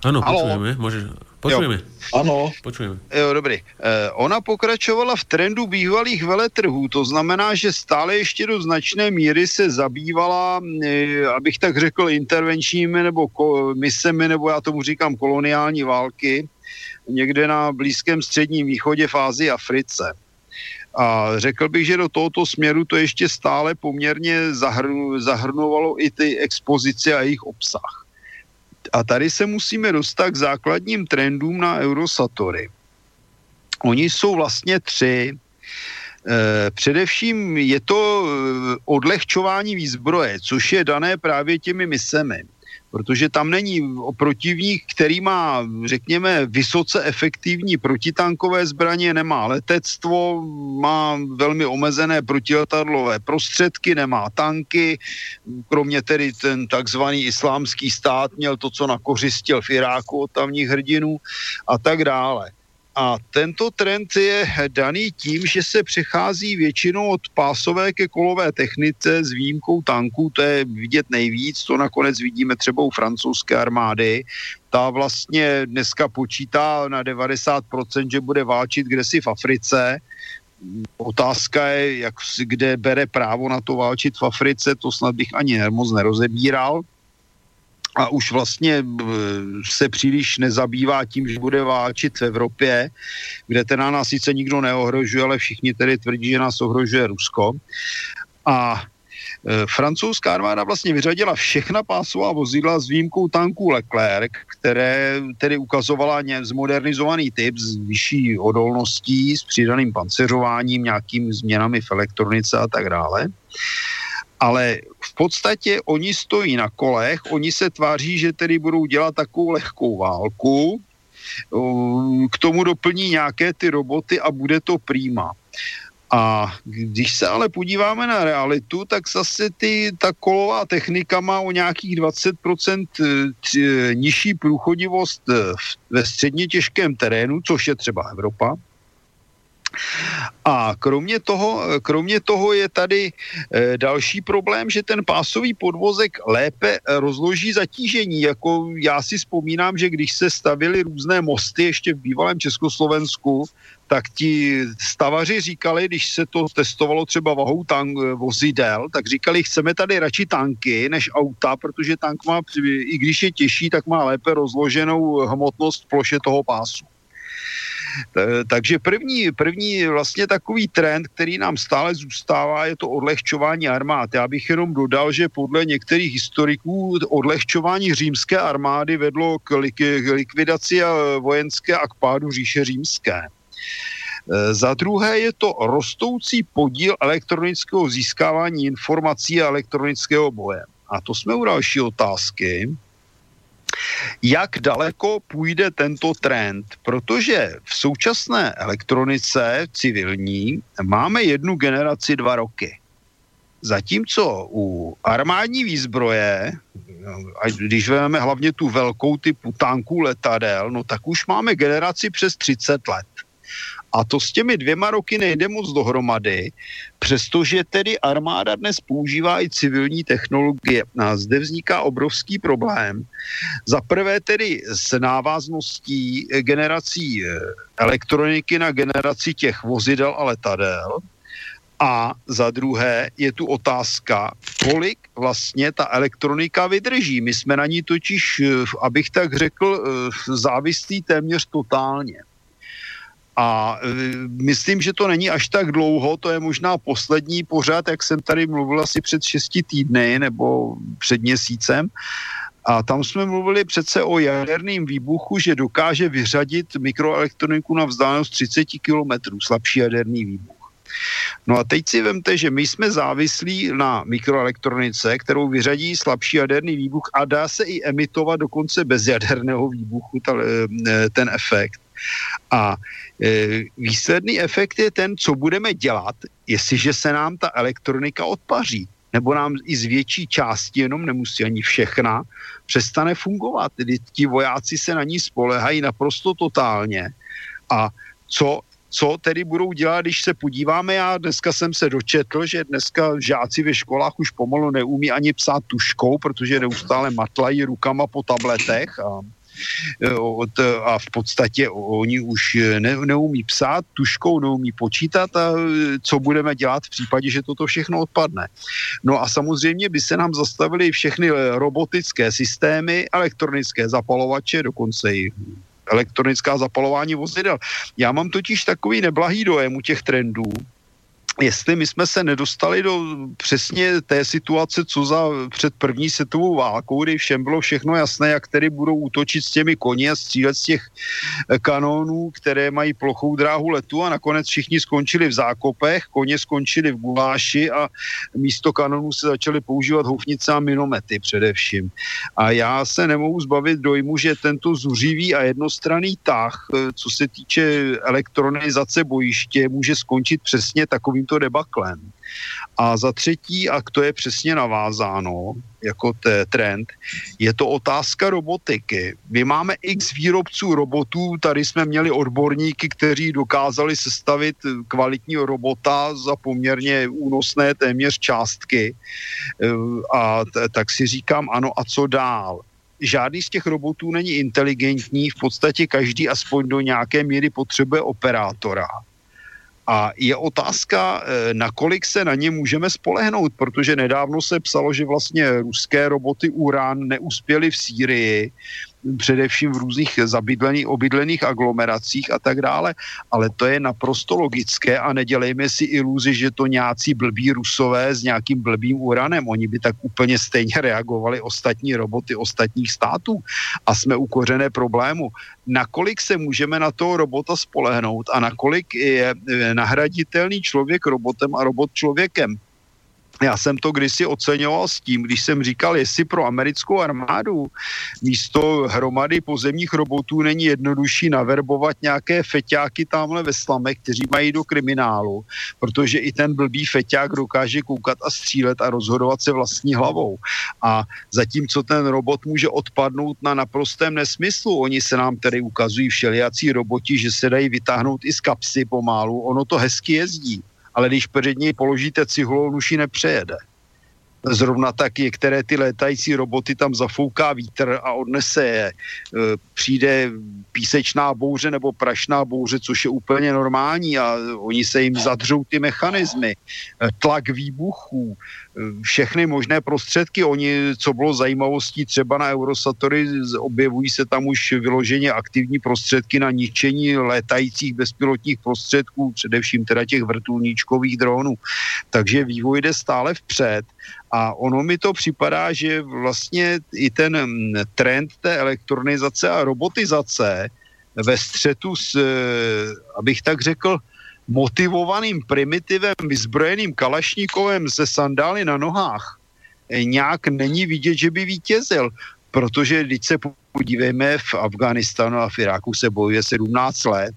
Áno, počujeme. Môžeš... Počujeme. Ano. Počujeme. Jo, dobrý. E, ona pokračovala v trendu bývalých veletrhů, to znamená, že stále ještě do značné míry se zabývala, e, abych tak řekl, intervenčními nebo ko, misemi, nebo já tomu říkám koloniální války, někde na Blízkém středním východě v Ázii Africe. A řekl bych, že do tohoto směru to ještě stále poměrně zahrnu, zahrnovalo i ty expozice a jejich obsah. A tady se musíme dostat k základním trendům na Eurosatory. Oni jsou vlastně tři. E, především je to eh, odlehčování výzbroje, což je dané právě těmi misemi protože tam není protivník, který má, řekněme, vysoce efektivní protitankové zbraně, nemá letectvo, má velmi omezené protiletadlové prostředky, nemá tanky, kromě tedy ten takzvaný islámský stát měl to, co nakořistil v Iráku od tamních hrdinů a tak dále. A tento trend je daný tím, že se přechází většinou od pásové ke kolové technice s výjimkou tanků, to je vidět nejvíc, to nakonec vidíme třeba u francouzské armády. Ta vlastně dneska počítá na 90%, že bude válčit kdesi v Africe. Otázka je, jak, kde bere právo na to válčit v Africe, to snad bych ani moc nerozebíral a už vlastně se příliš nezabývá tím, že bude válčit v Evropě, kde teda nás sice nikdo neohrožuje, ale všichni tedy tvrdí, že nás ohrožuje Rusko. A e, francouzská armáda vlastně vyřadila všechna pásová vozidla s výjimkou tanků Leclerc, které tedy ukazovala zmodernizovaný typ s vyšší odolností, s přidaným panceřováním, nějakými změnami v elektronice a tak dále ale v podstatě oni stojí na kolech, oni se tváří, že tedy budou dělat takovou lehkou válku, k tomu doplní nějaké ty roboty a bude to prýma. A když se ale podíváme na realitu, tak zase ty, ta kolová technika má o nějakých 20% e, nižší průchodivost ve středně těžkém terénu, což je třeba Evropa. A kromě toho, kromě toho je tady e, další problém, že ten pásový podvozek lépe rozloží zatížení. Jako já si vzpomínám, že když se stavili různé mosty ještě v bývalém Československu, tak ti stavaři říkali, když se to testovalo třeba vahou tank, vozidel, tak říkali, chceme tady radši tanky než auta, protože tank má, i když je těžší, tak má lépe rozloženou hmotnost ploše toho pásu. Takže první, první vlastně takový trend, který nám stále zůstává, je to odlehčování armád. Já bych jenom dodal, že podle některých historiků odlehčování římské armády vedlo k, likvidaci vojenské a k pádu říše římské. E, za druhé je to rostoucí podíl elektronického získávání informací a elektronického boje. A to jsme u další otázky jak daleko půjde tento trend, protože v současné elektronice civilní máme jednu generaci dva roky. Zatímco u armádní výzbroje, a když vezmeme hlavně tu velkou typu tanků letadel, no tak už máme generaci přes 30 let. A to s těmi dvěma roky nejde moc dohromady, přestože tedy armáda dnes používá i civilní technologie. A zde vzniká obrovský problém. Za prvé tedy s návazností generací eh, elektroniky na generaci těch vozidel a letadel, a za druhé je tu otázka, kolik vlastně ta elektronika vydrží. My jsme na ní totiž, eh, abych tak řekl, eh, závislí téměř totálně. A e, myslím, že to není až tak dlouho, to je možná poslední pořád, jak jsem tady mluvil asi před šesti týdny nebo před měsícem. A tam jsme mluvili přece o jaderném výbuchu, že dokáže vyřadit mikroelektroniku na vzdálenost 30 km, slabší jaderný výbuch. No a teď si vemte, že my jsme závislí na mikroelektronice, kterou vyřadí slabší jaderný výbuch a dá se i emitovat dokonce bez jaderného výbuchu ta, e, ten efekt. A výsledný efekt je ten, co budeme dělat, jestliže se nám ta elektronika odpaří nebo nám i z větší části, jenom nemusí ani všechna, přestane fungovat. Tedy ti vojáci se na ní spolehají naprosto totálně. A co co tedy budou dělat, když se podíváme. Já dneska jsem se dočetl, že dneska žáci ve školách už pomalu neumí ani psát tuškou, protože neustále matlají rukama po tabletech a a v podstatě oni už ne, neumí psát, tuškou neumí počítat a co budeme dělat v případě, že toto všechno odpadne. No a samozřejmě by se nám zastavily všechny robotické systémy, elektronické zapalovače, dokonce i elektronická zapalování vozidel. Já mám totiž takový neblahý dojem u těch trendů, jestli my jsme se nedostali do přesně té situace, co za před první světovou válkou, kdy všem bylo všechno jasné, jak tedy budou útočit s těmi koni a střílet z těch eh, kanónů, které mají plochou dráhu letu a nakonec všichni skončili v zákopech, koně skončili v guláši a místo kanonů se začaly používat houfnice a minomety především. A já se nemohu zbavit dojmu, že tento zuřivý a jednostranný tah, eh, co se týče elektronizace bojiště, může skončit přesně takovým tímto debaklem. A za třetí, a to je přesně navázáno jako t- trend, je to otázka robotiky. My máme x výrobců robotů, tady jsme měli odborníky, kteří dokázali sestavit kvalitního robota za poměrně únosné téměř částky. E, a tak si říkám, ano, a co dál? žádný z těch robotů není inteligentní, v podstatě každý aspoň do nějaké míry potřebuje operátora. A je otázka, eh, nakolik se na ně můžeme spolehnout, protože nedávno se psalo, že vlastně ruské roboty Uran neuspěly v Sýrii, především v různých zabydlených, obydlených aglomeracích a tak dále, ale to je naprosto logické a nedělejme si iluzi, že to nějací blbí rusové s nějakým blbým uranem, oni by tak úplně stejně reagovali ostatní roboty ostatních států a jsme u kořené problému. Nakolik se můžeme na toho robota spolehnout a nakolik je nahraditelný člověk robotem a robot člověkem já jsem to kdysi oceňoval s tím, když jsem říkal, jestli pro americkou armádu místo hromady pozemních robotů není jednodušší naverbovat nějaké feťáky tamhle ve slamech, kteří mají do kriminálu, protože i ten blbý feťák dokáže koukat a střílet a rozhodovat se vlastní hlavou. A zatímco ten robot může odpadnout na naprostém nesmyslu, oni se nám tedy ukazují všelijací roboti, že se dají vytáhnout i z kapsy pomálu, ono to hezky jezdí ale když před něj položíte cihlu, on už ji nepřejede. Zrovna tak některé ty létající roboty tam zafouká vítr a odnese je. E, přijde písečná bouře nebo prašná bouře, což je úplně normální a oni se jim zadřou ty mechanismy. E, tlak výbuchů, všechny možné prostředky. Oni, co bylo zajímavostí třeba na Eurosatory, objevují se tam už vyloženě aktivní prostředky na ničení létajících bezpilotních prostředků, především teda těch vrtulníčkových dronů. Takže vývoj jde stále vpřed a ono mi to připadá, že vlastně i ten trend té elektronizace a robotizace ve střetu s, abych tak řekl, motivovaným primitivem vyzbrojeným kalašníkovem se sandály na nohách eh, nějak není vidět, že by vítězil. Protože když se podívejme, v Afganistanu a v Iráku se bojuje 17 let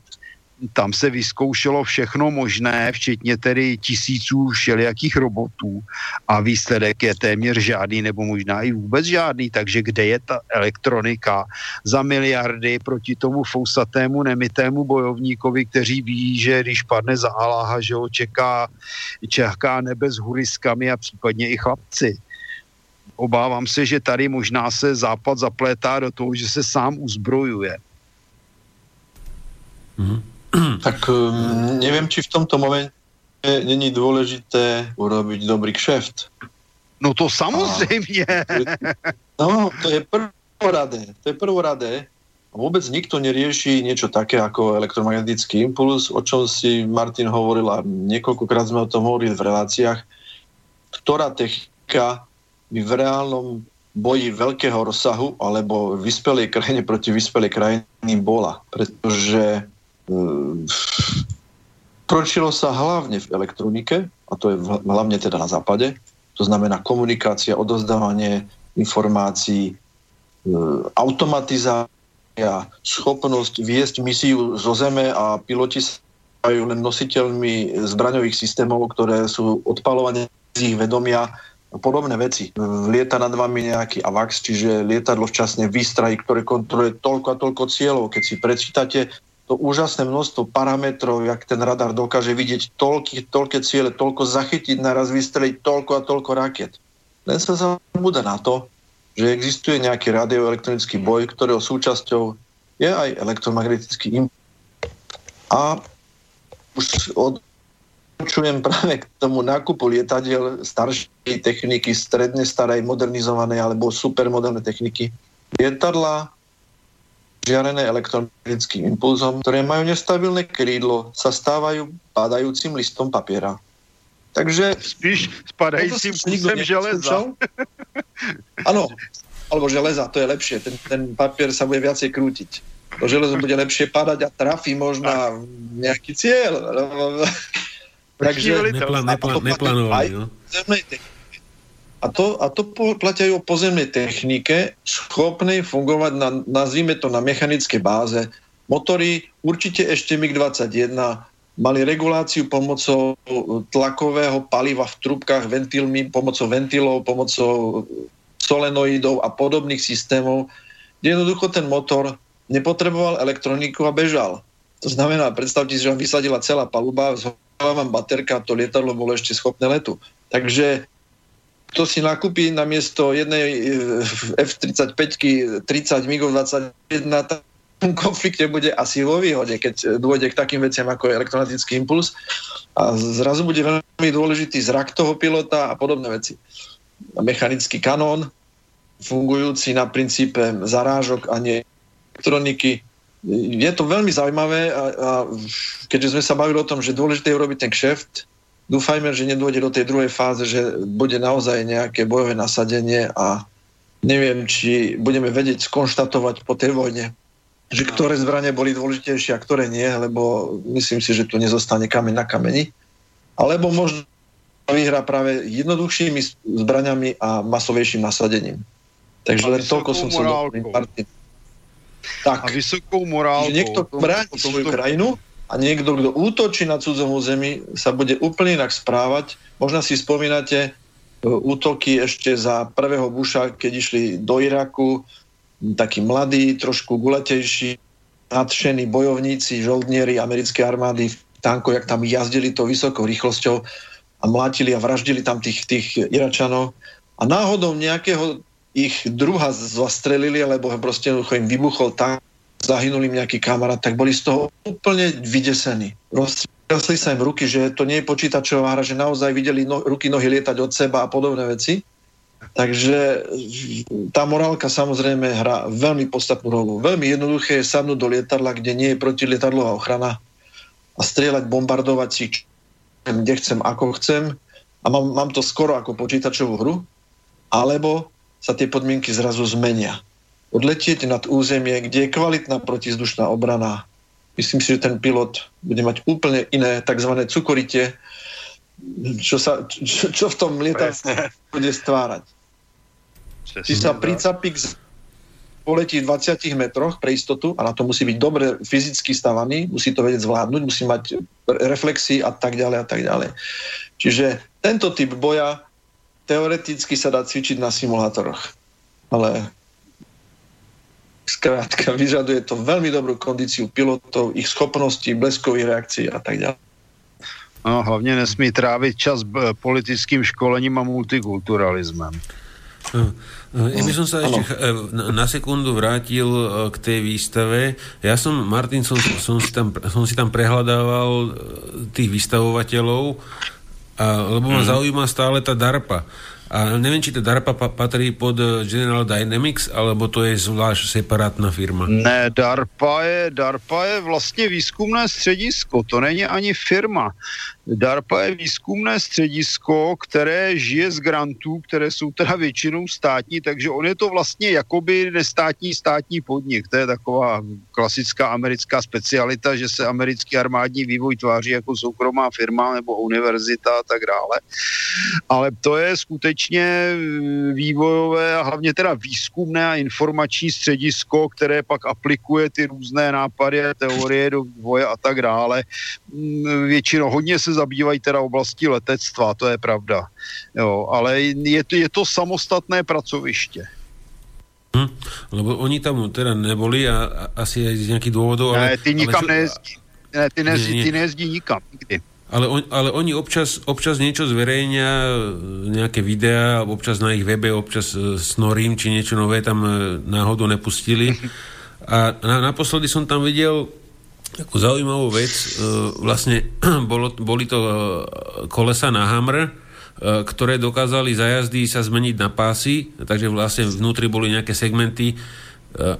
tam se vyzkoušelo všechno možné, včetně tedy tisíců všelijakých robotů a výsledek je téměř žádný nebo možná i vůbec žádný, takže kde je ta elektronika za miliardy proti tomu fousatému nemitému bojovníkovi, který ví, že když padne za Aláha, že ho čeká, čeká nebe s huriskami a případně i chlapci obávám se, že tady možná se Západ zaplétá do toho, že se sám uzbrojuje. Mm-hmm. tak um, neviem, či v tomto momente není dôležité urobiť dobrý kšeft. No to samozřejmě. no, to je prvoradé. To je prvoradé. Vôbec nikto nerieši niečo také ako elektromagnetický impuls, o čom si Martin hovoril a niekoľkokrát sme o tom hovorili v reláciách, ktorá technika by v reálnom boji veľkého rozsahu alebo vyspelej krajine proti vyspelej krajiny bola. Pretože Pročilo sa hlavne v elektronike, a to je hlavne teda na západe, to znamená komunikácia, odozdávanie informácií, e, automatizácia, schopnosť viesť misiu zo Zeme a piloti majú len nositeľmi zbraňových systémov, ktoré sú odpalované z ich vedomia a podobné veci. Lieta nad vami nejaký AVAX, čiže lietadlo včasne výstraj, ktoré kontroluje toľko a toľko cieľov. Keď si prečítate to úžasné množstvo parametrov, jak ten radar dokáže vidieť toľky, toľké ciele, toľko zachytiť, naraz vystreliť toľko a toľko raket. Len sa zabúda na to, že existuje nejaký radioelektronický boj, ktorého súčasťou je aj elektromagnetický impuls. A už odčujem práve k tomu nákupu lietadiel staršej techniky, stredne starej, modernizovanej alebo supermoderné techniky. Lietadla žiarené elektromagnetickým impulzom, ktoré majú nestabilné krídlo, sa stávajú padajúcim listom papiera. Takže... Spíš spadajúcim kusem železa. Áno, alebo železa, to je lepšie. Ten, ten papier sa bude viacej krútiť. To železo bude lepšie padať a trafí možno nejaký cieľ. Takže... Neplan, neplan, neplanovaný, no. A to, a to platia aj o pozemnej technike, schopnej fungovať na, nazvime to, na mechanickej báze. Motory určite ešte MiG-21 mali reguláciu pomocou tlakového paliva v trubkách, ventilmi, pomocou ventilov, pomocou solenoidov a podobných systémov, kde jednoducho ten motor nepotreboval elektroniku a bežal. To znamená, predstavte si, že vám vysadila celá paluba, zhovala vám baterka a to lietadlo bolo ešte schopné letu. Takže kto si nakúpi na miesto jednej eh, F-35 30 MiG-21, tak v konflikte bude asi vo výhode, keď dôjde k takým veciam ako je elektromatický impuls a zrazu bude veľmi dôležitý zrak toho pilota a podobné veci. Mechanický kanón, fungujúci na princípe zarážok a nie elektroniky. Je to veľmi zaujímavé a, a keďže sme sa bavili o tom, že dôležité je urobiť ten kšeft, dúfajme, že nedôjde do tej druhej fáze, že bude naozaj nejaké bojové nasadenie a neviem, či budeme vedieť skonštatovať po tej vojne, že ktoré zbranie boli dôležitejšie a ktoré nie, lebo myslím si, že tu nezostane kameň na kameni. Alebo možno vyhrá práve jednoduchšími zbraniami a masovejším nasadením. Takže len toľko som chcel doplniť. Tak, a vysokou morálkou. Že niekto bráni svoju krajinu a niekto, kto útočí na cudzom území, sa bude úplne inak správať. Možno si spomínate e, útoky ešte za prvého Busha, keď išli do Iraku, takí mladí, trošku guletejší, nadšení bojovníci, žoldnieri americkej armády v tanko, jak tam jazdili to vysokou rýchlosťou a mlátili a vraždili tam tých, tých Iračanov. A náhodou nejakého ich druha zastrelili, alebo proste im vybuchol tank zahynul im nejaký kamarát, tak boli z toho úplne vydesení. Roztrasli sa im ruky, že to nie je počítačová hra, že naozaj videli no, ruky, nohy lietať od seba a podobné veci. Takže tá morálka samozrejme hrá veľmi podstatnú rolu. Veľmi jednoduché je sadnúť do lietadla, kde nie je protilietadlová ochrana a strieľať, bombardovať si, kde chcem, ako chcem a mám, mám to skoro ako počítačovú hru, alebo sa tie podmienky zrazu zmenia odletieť nad územie, kde je kvalitná protizdušná obrana. Myslím si, že ten pilot bude mať úplne iné tzv. cukorite, čo, sa, čo, čo v tom lietadle bude stvárať. Či sa pricapí k poletí v 20 metroch pre istotu a na to musí byť dobre fyzicky stavaný, musí to vedieť zvládnuť, musí mať reflexy a tak ďalej a tak ďalej. Čiže tento typ boja teoreticky sa dá cvičiť na simulátoroch. Ale skrátka vyžaduje to veľmi dobrú kondíciu pilotov, ich schopnosti, bleskových reakcií a tak ďalej. No, hlavně nesmí trávit čas politickým školením a multikulturalismem. No, no, ja by som sa ešte na sekundu vrátil k tej výstave. Ja som, Martin, som, som, si, tam, som si tam prehľadával tých vystavovateľov, a, lebo ma mm. zaujíma stále tá DARPA. A neviem, či to DARPA patrí pod eh, General Dynamics, alebo to je zvlášť separátna firma. Ne, DARPA je, DARPA je vlastně výzkumné středisko, to není ani firma. DARPA je výzkumné středisko, které žije z grantů, které jsou teda většinou státní, takže on je to vlastně jakoby nestátní státní podnik. To je taková klasická americká specialita, že se americký armádní vývoj tváří jako soukromá firma nebo univerzita a tak dále. Ale to je skutečně vývojové a hlavně teda výzkumné a informační středisko, které pak aplikuje ty různé nápady a teorie do vývoje a tak dále. Většinou hodně se zabývají teda oblastí letectva, to je pravda. Jo, ale je to, je to samostatné pracoviště. Hm, lebo oni tam teda neboli a, a asi aj z nejakých dôvodov. Ale, ne, ty nikam ale, nejezdí. Ne, ty, nejezdí, nie, nie. ty nejezdí nikam, nikdy. Ale, on, ale oni občas, občas niečo zverejnia, nejaké videá, občas na ich webe, občas uh, snorím, či niečo nové tam uh, náhodou nepustili. A na, naposledy som tam videl takú zaujímavú vec. E, vlastne bolo, boli to e, kolesa na Hammer, e, ktoré dokázali za jazdy sa zmeniť na pásy, takže vlastne vnútri boli nejaké segmenty,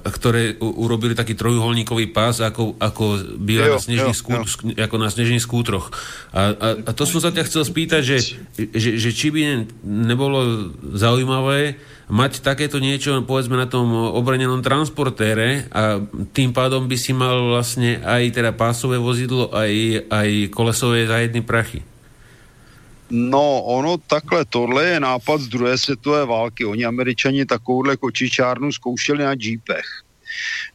ktoré urobili taký trojuholníkový pás, ako, ako býva na snežných, skú, ako na snežných skútroch. A, a, a to som sa ťa chcel spýtať, že, že, že či by nebolo zaujímavé mať takéto niečo, povedzme, na tom obranenom transportére a tým pádom by si mal vlastne aj teda pásové vozidlo, aj, aj kolesové zajedny prachy. No, ono takhle, tohle je nápad z druhé světové války. Oni američani takovouhle kočičárnu zkoušeli na jeepech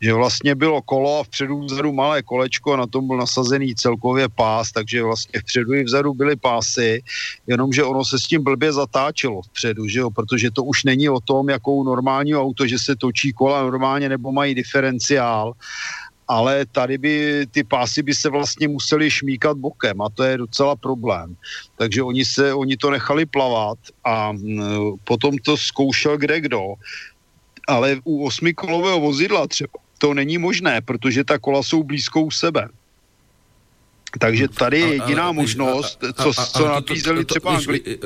že vlastně bylo kolo a vpředu vzadu malé kolečko a na tom byl nasazený celkově pás, takže vlastně vpředu i vzadu byly pásy, jenomže ono se s tím blbě zatáčelo vpředu, že jo, protože to už není o tom, jakou normální auto, že se točí kola normálně nebo mají diferenciál, ale tady by ty pásy by se vlastně museli šmíkat bokem a to je docela problém. Takže oni, se, oni to nechali plavat a m, potom to zkoušel kde kdo ale u osmikolového vozidla třeba to není možné, protože ta kola jsou blízko u sebe. Takže tady je jediná a, možnost, co, a, a, co nabízeli to, to, třeba Angli... E,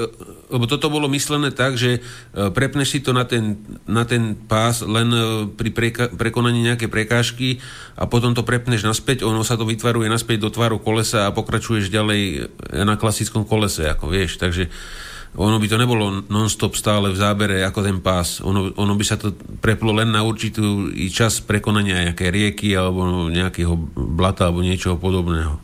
lebo toto bolo myslené tak, že e, prepneš si to na ten, na ten pás len e, pri preka- prekonaní nejaké prekážky a potom to prepneš naspäť, ono sa to vytvaruje naspäť do tvaru kolesa a pokračuješ ďalej na klasickom kolese, ako vieš. Takže ono by to nebolo non-stop stále v zábere ako ten pás. Ono, ono by sa to preplo len na určitú čas prekonania nejaké rieky alebo nejakého blata alebo niečoho podobného.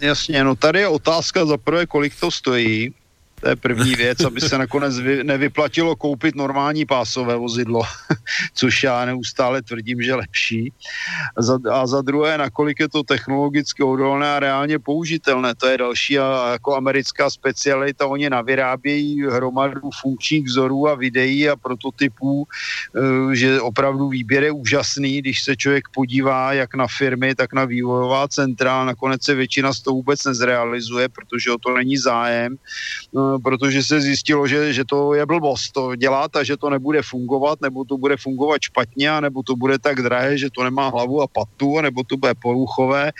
Jasně, no tady je otázka za prvé, kolik to stojí. To je první věc, aby se nakonec vy, nevyplatilo koupit normální pásové vozidlo, což já neustále tvrdím, že lepší. A za, a za druhé, nakolik je to technologicky odolné a reálně použitelné. To je další a jako americká specialita. Oni navyrábějí hromadu funkčních vzorů a videí a prototypů, e, že opravdu výběr je úžasný, když se člověk podívá jak na firmy, tak na vývojová centra. Nakonec se většina z toho vůbec nezrealizuje, protože o to není zájem e, protože se zjistilo, že, že to je blbost to dělat a že to nebude fungovat, nebo to bude fungovat špatně, nebo to bude tak drahé, že to nemá hlavu a patu, nebo to bude poruchové.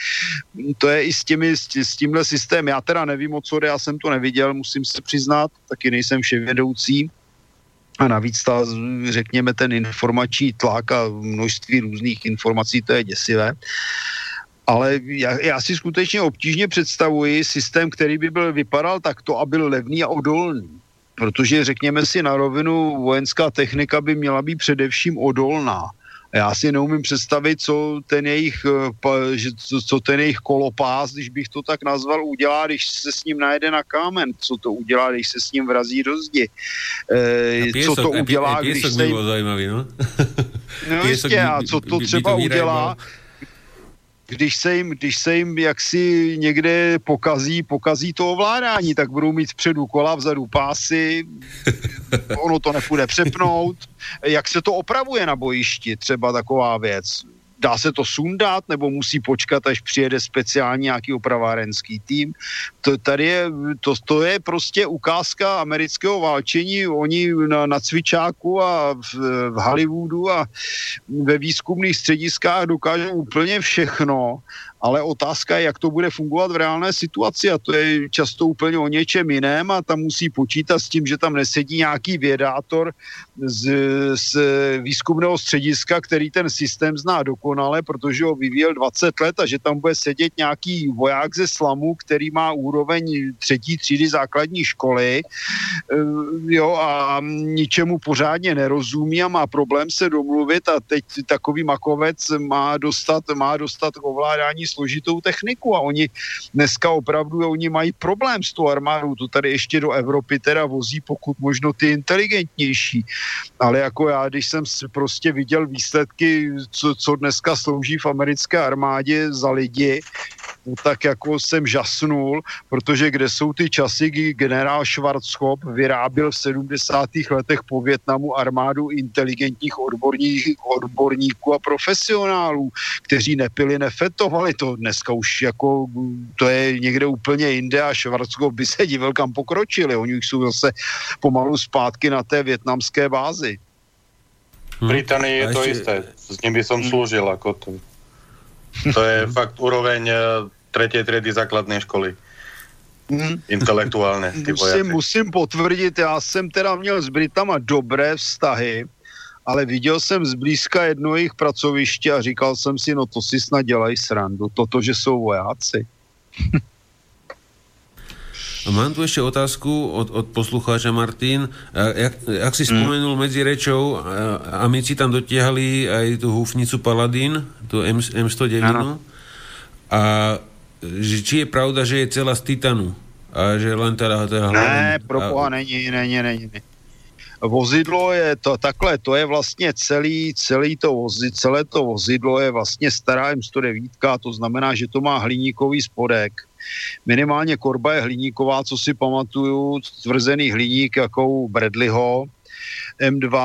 To je i s, těmi, s, s tímhle systémem. Já teda nevím, o co já jsem to neviděl, musím se přiznat, taky nejsem vševědoucí. A navíc ta, řekněme, ten informační tlak a množství různých informací, to je děsivé. Ale já, já si skutečně obtížně představuji systém, který by byl vypadal takto a byl levný a odolný. Protože řekněme si na rovinu, vojenská technika by měla být především odolná. Já si neumím představit, co ten jejich, eh, co ten jejich kolopás, když bych to tak nazval, udělá, když se s ním najede na kámen. Co to udělá, když se s ním vrazí do zdi. E, co to udělá, když se... Zajímavý, no? No jistě, a co to třeba udělá, když se jim, když se jim jaksi někde pokazí, pokazí to ovládání, tak budou mít předu kola, vzadu pásy, ono to nepůjde přepnout. Jak se to opravuje na bojišti, třeba taková věc? Dá se to sundat, nebo musí počkat, až přijede speciální nějaký opravárenský tým. To, tady je, to, to je prostě ukázka amerického válčení. Oni na, na cvičáku a v, v Hollywoodu a ve výzkumných střediskách dokážou úplně všechno ale otázka je, jak to bude fungovat v reálné situaci a to je často úplně o něčem jiném a tam musí počítat s tím, že tam nesedí nějaký vědátor z, z výzkumného střediska, který ten systém zná dokonale, protože ho vyvíjel 20 let a že tam bude sedět nějaký voják ze slamu, který má úroveň třetí třídy základní školy eh, jo, a ničemu pořádně nerozumí a má problém se domluvit a teď takový makovec má dostat, má dostat ovládání složitou techniku a oni dneska opravdu oni mají problém s tou armádou, to tady ještě do Evropy teda vozí pokud možno ty inteligentnější, ale jako já, když jsem prostě viděl výsledky, co, co dneska slouží v americké armádě za lidi, tak jako jsem žasnul, protože kde jsou ty časy, kdy generál Schwarzkopf vyráběl v 70. letech po Větnamu armádu inteligentních odborníků, odborníků a profesionálů, kteří nepili, nefetovali, to dneska už jako, to je někde úplně jinde a Švarcko by se divil, kam pokročili. Oni už jsou zase pomalu zpátky na té větnamské bázi. V Británii je to isté. S by som hmm. slúžil. Ako to. to je fakt úroveň eh, tretej triedy základnej školy. Hmm. Intelektuálne. Musím, musím potvrdit, já jsem teda měl s Britama dobré vztahy ale viděl jsem zblízka jedno jejich pracoviště a říkal jsem si, no to si snad dělají srandu, toto, že jsou vojáci. Mám tu ešte otázku od, od poslucháča Martin. Jak, jak si hmm. spomenul mm. medzi rečou, amici tam dotiahli aj tú húfnicu Paladin, tú M, M109. Ano. A že, či je pravda, že je celá z titanu? A že len teda... teda ne, pro boha, není, není, není vozidlo je to takhle, to je vlastně celý, celý to vozi, celé to vozidlo je vlastně stará M109, to znamená, že to má hliníkový spodek. Minimálně korba je hliníková, co si pamatuju, tvrzený hliník jako u Bradleyho, M2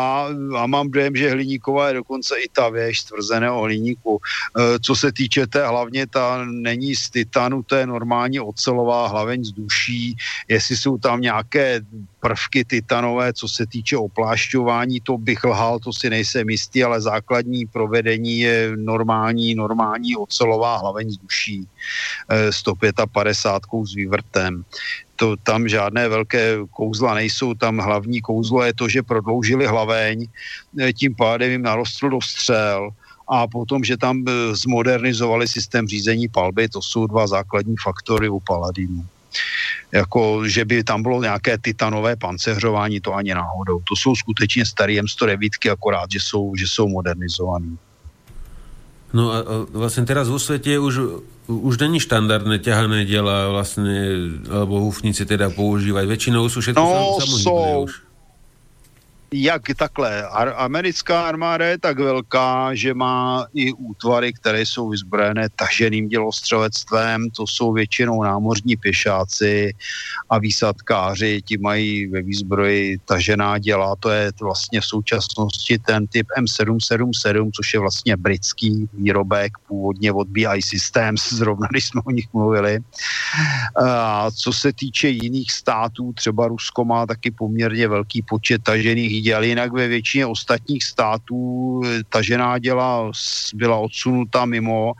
a mám dojem, že hliníková je dokonce i ta věž tvrzeného hliníku. E, co se týče té hlavně, ta není z titanu, to je normální ocelová hlaveň z duší. Jestli jsou tam nějaké prvky titanové, co se týče oplášťování, to bych lhal, to si nejsem jistý, ale základní provedení je normální, normální ocelová hlaveň z duší 155 s vývrtem to tam žádné velké kouzla nejsou, tam hlavní kouzlo je to, že prodloužili hlaveň, e, tím pádem jim narostl dostřel a potom, že tam e, zmodernizovali systém řízení palby, to jsou dva základní faktory u Paladinu. Jako, že by tam bylo nějaké titanové panceřování, to ani náhodou. To jsou skutečně staré M109, akorát, že jsou, že jsou modernizované. No a, a vlastne teraz vo svete už, už není štandardné ťahané diela vlastne, alebo húfnice teda používať. Väčšinou sú všetko no, sú, už jak takhle, ar, americká armáda je tak velká, že má i útvary, které jsou vyzbrojené taženým dělostřelectvem, to jsou většinou námořní pěšáci a výsadkáři, ti mají ve výzbroji tažená děla, to je vlastně v současnosti ten typ M777, což je vlastně britský výrobek, původně od BI Systems, zrovna když jsme o nich mluvili. A co se týče jiných států, třeba Rusko má taky poměrně velký počet tažených děl, jinak ve většině ostatních států eh, ta žená děla byla odsunuta mimo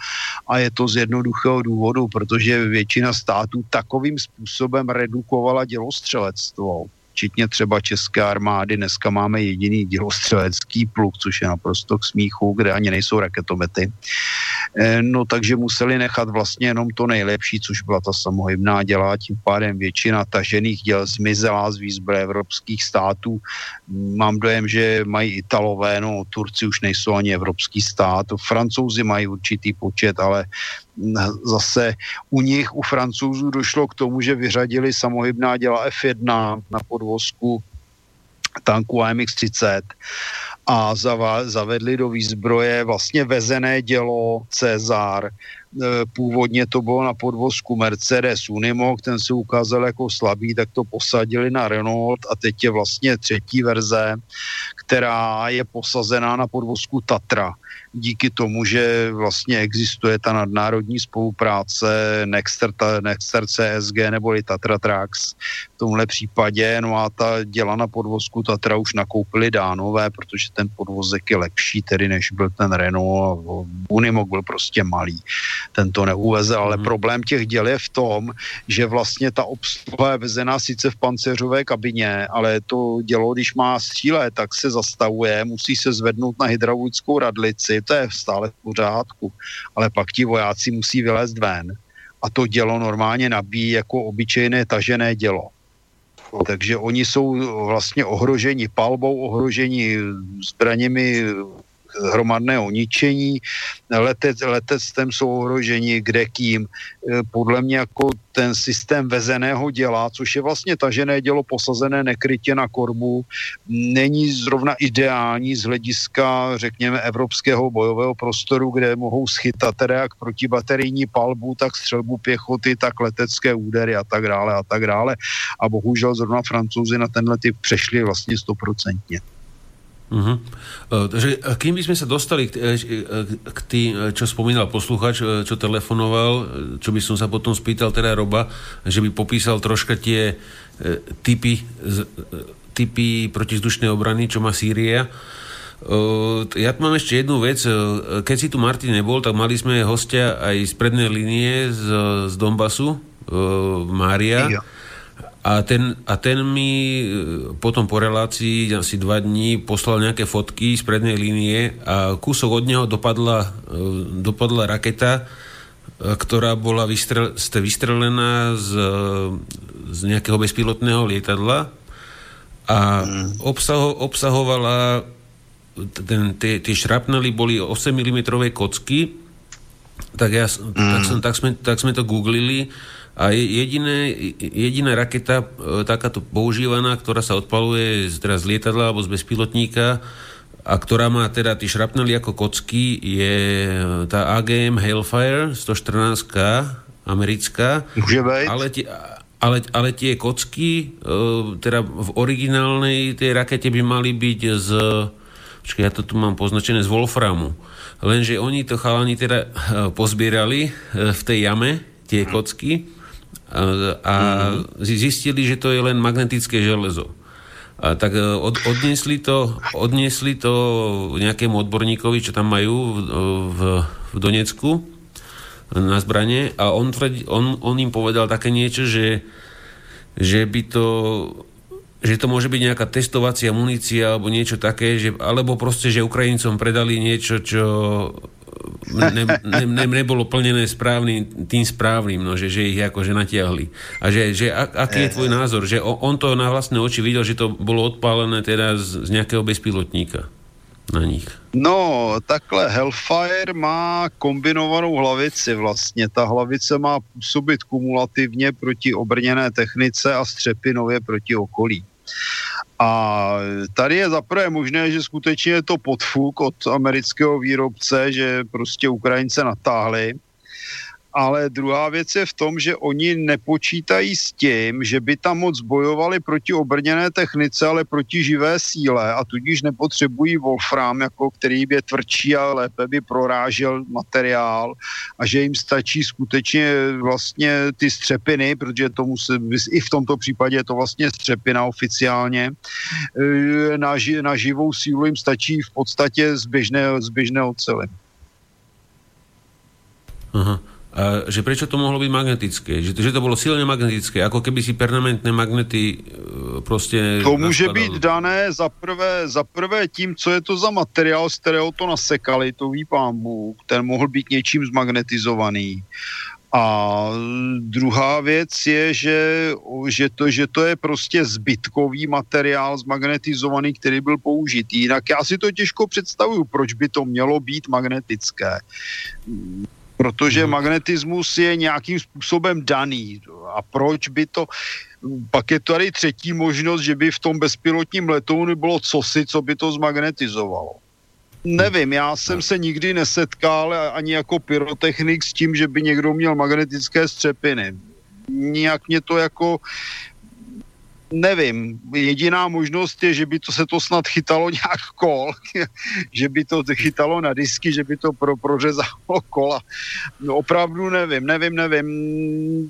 a je to z jednoduchého důvodu, protože většina států takovým způsobem redukovala dělostřelectvo včetně třeba České armády. Dneska máme jediný dělostřelecký pluk, což je naprosto k smíchu, kde ani nejsou raketomety. Eh, no takže museli nechat vlastně jenom to nejlepší, což byla ta samohybná děla, tím pádem většina tažených děl zmizela z výzbroje evropských států. Mám dojem, že mají Italové, no Turci už nejsou ani evropský stát, Francouzi mají určitý počet, ale zase u nich, u francouzů došlo k tomu, že vyřadili samohybná děla F1 na podvozku tanku AMX-30 a zavedli do výzbroje vlastně vezené dělo Cezar. E, původně to bylo na podvozku Mercedes Unimog, ten se ukázal jako slabý, tak to posadili na Renault a teď je vlastně třetí verze, která je posazená na podvozku Tatra díky tomu, že vlastně existuje ta nadnárodní spolupráce Nexter, ta, Nexter CSG nebo Tatra Trax v tomhle případě, no a ta děla na podvozku Tatra už nakoupili dánové, protože ten podvozek je lepší tedy než byl ten Renault Unimog byl prostě malý, ten to neuveze, ale mm. problém těch děl je v tom, že vlastně ta obsluha je vezená sice v pancéřové kabině, ale to dělo, když má stříle, tak se zastavuje, musí se zvednout na hydraulickou radlici, to je stále v pořádku, ale pak ti vojáci musí vylézt ven a to dělo normálně nabíjí jako obyčejné tažené dělo. Takže oni jsou vlastně ohroženi palbou, ohroženi zbraněmi hromadného ničení, letec, letectvem jsou ohroženi kde kým. E, podle mě jako ten systém vezeného děla, což je vlastně tažené dělo posazené nekrytě na korbu, není zrovna ideální z hlediska, řekněme, evropského bojového prostoru, kde mohou schytat teda jak protibaterijní palbu, tak střelbu pěchoty, tak letecké údery a tak dále a tak dále. A bohužel zrovna francouzi na tenhle typ přešli vlastně stoprocentně. Uh-huh. Takže kým by sme sa dostali k, e, k tým, čo spomínal posluchač, čo telefonoval, čo by som sa potom spýtal teda Roba, že by popísal troška tie typy, typy protizdušnej obrany, čo má Sýria. Ja tu mám ešte jednu vec. Keď si tu Martin nebol, tak mali sme hostia aj z prednej linie z, z Donbasu, Mária. Ja a ten, a ten mi e, potom po relácii asi dva dní poslal nejaké fotky z prednej línie a kúsok od neho dopadla, e, dopadla raketa, e, ktorá bola vystrel, vystrelená z, z nejakého bezpilotného lietadla a mm. obsaho, obsahovala ten, tie, tie šrapnely boli 8 mm kocky tak, ja, mm. tak, som, tak, sme, tak sme to googlili a jediné, jediná raketa, e, takáto používaná, ktorá sa odpaluje z, teda z lietadla alebo z bezpilotníka a ktorá má teda tie šrapnely ako kocky, je tá AGM Hellfire 114 americká. Môže. Ale tie, ale, ale tie kocky, e, teda v originálnej tej rakete by mali byť z počkej, ja to tu mám poznačené z Wolframu. Lenže oni to chalani teda e, pozbierali v tej jame, tie kocky a mhm. zistili, že to je len magnetické železo. A tak e, od, odniesli, to, odniesli to nejakému odborníkovi, čo tam majú v, v, v Donecku na zbranie a on, on, on im povedal také niečo, že, že by to že to môže byť nejaká testovacia munícia alebo niečo také, že, alebo proste, že Ukrajincom predali niečo, čo ne, ne, ne, nebolo plnené správnym, tým správnym, no, že, že ich akože natiahli. A že, že a, aký je tvoj názor? Že on to na vlastné oči videl, že to bolo odpálené teda z, z nejakého bezpilotníka na nich. No, takhle Hellfire má kombinovanou hlavici vlastně. Ta hlavice má působit kumulativně proti obrněné technice a střepinově proti okolí. A tady je zaprvé možné, že skutečně je to podfuk od amerického výrobce, že prostě Ukrajince natáhli ale druhá věc je v tom, že oni nepočítají s tím, že by tam moc bojovali proti obrněné technice, ale proti živé síle a tudíž nepotřebují Wolfram, jako který by je tvrdší a lépe by prorážel materiál a že jim stačí skutečně vlastně ty střepiny, protože tomu se, i v tomto případě je to vlastně střepina oficiálně, e, na, na živou sílu jim stačí v podstatě zběžné, zběžné ocely. Aha. A že prečo to mohlo byť magnetické? Že, že to bolo silne magnetické, ako keby si permanentné magnety e, prostě... To může být dané za prvé, za prvé tím, co je to za materiál, z kterého to nasekali, to ví pán Bůh, ten mohl být něčím zmagnetizovaný. A druhá věc je, že, že, to, že to je prostě zbytkový materiál zmagnetizovaný, který byl použitý. Jinak já si to těžko představuju, proč by to mělo být magnetické protože hmm. magnetismus je nějakým způsobem daný. A proč by to... Pak je tady třetí možnost, že by v tom bezpilotním letounu bylo cosi, co by to zmagnetizovalo. Nevím, já jsem se nikdy nesetkal ani jako pyrotechnik s tím, že by někdo měl magnetické střepiny. Nijak mě to jako nevím, jediná možnost je, že by to se to snad chytalo nějak kol, že by to chytalo na disky, že by to pro, prořezalo kola. No, opravdu nevím, nevím, nevím.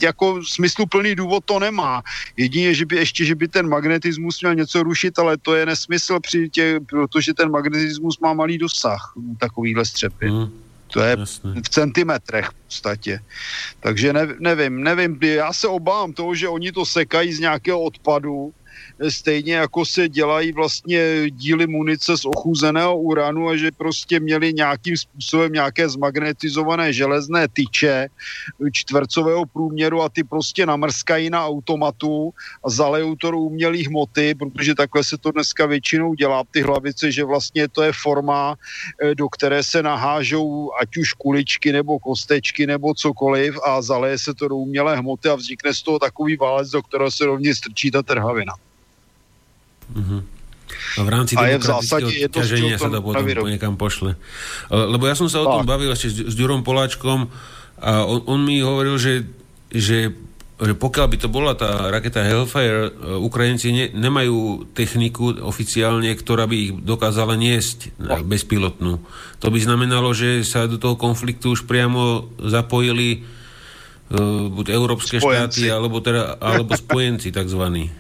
Jako smysluplný důvod to nemá. Jedině, že by ještě, že by ten magnetismus měl něco rušit, ale to je nesmysl, při tě, protože ten magnetismus má malý dosah takovýhle střepy. Hmm. To je Jasne. v centimetrech v podstatě. Takže ne, nevím, nevím, já se obávám toho, že oni to sekají z nějakého odpadu, stejně jako se dělají vlastně díly munice z ochuzeného uranu a že prostě měli nějakým způsobem nějaké zmagnetizované železné tyče čtvercového průměru a ty prostě namrskají na automatu a zalejou to do umělých hmoty, protože takhle se to dneska většinou dělá, ty hlavice, že vlastně to je forma, eh, do které se nahážou ať už kuličky nebo kostečky nebo cokoliv a zaleje se to do umělé hmoty a vznikne z toho takový válec, do kterého se rovně strčí ta trhavina. Uh-huh. A v rámci a demokratického ťaženia sa to potom niekam pošle. Lebo ja som sa o tom bavil ešte s, s Ďurom Poláčkom a on, on mi hovoril, že, že, že pokiaľ by to bola tá raketa Hellfire, e, Ukrajinci ne, nemajú techniku oficiálne, ktorá by ich dokázala niesť no. bezpilotnú. To by znamenalo, že sa do toho konfliktu už priamo zapojili uh, buď európske spojenci. štáty, alebo, teda, alebo spojenci takzvaní.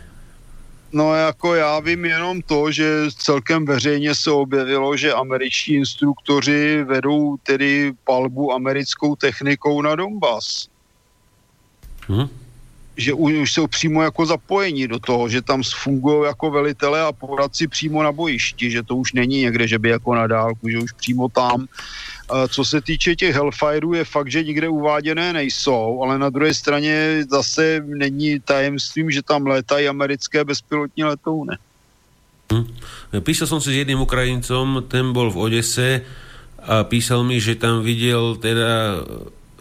No jako já vím jenom to, že celkem veřejně se objevilo, že američtí instruktoři vedou tedy palbu americkou technikou na Donbass. Hmm? Že už jsou přímo jako zapojení do toho, že tam fungují jako velitele a poradci přímo na bojišti, že to už není někde, že by jako na dálku, že už přímo tam co se týče těch Hellfireů, je fakt, že nikde uváděné nejsou, ale na druhé straně zase není tajemstvím, že tam létají americké bezpilotní letouny. Hm. Písal som si s jedným Ukrajincom, ten bol v Odese a písal mi, že tam videl teda,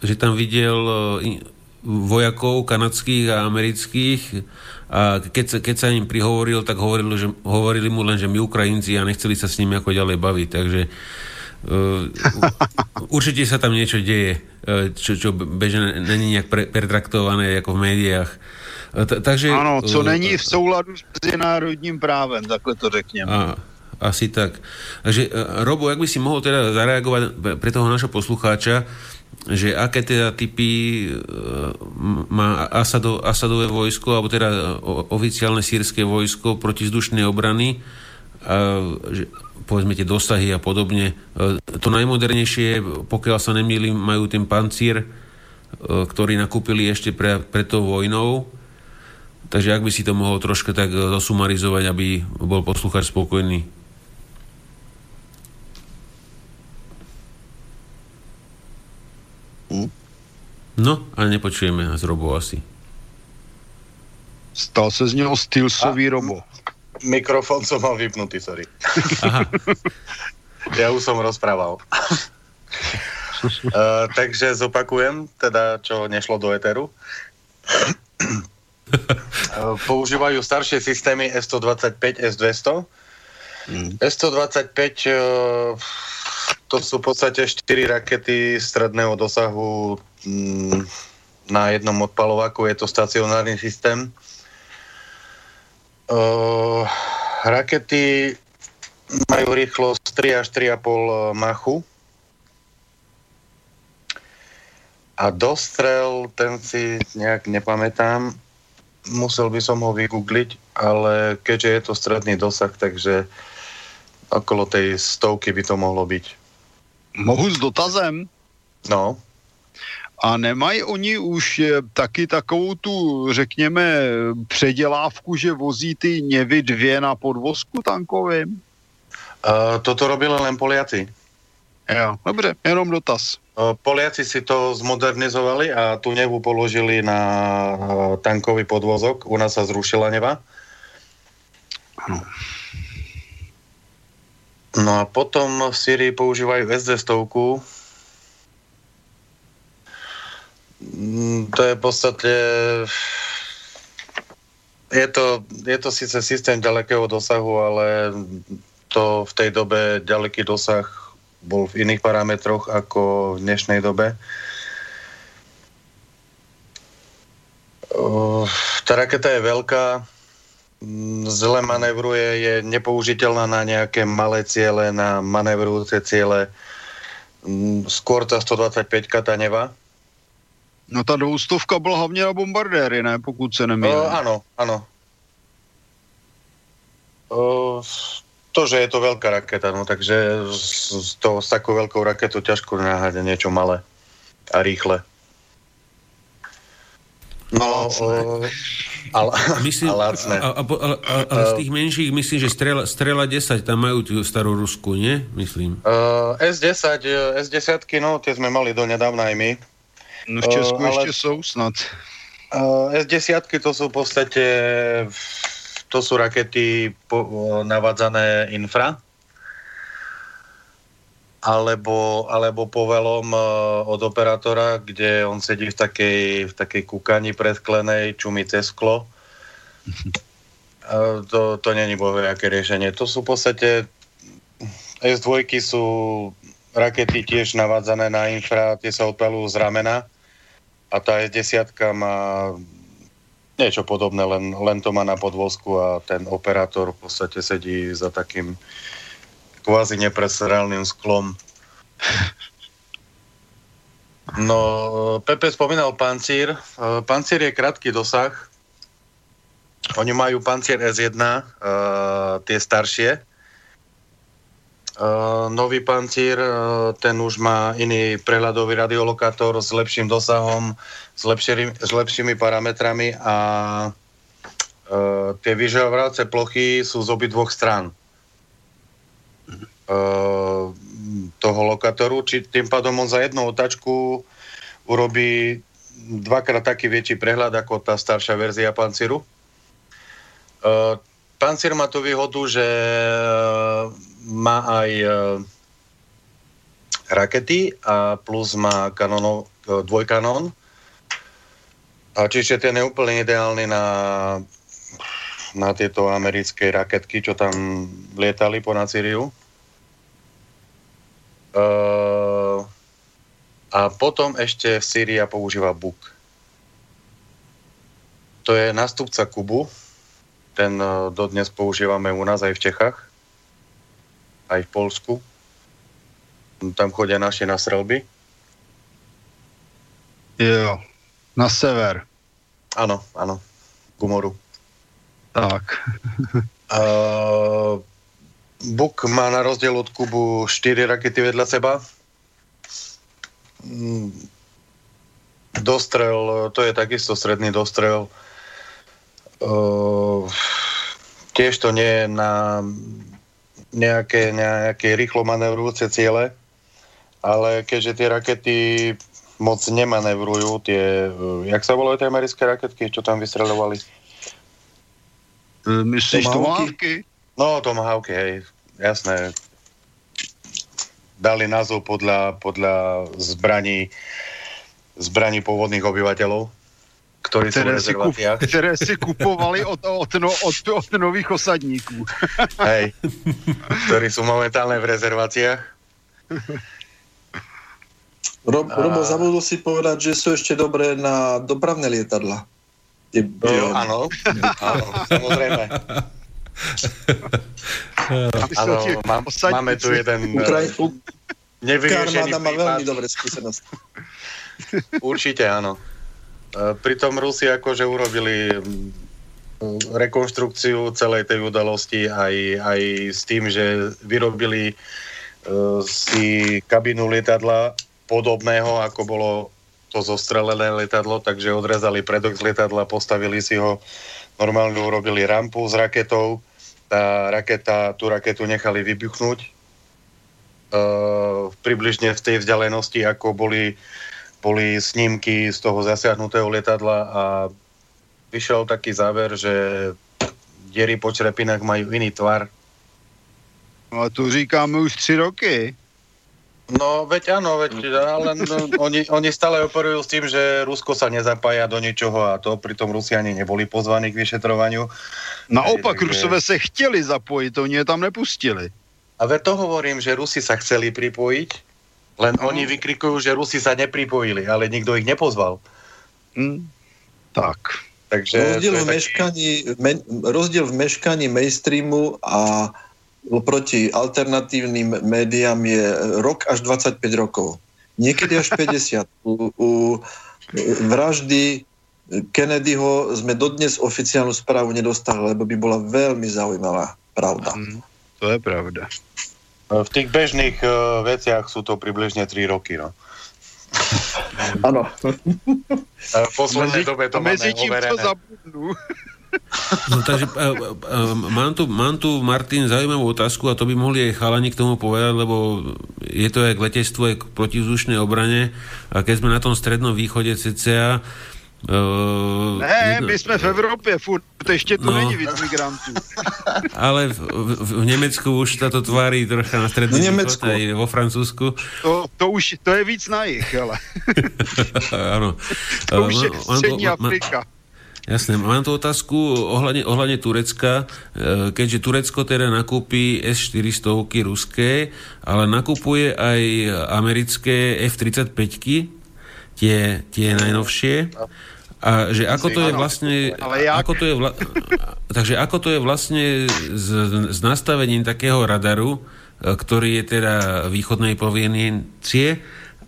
že tam videl e, vojakov kanadských a amerických a keď sa, keď sa im prihovoril, tak hovorili, že, hovorili mu len, že my Ukrajinci a nechceli sa s nimi ako ďalej baviť, takže Uh, určite sa tam niečo deje, uh, čo, čo bežne není nejak pre, pretraktované ako v médiách. T- takže, ano, co uh, není v souladu s medzinárodním právem, takhle to řekněme. A, asi tak. Takže, Robo, jak by si mohol teda zareagovať pre toho našho poslucháča, že aké teda typy uh, má Asado, Asadové vojsko, alebo teda oficiálne sírske vojsko protizdušnej obrany, uh, že, povedzme tie dosahy a podobne. E, to najmodernejšie, pokiaľ sa nemýlim, majú ten pancír, e, ktorý nakúpili ešte pre, pred tou vojnou. Takže ak by si to mohol troška tak zosumarizovať, aby bol posluchač spokojný. Hm? No, ale nepočujeme z Robo asi. Stal sa z neho stylsový Robo. Mikrofón som mal vypnutý, sorry. Aha. ja už som rozprával. uh, takže zopakujem, teda čo nešlo do Eteru. uh, používajú staršie systémy S-125, S-200. Mm. S-125 uh, to sú v podstate 4 rakety stredného dosahu mm, na jednom odpalovaku. Je to stacionárny systém Uh, rakety majú rýchlosť 3 až 3,5 eh, machu. A dostrel, ten si nejak nepamätám, musel by som ho vygoogliť, ale keďže je to stredný dosah, takže okolo tej stovky by to mohlo byť. Mohu s dotazem? No. A nemají oni už eh, taky takovou tu, řekněme, předělávku, že vozí ty něvy dvě na podvozku tankovým? Uh, toto robili len Poliaci. Jo, dobře, jenom dotaz. Uh, Poliaci si to zmodernizovali a tu nevu položili na uh, tankový podvozok. U nás sa zrušila neva. Ano. No a potom v Syrii používajú SD stovku, Mm, To je v podstate... Je to, je to síce systém ďalekého dosahu, ale to v tej dobe ďaleký dosah bol v iných parametroch ako v dnešnej dobe. Tá raketa je veľká, zle manevruje, je nepoužiteľná na nejaké malé ciele, na manevrujúce ciele. Skôr tá 125 tá nevá. No ta dvoustovka byla hlavně na bombardéry, ne? Pokud se nemýlím. Uh, áno, áno. Uh, to, že je to veľká raketa, no takže s, to, s takou veľkou raketou ťažko náhľadať niečo malé a rýchle. No, uh, ale, myslím, a lacné. A, a, a, a, a z tých menších myslím, že strela, strela 10, tam majú tú starú Rusku, nie? Myslím. Uh, S10, S10, no tie sme mali do nedávna aj my. No v Česku uh, ale, ešte sú snad. Uh, S10 to sú v podstate to sú rakety po, navádzané infra alebo, alebo povelom uh, od operátora, kde on sedí v takej, v takej kúkani predklenej, čumí cez sklo. Uh, to, to není aké riešenie. To sú v podstate S2 sú rakety tiež navádzané na infra, tie sa odpalujú z ramena a tá S10 má niečo podobné, len, len to má na podvozku a ten operátor v podstate sedí za takým kvázi neprestrelným sklom. No, Pepe spomínal pancír. Pancír je krátky dosah. Oni majú pancír S1, uh, tie staršie. Uh, nový pancír, uh, ten už má iný prehľadový radiolokátor s lepším dosahom, s, lepšími, s lepšími parametrami a uh, tie vyžovacie plochy sú z obi dvoch strán toho lokátoru, či tým pádom on za jednu otačku urobí dvakrát taký väčší prehľad ako tá staršia verzia pancíru. Uh, pancír má tú výhodu, že má aj rakety a plus má kanonov, dvojkanón. A čiže ten je úplne ideálny na, na tieto americké raketky, čo tam lietali po Nacíriu. Uh, a potom ešte v Syria používa Buk. To je nastupca Kubu. Ten uh, dodnes používame u nás aj v Čechách aj v Polsku. Tam chodia naši na strelby. Jo, na sever. Áno, áno, Gumoru. Tak. uh, Buk má na rozdiel od Kubu 4 rakety vedľa seba. Mm, dostrel, to je takisto stredný dostrel. Uh, tiež to nie je na nejaké, nejaké rýchlo manevrujúce ciele, ale keďže tie rakety moc nemanevrujú, tie, jak sa volajú tie americké raketky, čo tam vystreľovali? Eh, myslíš Tomahawky? No, Tomahawky, hej, jasné. Dali názov podľa, podľa zbraní, zbraní pôvodných obyvateľov ktorí sú v rezerváciách. Si, ktoré si kupovali od, od, no, od, od nových osadníků. Hej, ktorí sú momentálne v rezerváciách. Rob, a... Robo, zabudol si povedať, že sú ešte dobré na dopravné lietadla. Je, jo, áno, áno, samozrejme. Áno, mám, máme tu jeden Ukraj, u, nevyriešený má veľmi dobré skúsenosti. Určite áno. E, pritom Rusi akože urobili rekonštrukciu celej tej udalosti aj, aj s tým, že vyrobili uh, si kabinu lietadla podobného, ako bolo to zostrelené lietadlo, takže odrezali predok z lietadla, postavili si ho, normálne urobili rampu s raketou, tá raketa, tú raketu nechali vybuchnúť uh, približne v tej vzdialenosti, ako boli boli snímky z toho zasiahnutého lietadla a vyšiel taký záver, že diery po črepinách majú iný tvar. No a to říkáme už tři roky. No, veď áno, veď, ale no, oni, oni stále operujú s tým, že Rusko sa nezapája do ničoho a to pritom Rusiani neboli pozvaní k vyšetrovaniu. Naopak, takže... Rusové se chtěli zapojit, oni je tam nepustili. A veď to hovorím, že Rusi sa chceli pripojiť, len no. oni vykrikujú, že Rusi sa nepripojili, ale nikto ich nepozval. Mm, tak. Takže rozdiel, v meškaní, me, rozdiel v meškaní mainstreamu a oproti alternatívnym médiám je rok až 25 rokov. Niekedy až 50. U, u vraždy Kennedyho sme dodnes oficiálnu správu nedostali, lebo by bola veľmi zaujímavá pravda. Mm, to je pravda. V tých bežných uh, veciach sú to približne 3 roky. No. Áno. v poslednej dobe to máme overené. No takže uh, uh, mám, tu, mám tu, Martin, zaujímavú otázku a to by mohli aj chalani k tomu povedať, lebo je to aj k letectvu, aj k protivzdušnej obrane a keď sme na tom strednom východe CCA, Uh, ne, my jsme v Evropě, furt, ještě tu no, není víc migrantů. Ale v, v, v Německu už to tváří trocha na stredný východ, aj vo Francúzsku. To, to už, to je víc na jich, ale. Áno. to už je střední Afrika. Jasné, mám tu otázku ohľadne, ohľadne Turecka, e, keďže Turecko teda nakúpi S-400 ruské, ale nakupuje aj americké F-35, tie, tie najnovšie. A že ako to je vlastne... Ako to je vla, takže ako to je vlastne s, s nastavením takého radaru, e, ktorý je teda východnej proveniencie,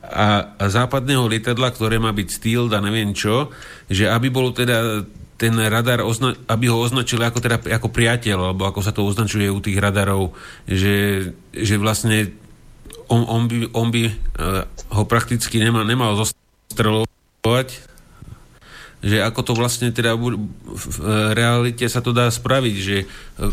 a, a západného lietadla, ktoré má byť steel a neviem čo, že aby bol teda ten radar, ozna- aby ho označili ako, teda, ako priateľ, alebo ako sa to označuje u tých radarov, že, že vlastne on, on by, on by uh, ho prakticky nemal, nemal zostrelovať, že ako to vlastne teda v realite sa to dá spraviť, že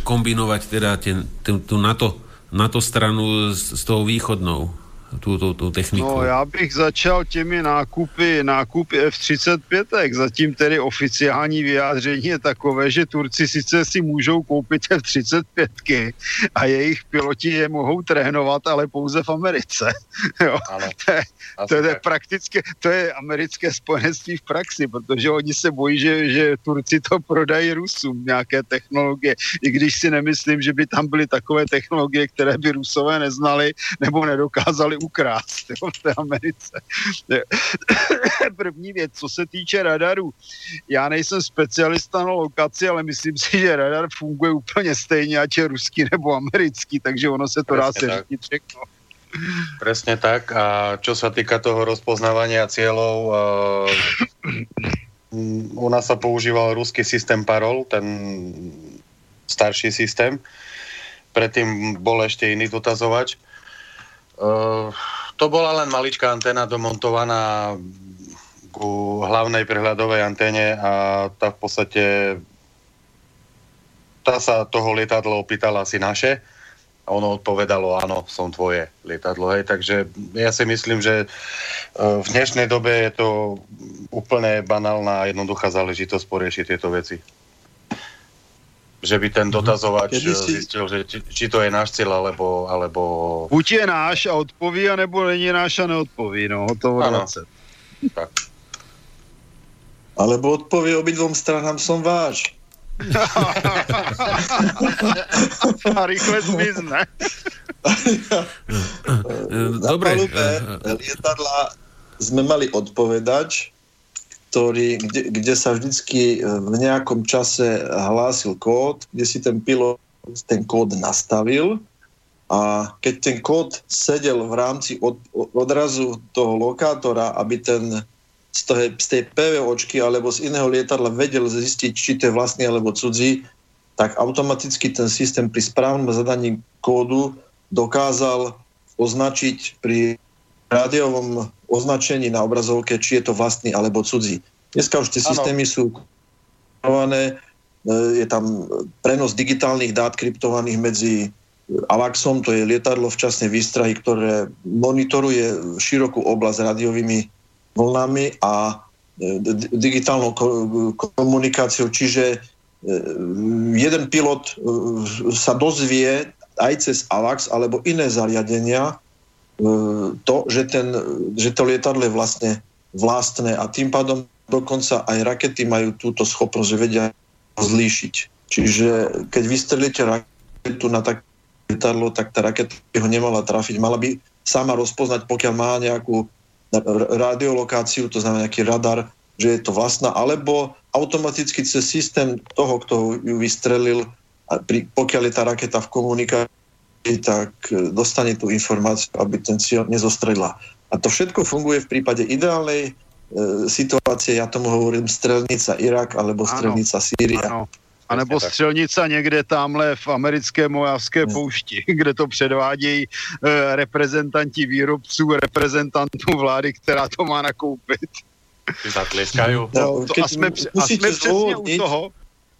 kombinovať teda ten, ten, tú NATO, NATO stranu s, s tou východnou tu, tu, tu techniku? No já bych začal těmi nákupy, nákupy F-35. Zatím tedy oficiální vyjádření je takové, že Turci sice si můžou koupit F-35 a jejich piloti je mohou trénovat, ale pouze v Americe. jo. Ano. To, je, to, je prakticky, to je americké spojenství v praxi, protože oni se bojí, že, že Turci to prodají Rusům, nějaké technologie. I když si nemyslím, že by tam byly takové technologie, které by Rusové neznali nebo nedokázali ukrást jo, v té Americe. První věc, co se týče radarů. Já nejsem specialista na lokaci, ale myslím si, že radar funguje úplně stejně, ať je ruský nebo americký, takže ono se to Presne dá se říct všechno. Presne tak. A čo sa týka toho rozpoznávania cieľov, uh, u nás sa používal ruský systém parol, ten starší systém. Predtým bol ešte iný dotazovač. Uh, to bola len maličká anténa domontovaná ku hlavnej prehľadovej anténe a tá v podstate tá sa toho lietadla opýtala asi naše a ono odpovedalo, áno, som tvoje lietadlo. Hej. Takže ja si myslím, že e, v dnešnej dobe je to úplne banálna a jednoduchá záležitosť poriešiť tieto veci že by ten mhm. dotazovač si... zistil, že či, či to je náš cieľ, alebo, alebo... Buď je náš a odpoví, anebo není náš a neodpoví, no, hotovo 20. Tak. Alebo odpovie obidvom stranám som váš. a rýchle zmizne. Dobre. Na lietadla sme mali odpovedač, ktorý, kde, kde sa vždycky e, v nejakom čase hlásil kód, kde si ten pilot ten kód nastavil a keď ten kód sedel v rámci od, odrazu toho lokátora, aby ten z, toho, z tej PVOčky alebo z iného lietadla vedel zistiť, či to je vlastný alebo cudzí, tak automaticky ten systém pri správnom zadaní kódu dokázal označiť pri rádiovom označení na obrazovke, či je to vlastný alebo cudzí. Dneska už tie systémy ano. sú kryptované, e, je tam prenos digitálnych dát kryptovaných medzi AVAXom, to je lietadlo včasnej výstrahy, ktoré monitoruje širokú oblasť radiovými vlnami a e, digitálnou komunikáciou, čiže e, jeden pilot sa dozvie aj cez AVAX alebo iné zariadenia, to, že, ten, že to lietadlo je vlastne vlastné a tým pádom dokonca aj rakety majú túto schopnosť, že vedia zlíšiť. Čiže keď vystrelíte raketu na tak lietadlo, tak tá raketa by ho nemala trafiť. Mala by sama rozpoznať, pokiaľ má nejakú radiolokáciu, to znamená nejaký radar, že je to vlastná, alebo automaticky cez systém toho, kto ju vystrelil, pokiaľ je tá raketa v komunikácii, tak e, dostane tú informáciu, aby ten cieľ nezostrelila. A to všetko funguje v prípade ideálnej e, situácie, ja tomu hovorím strelnica Irak alebo strelnica ano, Sýria. Ano. A nebo střelnica někde tamhle v americké mojavské poušti, kde to předvádějí e, reprezentanti výrobců, reprezentantů vlády, která to má nakoupit. Zatleskají. No, to, a jsme, a jsme přesně u toho,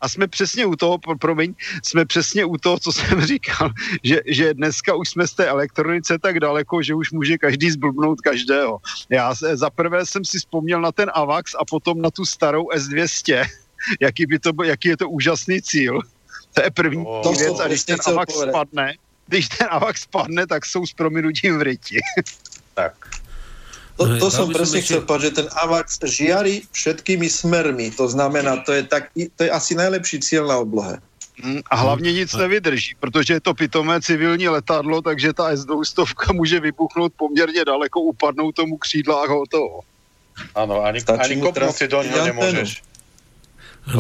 a jsme přesně u toho, promiň, jsme přesně u toho, co jsem říkal, že, že dneska už jsme z té elektronice tak daleko, že už může každý zblbnout každého. Já za prvé jsem si vzpomněl na ten AVAX a potom na tu starou S200, jaký, by to, jaký je to úžasný cíl. To je první oh, věc a když ten AVAX spadne, když ten AVAX spadne, tak jsou s prominutím v ryti. Tak. To, to som presne chcel povedať, že ten AVAX žiari všetkými smermi. To znamená, to je, tak, to je asi najlepší cieľ na oblohe. Mm, a hlavně nic nevydrží, protože je to pitomé civilní letadlo, takže ta S-200 může vybuchnout poměrně daleko, upadnout tomu křídla a hotovo. Ano, ani, ani kopnout si do něho nemůžeš.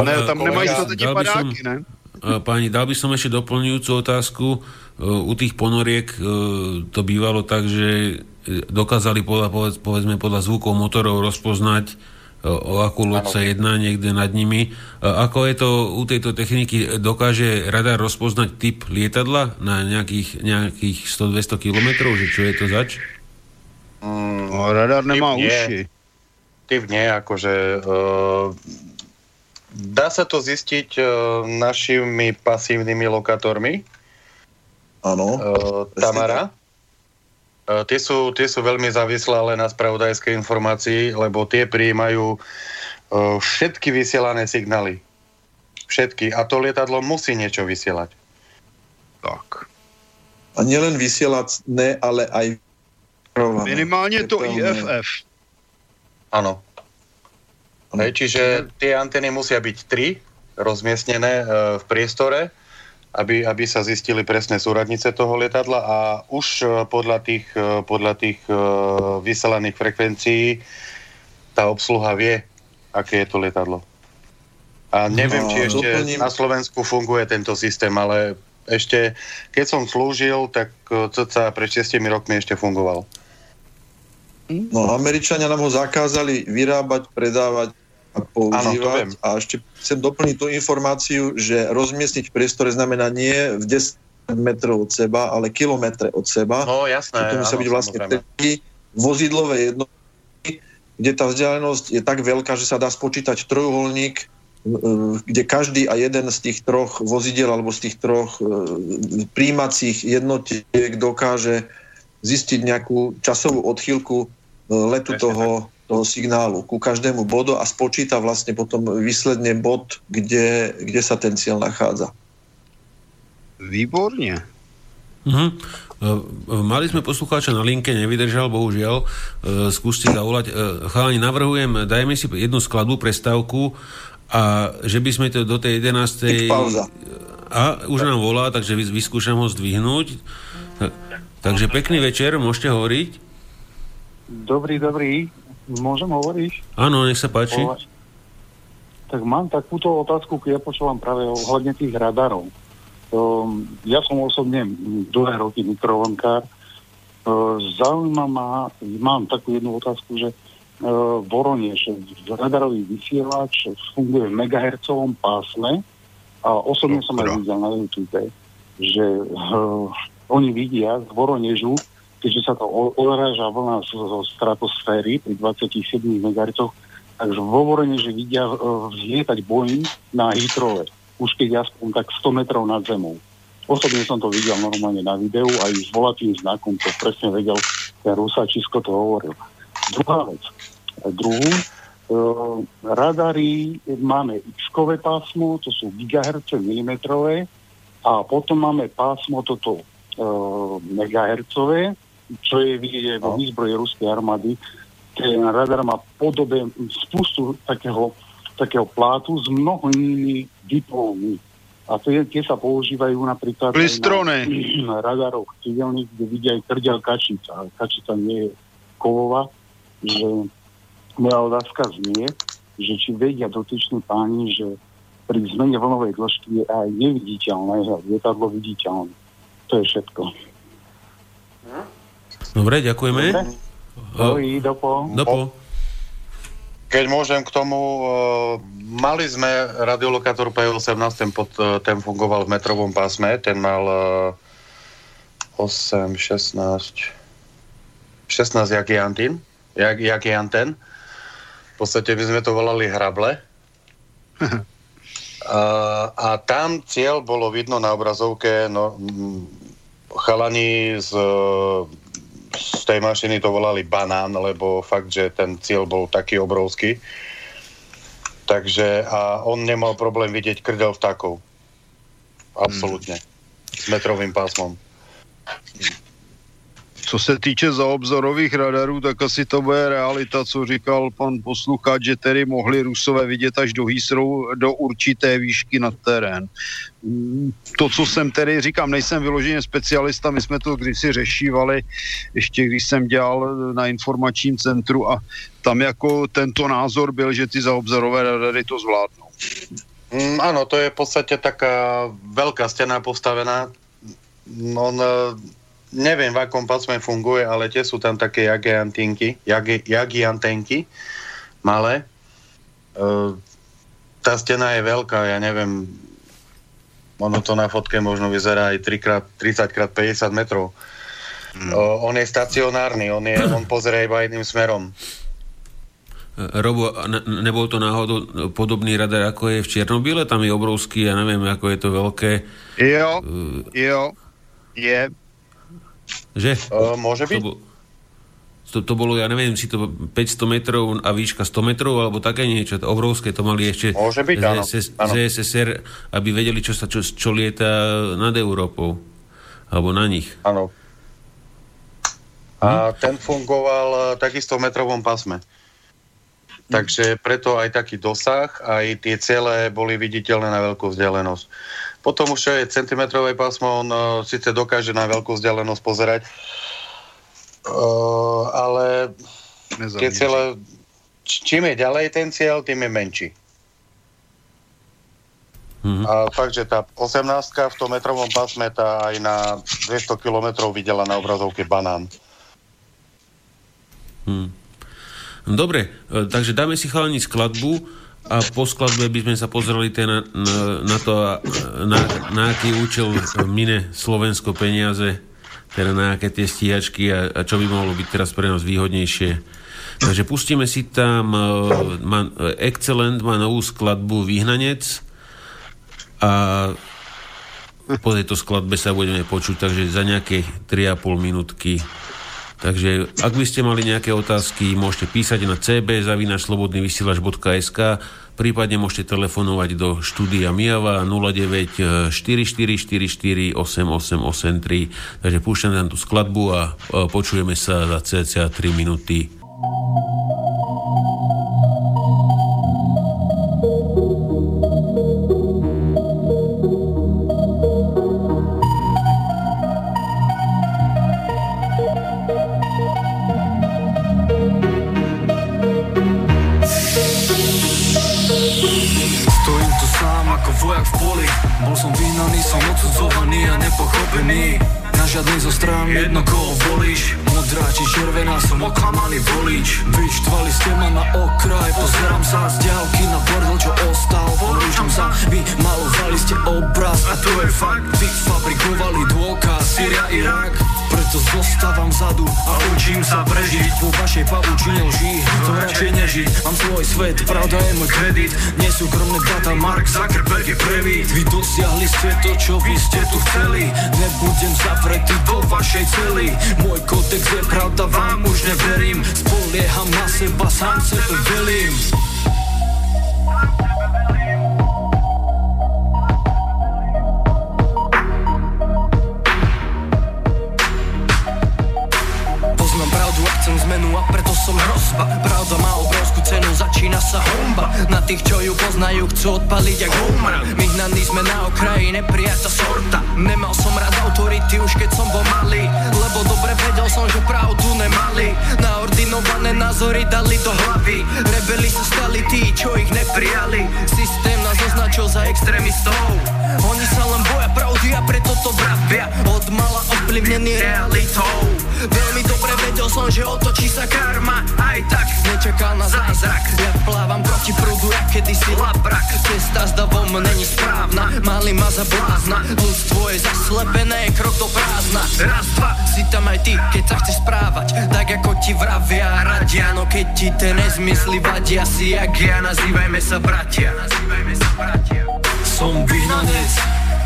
Ne, tam nemají to teď padáky, ne? Páni, dal by som ešte doplňujúcu otázku. U tých ponoriek to bývalo tak, že dokázali podľa, povedzme podľa zvukov motorov rozpoznať o akú loď sa jedná niekde nad nimi. Ako je to u tejto techniky? Dokáže radar rozpoznať typ lietadla na nejakých, nejakých 100-200 kilometrov? Že čo je to zač? Mm, no, radar nemá typ uši. Nie. Typ nie, akože uh, dá sa to zistiť uh, našimi pasívnymi lokátormi. Áno. Uh, Tamara. E, tie sú, tie sú veľmi závislé ale na spravodajské informácii, lebo tie prijímajú e, všetky vysielané signály. Všetky. A to lietadlo musí niečo vysielať. Tak. A nielen vysielať, ne, ale aj Minimálne to IFF. Áno. Hej, čiže tie anteny musia byť tri rozmiestnené e, v priestore aby, aby sa zistili presné súradnice toho lietadla a už e, podľa tých, e, podľa tých e, vyselaných frekvencií tá obsluha vie, aké je to lietadlo. A neviem, no, či ešte doplním... na Slovensku funguje tento systém, ale ešte, keď som slúžil, tak cca pred 6 rokmi ešte fungoval. No, Američania nám ho zakázali vyrábať, predávať a používať. Ano, a ešte chcem doplniť tú informáciu, že rozmiestniť v priestore znamená nie v 10 metrov od seba, ale kilometre od seba. No jasné. To musí byť vlastne tri vozidlové jednotky, kde tá vzdialenosť je tak veľká, že sa dá spočítať trojuholník, kde každý a jeden z tých troch vozidiel alebo z tých troch e, príjmacích jednotiek dokáže zistiť nejakú časovú odchýlku e, letu toho, toho signálu ku každému bodu a spočíta vlastne potom výsledne bod, kde, kde sa ten cieľ nachádza. Výborne. Uh-huh. Mali sme poslucháča na linke, nevydržal, bohužiaľ. Skúste zavolať. Chalani, navrhujem, dajme si jednu skladbu, prestávku a že by sme to do tej 11. A už nám volá, takže vyskúšam ho zdvihnúť. Takže pekný večer, môžete hovoriť. Dobrý, dobrý. Môžem hovoriť? Áno, nech sa páči. Tak mám takúto otázku, keď ja počúvam práve ohľadne tých radarov. Um, ja som osobne dlhé roky mikrovlnkár. Uh, zaujíma ma, mám takú jednu otázku, že uh, Voroniež, radarový vysielač funguje v megahercovom pásme a osobne som aj videl na YouTube, že uh, oni vidia z Voronežu keďže sa to odráža vlna zo stratosféry pri 27 MHz, takže vo Vorene, že vidia uh, vzlietať Boeing na Hitrove, už keď aspoň tak 100 metrov nad zemou. Osobne som to videl normálne na videu, aj s volatým znakom, to presne vedel ten Rusačisko to hovoril. Druhá vec. Druhú, uh, radary máme X-kové pásmo, to sú gigaherce milimetrové, a potom máme pásmo toto uh, megahercové, čo je vidieť vo výzbroji ruskej armády, ten radar má podobe spustu takého, takého plátu s mnohými diplommi. A to je, tie sa používajú napríklad aj na, na radaroch civilných, kde vidia aj krďal kačica. Kačica nie je kovová, že moja otázka znie, že či vedia dotyční páni, že pri zmene vlnovej dĺžky je aj neviditeľné lietadlo viditeľné. To je všetko. Dobre, ďakujeme. Dobre. dopo. Dopo. Keď môžem k tomu, uh, mali sme radiolokátor P18, ten, pod, uh, ten fungoval v metrovom pásme, ten mal uh, 8, 16, 16 jak je antín, jak, jak je anten. V podstate by sme to volali hrable. a, a tam cieľ bolo vidno na obrazovke, no, chalani z z tej mašiny to volali banán, lebo fakt, že ten cieľ bol taký obrovský. Takže a on nemal problém vidieť krdel vtákov. Absolutne. Hmm. S metrovým pásmom. Co se týče zaobzorových radarů, tak asi to bude realita, co říkal pan posluchač, že tedy mohli Rusové vidět až do Hýsrou do určité výšky na terén. Mm, to, co jsem tedy říkám, nejsem vyloženě specialista, my jsme to kdysi řešívali, ještě když jsem dělal na informačním centru a tam jako tento názor byl, že ty zaobzorové radary to zvládnou. Mm, áno, to je v podstate taká veľká stena postavená. On neviem, v akom pásme funguje, ale tie sú tam také jagiantinky, jagi, antenky, malé. E, tá stena je veľká, ja neviem, ono to na fotke možno vyzerá aj 30 x 50 metrov. O, on je stacionárny, on, je, on pozrie iba jedným smerom. Robo, ne, nebol to náhodou podobný radar, ako je v Černobyle? Tam je obrovský, ja neviem, ako je to veľké. Jo, jo, je. Že? Uh, môže byť. To, to, to bolo, ja neviem, či to 500 metrov a výška 100 metrov, alebo také niečo, to obrovské, to mali ešte Môže byť, z, áno, SS, áno. z SSR, aby vedeli, čo, sa, čo, čo lieta nad Európou. Alebo na nich. Áno. A hm? ten fungoval e, takisto v metrovom pásme. Takže preto aj taký dosah, aj tie ciele boli viditeľné na veľkú vzdialenosť. Potom už čo je centimetrové pásmo, on uh, síce dokáže na veľkú vzdialenosť pozerať, uh, ale tie cieľe, čím je ďalej ten cieľ, tým je menší. Mm-hmm. A fakt, že tá 18 v tom metrovom pásme tá aj na 200 km videla na obrazovke banán. Hmm. Dobre, e, takže dáme si chalani skladbu a po skladbe by sme sa pozreli na, na, na to, na, na aký účel mine Slovensko peniaze, teda na aké tie stíhačky a, a čo by mohlo byť teraz pre nás výhodnejšie. Takže pustíme si tam uh, má, Excellent má novú skladbu Vyhnanec a po tejto skladbe sa budeme počuť, takže za nejaké 3,5 minútky Takže ak by ste mali nejaké otázky, môžete písať na cb.slobodnyvysielač.sk prípadne môžete telefonovať do štúdia Mijava 09 4444 8883 takže púšťam tam tú skladbu a počujeme sa za cca 3 minúty. Pochopený Na žiadnej zo strán jedno koho volíš. Modrá či červená som oklamaný volič. Vyštvali ste ma na okraj Pozerám sa z ďalky na bordel čo ostal. Porúčam sa, vy malovali ste obraz. A to je fakt, vy fabrikovali dôkaz. Syria, Irak preto zostávam vzadu a učím sa prežiť. Vo vašej pavučine lží, to radšej nežiť. Mám svoj svet, pravda je môj kredit. Nesúkromné data, Mark Zuckerberg je prevít Vy dosiahli ste to, čo vy ste tu chceli. Nebudem zavretý vo vašej celi Môj kodex je pravda, vám už neverím. Spolieham na seba, sám sebe velím a preto som hrozba. Pravda má obrovskú cenu, začína sa homba. Na tých, čo ju poznajú, chcú odpaliť jak humra My hnaní sme na okraji, neprijata sorta. Nemal som rád autority už keď som bol malý Lebo dobre vedel som, že pravdu nemali. Naordinované názory dali do hlavy. Rebeli sa stali tí, čo ich neprijali. Systém nás označil za extrémistov Oni sa len boja pravdy a preto to vravia. Od mala ovplyvnený realitou. Veľmi dobre vedel som, že otočí sa karma. Aj tak nečakal na zázrak. Ja plávam proti prúdu, ja kedysi labrak. Cesta zda vo mne není správna. Mali ma za blázna Ľudstvo je zaslepené, krok do prázdna. Raz, dva, si tam aj ty, keď sa chceš správať. Tak ako ti vravia radia No keď ti ten nezmysly vadia si jak ja. Nazývajme sa bratia. Nazývajme sa bratia Som vyhnanec.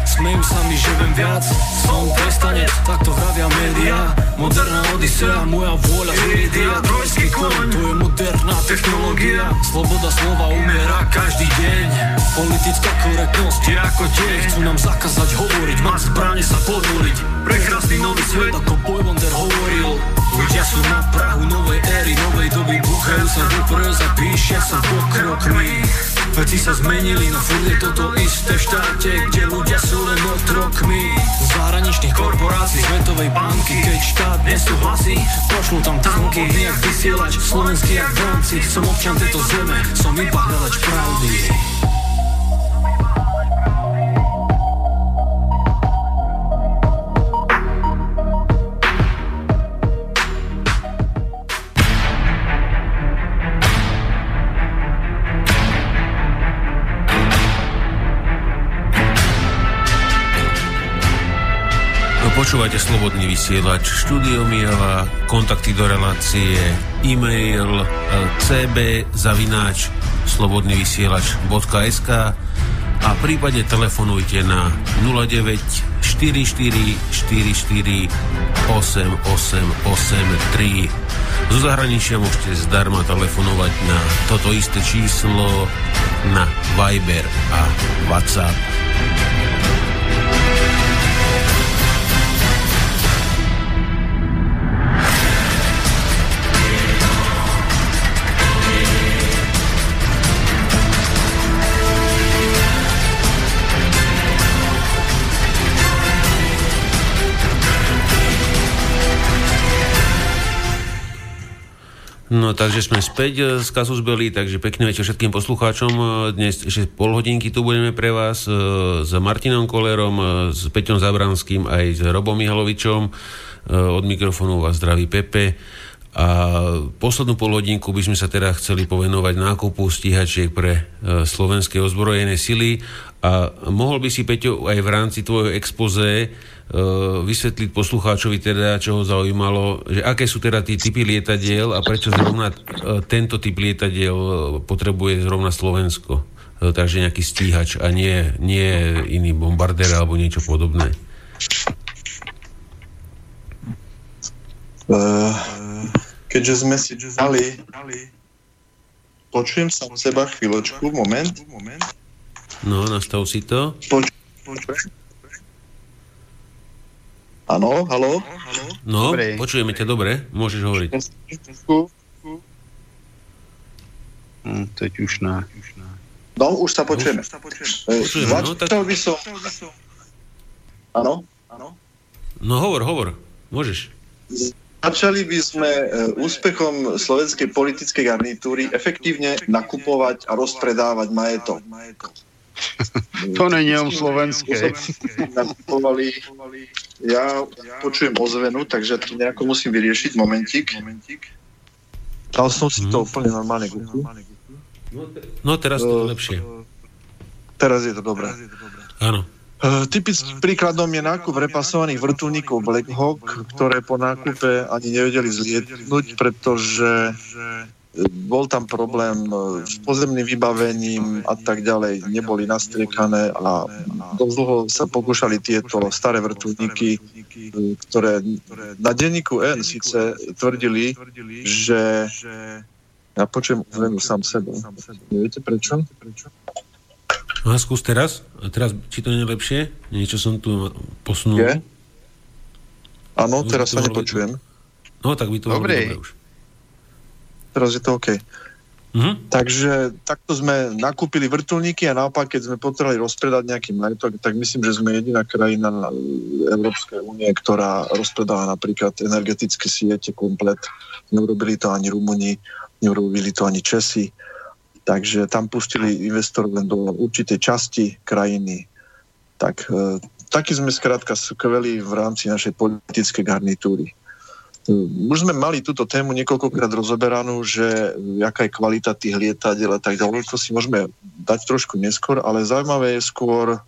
Smejú sa mi, že viem viac. Som prestanec, tak to vravia média Moderná odisea, moja vôľa zriedia Trojský koň, to je moderná technológia. Sloboda slova umiera každý deň. Politická korektnosť je ako deň Chcú nám zakázať hovoriť, má zbrane sa povoliť Prekrásny nový svet, ako Bojvonder hovoril. Ľudia sú na prahu novej éry, novej doby. Buchajú sa do preza, píšia sa pokrokmi Veci sa zmenili, no furt je toto isté v štáte Kde ľudia sú len otrokmi. Zahraničných korporácií, Svetovej banky Keď štát nesúhlasí, pošlú tam tanky Jak vysielač, slovenský jak v rámci. Som občan tejto zeme, som iba hľadač pravdy Počúvate Slobodný vysielač, štúdio Mijava, kontakty do relácie, e-mail cb zavináč slobodnyvysielač.sk a v prípade telefonujte na 09 44 44 8883. Zo zahraničia môžete zdarma telefonovať na toto isté číslo na Viber a WhatsApp. No takže sme späť e, z Kasus Belli, takže pekný večer všetkým poslucháčom. E, dnes ešte pol hodinky tu budeme pre vás e, s Martinom Kolerom, s Peťom Zabranským aj s Robom Mihalovičom. Od mikrofónu vás zdraví Pepe. A poslednú polhodinku by sme sa teda chceli povenovať nákupu stíhačiek pre slovenské ozbrojené sily. A mohol by si, Peťo, aj v rámci tvojho expoze vysvetliť poslucháčovi teda, čo ho zaujímalo, že aké sú teda tie typy lietadiel a prečo zrovna tento typ lietadiel potrebuje zrovna Slovensko. Takže nejaký stíhač a nie, nie iný bombardér alebo niečo podobné. keďže sme si dali počujem sa seba chvíľočku, moment. No, nastav si to. Počujem. Áno, halo? No, dobre. počujeme ťa dobre, môžeš hovoriť. Hm, teď už ne. No, už sa počujeme. Už sa počujeme. no, tak... by som... Áno? Áno? No hovor, hovor, môžeš. Začali by sme e, úspechom slovenskej politickej garnitúry efektívne nakupovať a rozpredávať majetok. To není o slovenské. Nakupovali ja počujem ozvenu, takže to nejako musím vyriešiť. Momentík. Dal som si to mhm. úplne normálne. No teraz to je lepšie. Teraz je to dobré. Áno. Uh, typickým príkladom je nákup repasovaných vrtulníkov Black Hawk, ktoré po nákupe ani nevedeli zlietnúť, pretože bol tam problém e, s pozemným vybavením a tak ďalej, neboli nastriekané a dosť dlho sa pokúšali tieto staré vrtulníky, e, ktoré na denníku N síce tvrdili, že ja počujem zvenu sám sebe. Neviete prečo? No a skús teraz. A teraz, či to nie je lepšie? Niečo som tu posunul. Je? Áno, teraz sa nepočujem. No, tak by to bolo dobre už. Teraz je to OK. Mhm. Takže takto sme nakúpili vrtulníky a naopak, keď sme potrebovali rozpredať nejaký majetok, tak myslím, že sme jediná krajina Európskej únie, ktorá rozpredala napríklad energetické siete komplet. Neurobili to ani Rumuni, neurobili to ani Česi. Takže tam pustili investor len do určitej časti krajiny. Tak, e, taký sme skrátka skvelí v rámci našej politickej garnitúry. Už sme mali túto tému niekoľkokrát rozoberanú, že jaká je kvalita tých lietadiel a tak ďalej. To si môžeme dať trošku neskôr, ale zaujímavé je skôr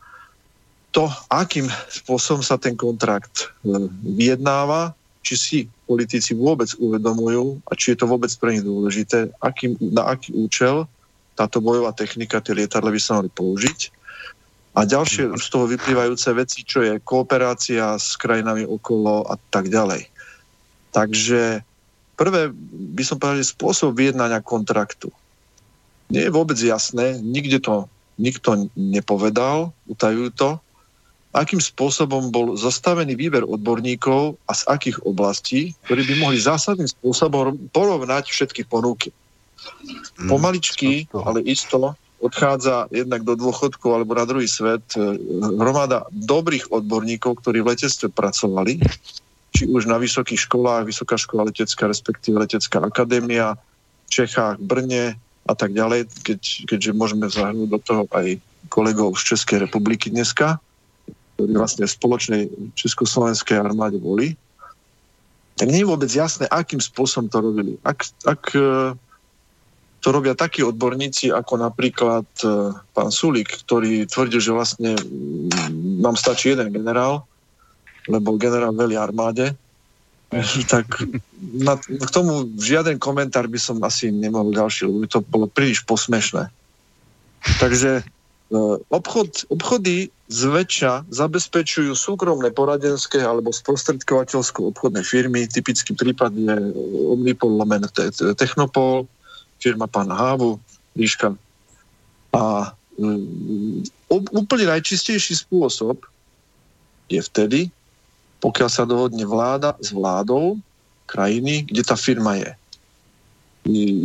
to, akým spôsobom sa ten kontrakt e, vyjednáva, či si politici vôbec uvedomujú a či je to vôbec pre nich dôležité, akým, na aký účel táto bojová technika, tie lietadla by sa mali použiť. A ďalšie z toho vyplývajúce veci, čo je kooperácia s krajinami okolo a tak ďalej. Takže prvé by som povedal, že spôsob vyjednania kontraktu. Nie je vôbec jasné, nikde to nikto nepovedal, utajujú to, akým spôsobom bol zastavený výber odborníkov a z akých oblastí, ktorí by mohli zásadným spôsobom porovnať všetky ponuky. Mm, Pomaličky, ale isto odchádza jednak do dôchodku alebo na druhý svet eh, hromada dobrých odborníkov, ktorí v letectve pracovali či už na vysokých školách, Vysoká škola letecká, respektíve Letecká akadémia v Čechách, Brne a tak ďalej, keď, keďže môžeme zahrnúť do toho aj kolegov z Českej republiky dneska, ktorí vlastne v spoločnej československej armáde boli, tak nie je vôbec jasné, akým spôsobom to robili. Ak, ak e, to robia takí odborníci, ako napríklad e, pán Sulík, ktorý tvrdil, že vlastne nám stačí jeden generál, lebo generál veli armáde, tak na, k tomu žiaden komentár by som asi nemohol ďalší, lebo by to bolo príliš posmešné. Takže e, obchod, obchody zväčša zabezpečujú súkromné poradenské alebo sprostredkovateľsko obchodné firmy. Typický prípad je Omnipol lomen Technopol, firma pána Hávu, Líška. A um, úplne najčistejší spôsob je vtedy, pokiaľ sa dohodne vláda s vládou krajiny, kde tá firma je.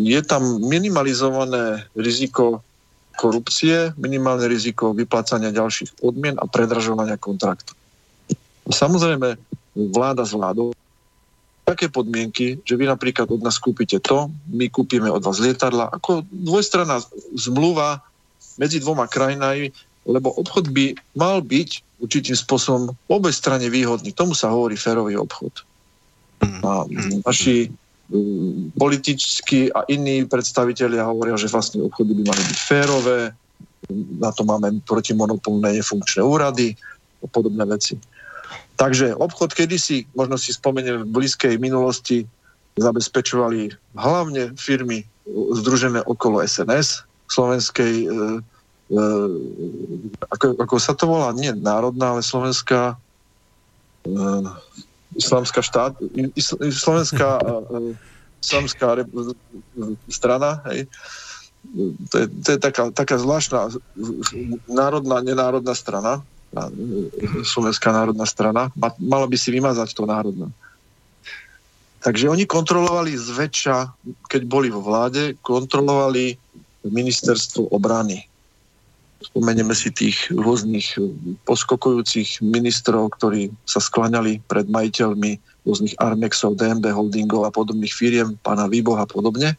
Je tam minimalizované riziko korupcie, minimálne riziko vyplácania ďalších odmien a predražovania kontraktu. Samozrejme, vláda s vládou také podmienky, že vy napríklad od nás kúpite to, my kúpime od vás lietadla, ako dvojstranná zmluva medzi dvoma krajinami, lebo obchod by mal byť určitým spôsobom obe strane výhodný. Tomu sa hovorí férový obchod. Mm. A naši mm, politickí a iní predstavitelia hovoria, že vlastne obchody by mali byť férové, na to máme protimonopolné nefunkčné úrady a podobné veci. Takže obchod kedysi, možno si spomeniem v blízkej minulosti, zabezpečovali hlavne firmy združené okolo SNS, slovenskej E, ako, ako sa to volá, nie národná, ale slovenská uh, islamská štát, is, slovenská uh, islamská rep, strana, hej, to je, to je taká, taká zvláštna národná, nenárodná strana, Slovenská národná strana, mala by si vymazať to národná. Takže oni kontrolovali zväčša, keď boli vo vláde, kontrolovali ministerstvo obrany Spomenieme si tých rôznych eh, poskokujúcich ministrov, ktorí sa skláňali pred majiteľmi rôznych Armexov, DMB holdingov a podobných firiem, pána Výboha a podobne.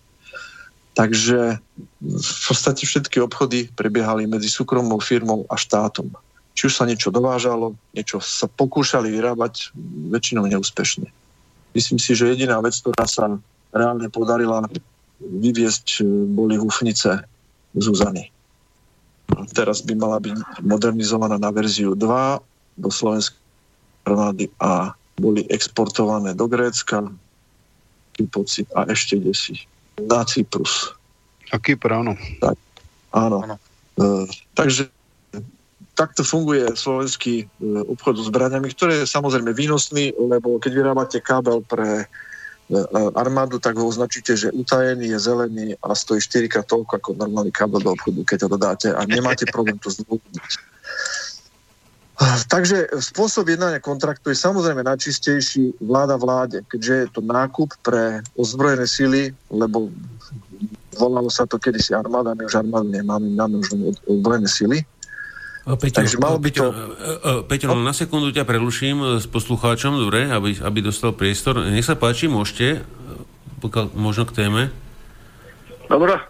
Takže v podstate všetky obchody prebiehali medzi súkromnou firmou a štátom. Či už sa niečo dovážalo, niečo sa pokúšali vyrábať, väčšinou neúspešne. Myslím si, že jediná vec, ktorá sa reálne podarila vyviesť, eh, boli hufnice Zuzany. Teraz by mala byť modernizovaná na verziu 2 do slovenskej armády a boli exportované do Grécka, pocit, a ešte desi. Na Cyprus. A Kypr, áno. Tak, áno. áno. E, takže takto funguje slovenský e, obchod so zbraniami, ktorý je samozrejme výnosný, lebo keď vyrábate kábel pre armádu, tak ho označíte, že utajený je zelený a stojí 4 krát toľko ako normálny kábel do obchodu, keď ho dodáte a nemáte problém to zdôvodniť. Takže spôsob jednania kontraktu je samozrejme najčistejší vláda vláde, keďže je to nákup pre ozbrojené sily, lebo volalo sa to kedysi armáda, my už armádu nemáme, máme už ozbrojené sily. Peťo, Takže malo by to... Peťo, no. na sekundu ťa preruším s poslucháčom, dobre, aby, aby dostal priestor. Nech sa páči, môžete, pokiaľ možno k téme. Dobre.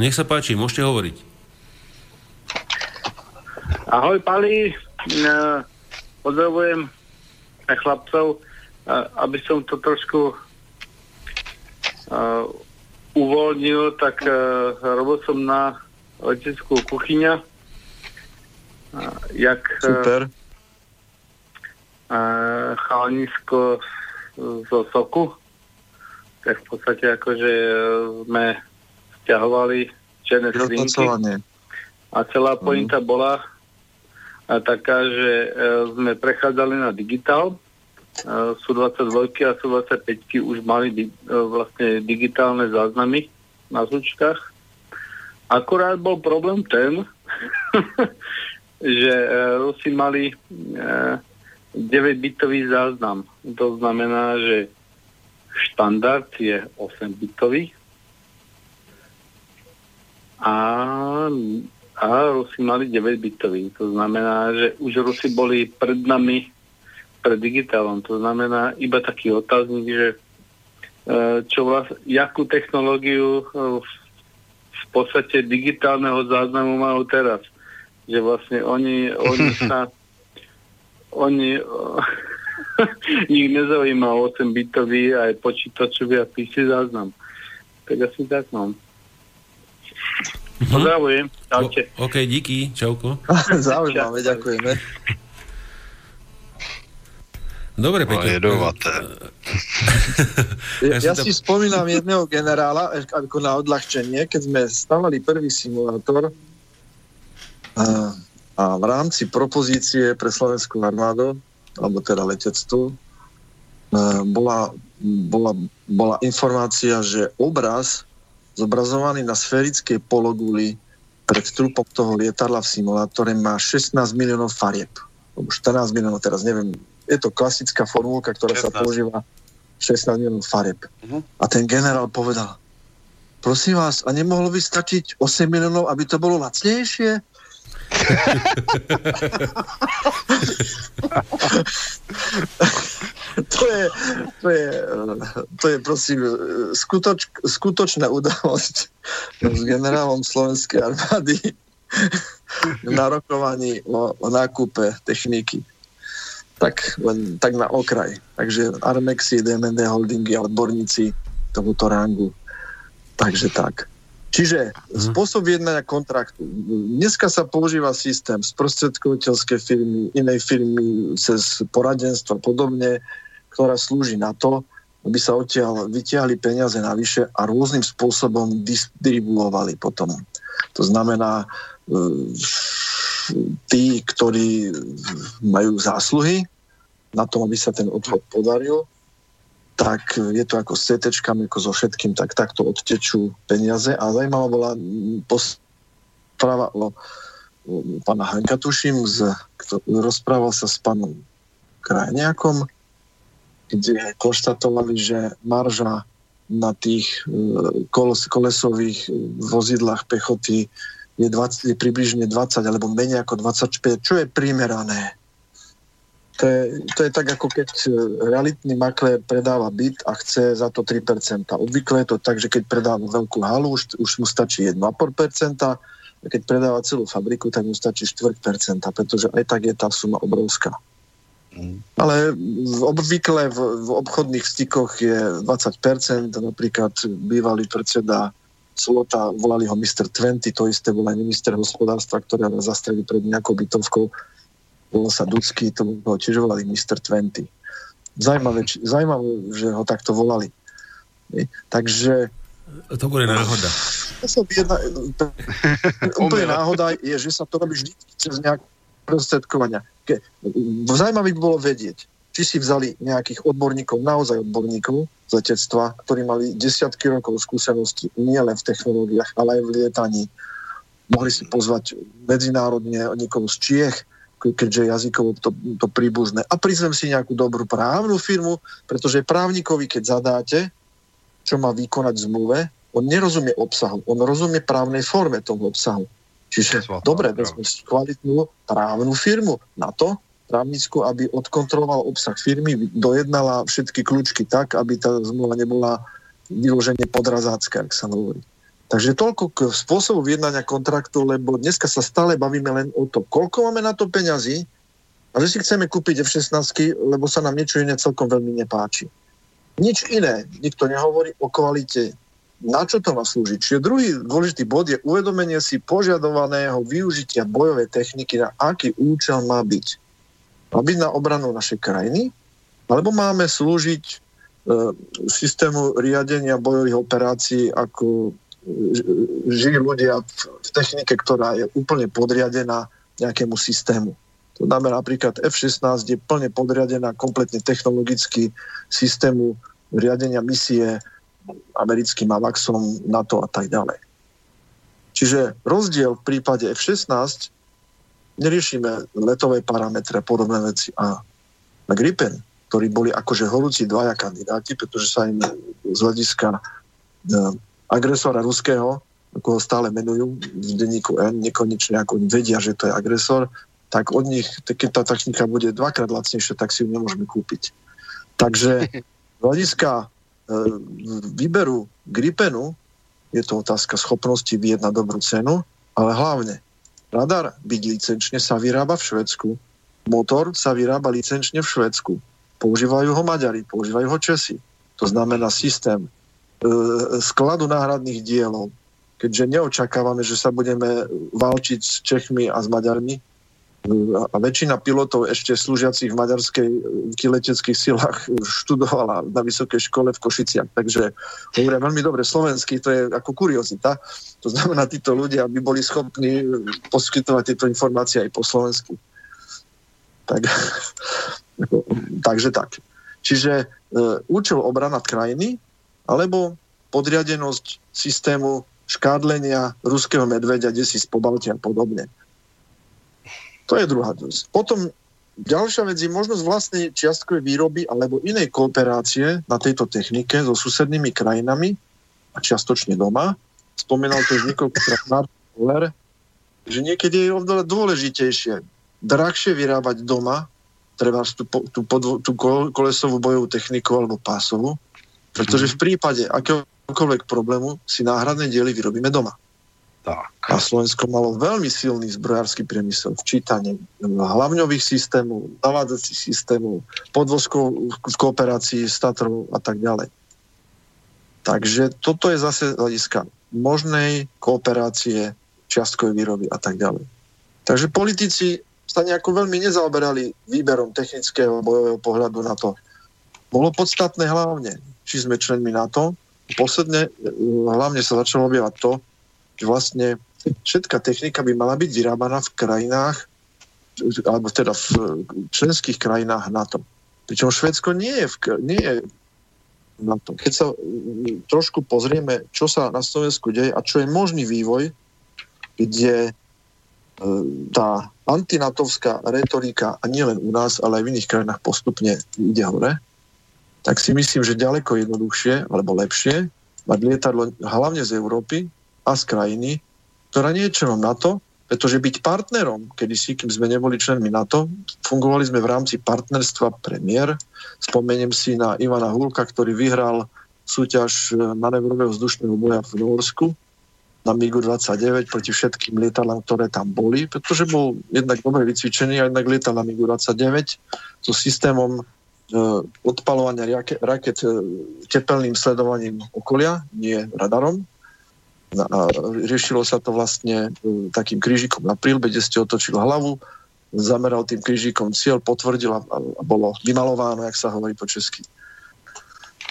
Nech sa páči, môžete hovoriť. Ahoj, Pali. Pozdravujem aj chlapcov, aby som to trošku uvoľnil, tak robil som na leteckú kuchyňa jak Super. Uh, chalanisko zo soku. Tak v podstate akože sme stiahovali černé slinky. A celá mhm. pointa mm. bola a taká, že uh, sme prechádzali na digitál. Sú 22 a sú 25 už mali di- vlastne digitálne záznamy na zvučkách. Akurát bol problém ten, že e, Rusi mali 9-bitový e, záznam. To znamená, že štandard je 8-bitový a, a Rusi mali 9-bitový. To znamená, že už Rusi boli pred nami pred digitálom. To znamená iba taký otáznik, že e, čo vlastne, jakú technológiu v podstate digitálneho záznamu majú teraz že vlastne oni, oni sa oni ich nezaujíma 8 bitový aj počítačový a PC záznam. Tak asi tak no. Pozdravujem, čaute. O, OK, díky, čauko. Zaujímavé, ďakujeme. Dobre, Peťo. jedovaté. ja, ja si spomínam jedného generála, ako na odľahčenie, keď sme stavali prvý simulátor, a, a v rámci propozície pre Slovenskú armádu, alebo teda letectvu, bola, bola, bola informácia, že obraz zobrazovaný na sférickej pologuli pred trupom toho lietadla v simulátore má 16 miliónov farieb. Alebo 14 miliónov, teraz neviem. Je to klasická formulka, ktorá 16. sa používa 16 miliónov farieb. Uh-huh. A ten generál povedal, prosím vás, a nemohlo by stačiť 8 miliónov, aby to bolo lacnejšie? To, je, to, je, to je prosím skutoč, skutočná udalosť s generálom Slovenskej armády na rokovaní o, o nákupe techniky. Tak len tak na okraj. Takže Armexy, DMD holdingy a odborníci tomuto rangu. Takže tak. Čiže spôsob jednania kontraktu. Dneska sa používa systém sprostredkovateľské firmy, inej firmy cez poradenstvo a podobne, ktorá slúži na to, aby sa odtiaľ vytiahli peniaze navyše a rôznym spôsobom distribuovali potom. To znamená, e, tí, ktorí majú zásluhy na tom, aby sa ten odhod podaril, tak je to ako s CT, ako so všetkým, tak takto odtečú peniaze. A zaujímavá bola správa o, pána Hanka, tuším, z, kto, rozprával sa s pánom Krajniakom, kde konštatovali, že marža na tých e, koles, kolesových vozidlách pechoty je, 20, je približne 20 alebo menej ako 25, čo je primerané to je, to je tak, ako keď e, realitný maklér predáva byt a chce za to 3%. Obvykle je to tak, že keď predáva veľkú halu, už, už mu stačí 1,5%, a keď predáva celú fabriku, tak mu stačí 4%, pretože aj tak je tá suma obrovská. Mm. Ale v obvykle v, v obchodných stykoch je 20%, napríklad bývalý predseda Slota, volali ho Mr. 20, to isté bol aj minister hospodárstva, ktorý nás zastrelil pred nejakou bytovkou volal sa Ducky, to ho tiež volali Mr. 20. Zaujímavé, zaujímavé, že ho takto volali. Takže... To bude náhoda. Jedna, úplne náhoda je, že sa to robí vždy cez nejaké prostredkovania. Ke, zaujímavé by bolo vedieť, či si vzali nejakých odborníkov, naozaj odborníkov z letectva, ktorí mali desiatky rokov skúsenosti nielen v technológiách, ale aj v lietaní. Mohli si pozvať medzinárodne niekoho z Čiech, keďže jazykovo to, to príbuzné. A prizvem si nejakú dobrú právnu firmu, pretože právnikovi, keď zadáte, čo má vykonať v zmluve, on nerozumie obsahu, on rozumie právnej forme toho obsahu. Čiže dobre, vezme kvalitnú právnu firmu na to, právnickú, aby odkontroloval obsah firmy, dojednala všetky kľúčky tak, aby tá zmluva nebola vyloženie podrazácka, ak sa hovorí. Takže toľko k spôsobu vyjednania kontraktu, lebo dneska sa stále bavíme len o to, koľko máme na to peňazí a že si chceme kúpiť F-16, lebo sa nám niečo iné celkom veľmi nepáči. Nič iné. Nikto nehovorí o kvalite. Na čo to má slúžiť? Čiže druhý dôležitý bod je uvedomenie si požiadovaného využitia bojovej techniky, na aký účel má byť. Má byť na obranu našej krajiny, alebo máme slúžiť e, systému riadenia bojových operácií ako žijú ľudia v technike, ktorá je úplne podriadená nejakému systému. To znamená napríklad F-16 je plne podriadená kompletne technologicky systému riadenia misie americkým AVAXom, NATO a tak ďalej. Čiže rozdiel v prípade F-16 neriešime letové parametre a podobné veci. A na Gripen, ktorí boli akože horúci dvaja kandidáti, pretože sa im z hľadiska agresora ruského, ako ho stále menujú v denníku N, nekonečne ako vedia, že to je agresor, tak od nich, keď tá technika bude dvakrát lacnejšia, tak si ju nemôžeme kúpiť. Takže z hľadiska e, výberu Gripenu je to otázka schopnosti vyjednať dobrú cenu, ale hlavne radar byť licenčne sa vyrába v Švedsku, motor sa vyrába licenčne v Švedsku, používajú ho Maďari, používajú ho Česi. To znamená systém skladu náhradných dielov. Keďže neočakávame, že sa budeme válčiť s Čechmi a s Maďarmi, e, a väčšina pilotov ešte slúžiacich v maďarskej leteckých silách študovala na vysokej škole v Košiciach. Takže hovoria veľmi dobre slovensky, to je ako kuriozita. To znamená, títo ľudia by boli schopní poskytovať tieto informácie aj po slovensku. Tak, takže tak. Čiže e, účel obrana krajiny alebo podriadenosť systému škádlenia ruského medveďa, kde si z a podobne. To je druhá vec. Potom ďalšia vec je možnosť vlastnej čiastkovej výroby alebo inej kooperácie na tejto technike so susednými krajinami a čiastočne doma. Spomínal to už niekoľkokrát že niekedy je oveľa dôležitejšie drahšie vyrábať doma, treba tú, tú, tú kolesovú bojovú techniku alebo pásovú, pretože v prípade akéhokoľvek problému si náhradné diely vyrobíme doma. Tak. A Slovensko malo veľmi silný zbrojársky priemysel v čítaní hlavňových systémov, navádzacích systémov, podvozkov v kooperácii s Tatrou a tak ďalej. Takže toto je zase hľadiska možnej kooperácie čiastkovej výroby a tak ďalej. Takže politici sa nejako veľmi nezaoberali výberom technického bojového pohľadu na to. Bolo podstatné hlavne či sme členmi NATO. Posledne e, hlavne sa začalo objavať to, že vlastne všetká technika by mala byť vyrábaná v krajinách, alebo teda v členských krajinách NATO. Pričom Švedsko nie je, v, nie je NATO. Keď sa trošku pozrieme, čo sa na Slovensku deje a čo je možný vývoj, kde e, tá antinatovská retorika, a nielen u nás, ale aj v iných krajinách postupne ide hore, tak si myslím, že ďaleko jednoduchšie alebo lepšie mať lietadlo hlavne z Európy a z krajiny, ktorá nie je členom NATO, pretože byť partnerom, kedy si, kým sme neboli členmi NATO, fungovali sme v rámci partnerstva premiér. Spomeniem si na Ivana Hulka, ktorý vyhral súťaž manevrového vzdušného boja v Norsku na MiG-29 proti všetkým lietadlám, ktoré tam boli, pretože bol jednak dobre vycvičený a jednak lietal na MiG-29 so systémom E, odpalovania raket e, tepelným sledovaním okolia, nie radarom. A riešilo sa to vlastne e, takým krížikom na prílbe, kde ste otočil hlavu, zameral tým krížikom cieľ, potvrdil a bolo vymalováno, jak sa hovorí po česky.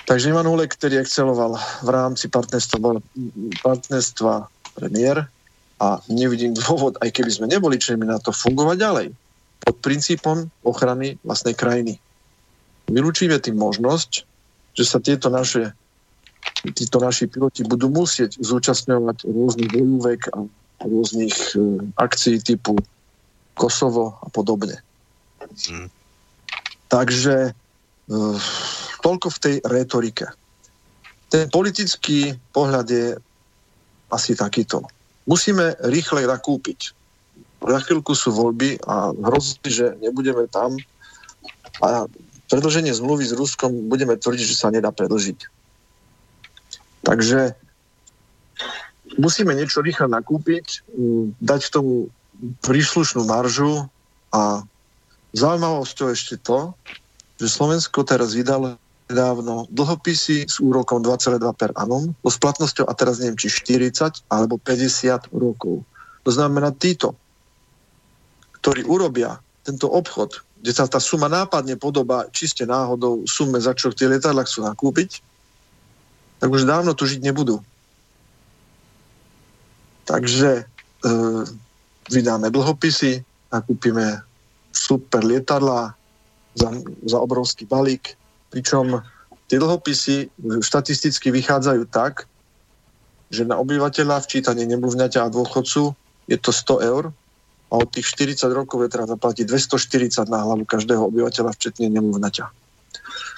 Takže Ivan Hulek, ktorý exceloval v rámci partnerstva, partnerstva premiér a nevidím dôvod, aj keby sme neboli členmi na to, fungovať ďalej pod princípom ochrany vlastnej krajiny vylúčime tým možnosť, že sa tieto naše títo naši piloti budú musieť zúčastňovať rôznych bojúvek a rôznych e, akcií typu Kosovo a podobne. Takže uh, toľko v tej retorike. Ten politický pohľad je asi takýto. Musíme rýchle nakúpiť. Za chvíľku sú voľby a hrozí, že nebudeme tam a predlženie zmluvy s Ruskom budeme tvrdiť, že sa nedá predlžiť. Takže musíme niečo rýchle nakúpiť, dať tomu príslušnú maržu a zaujímavosťou ešte to, že Slovensko teraz vydalo nedávno dlhopisy s úrokom 2,2 per annum, so splatnosťou a teraz neviem, či 40 alebo 50 rokov. To znamená títo, ktorí urobia tento obchod, kde sa tá suma nápadne podobá čiste náhodou sume, za čo tie lietadla chcú nakúpiť, tak už dávno tu žiť nebudú. Takže e, vydáme dlhopisy, nakúpime super lietadla za, za obrovský balík, pričom tie dlhopisy štatisticky vychádzajú tak, že na obyvateľa včítanie nemluvňaťa a dôchodcu je to 100 eur a od tých 40 rokov je treba zaplatiť 240 na hlavu každého obyvateľa včetne nemluvňaťa.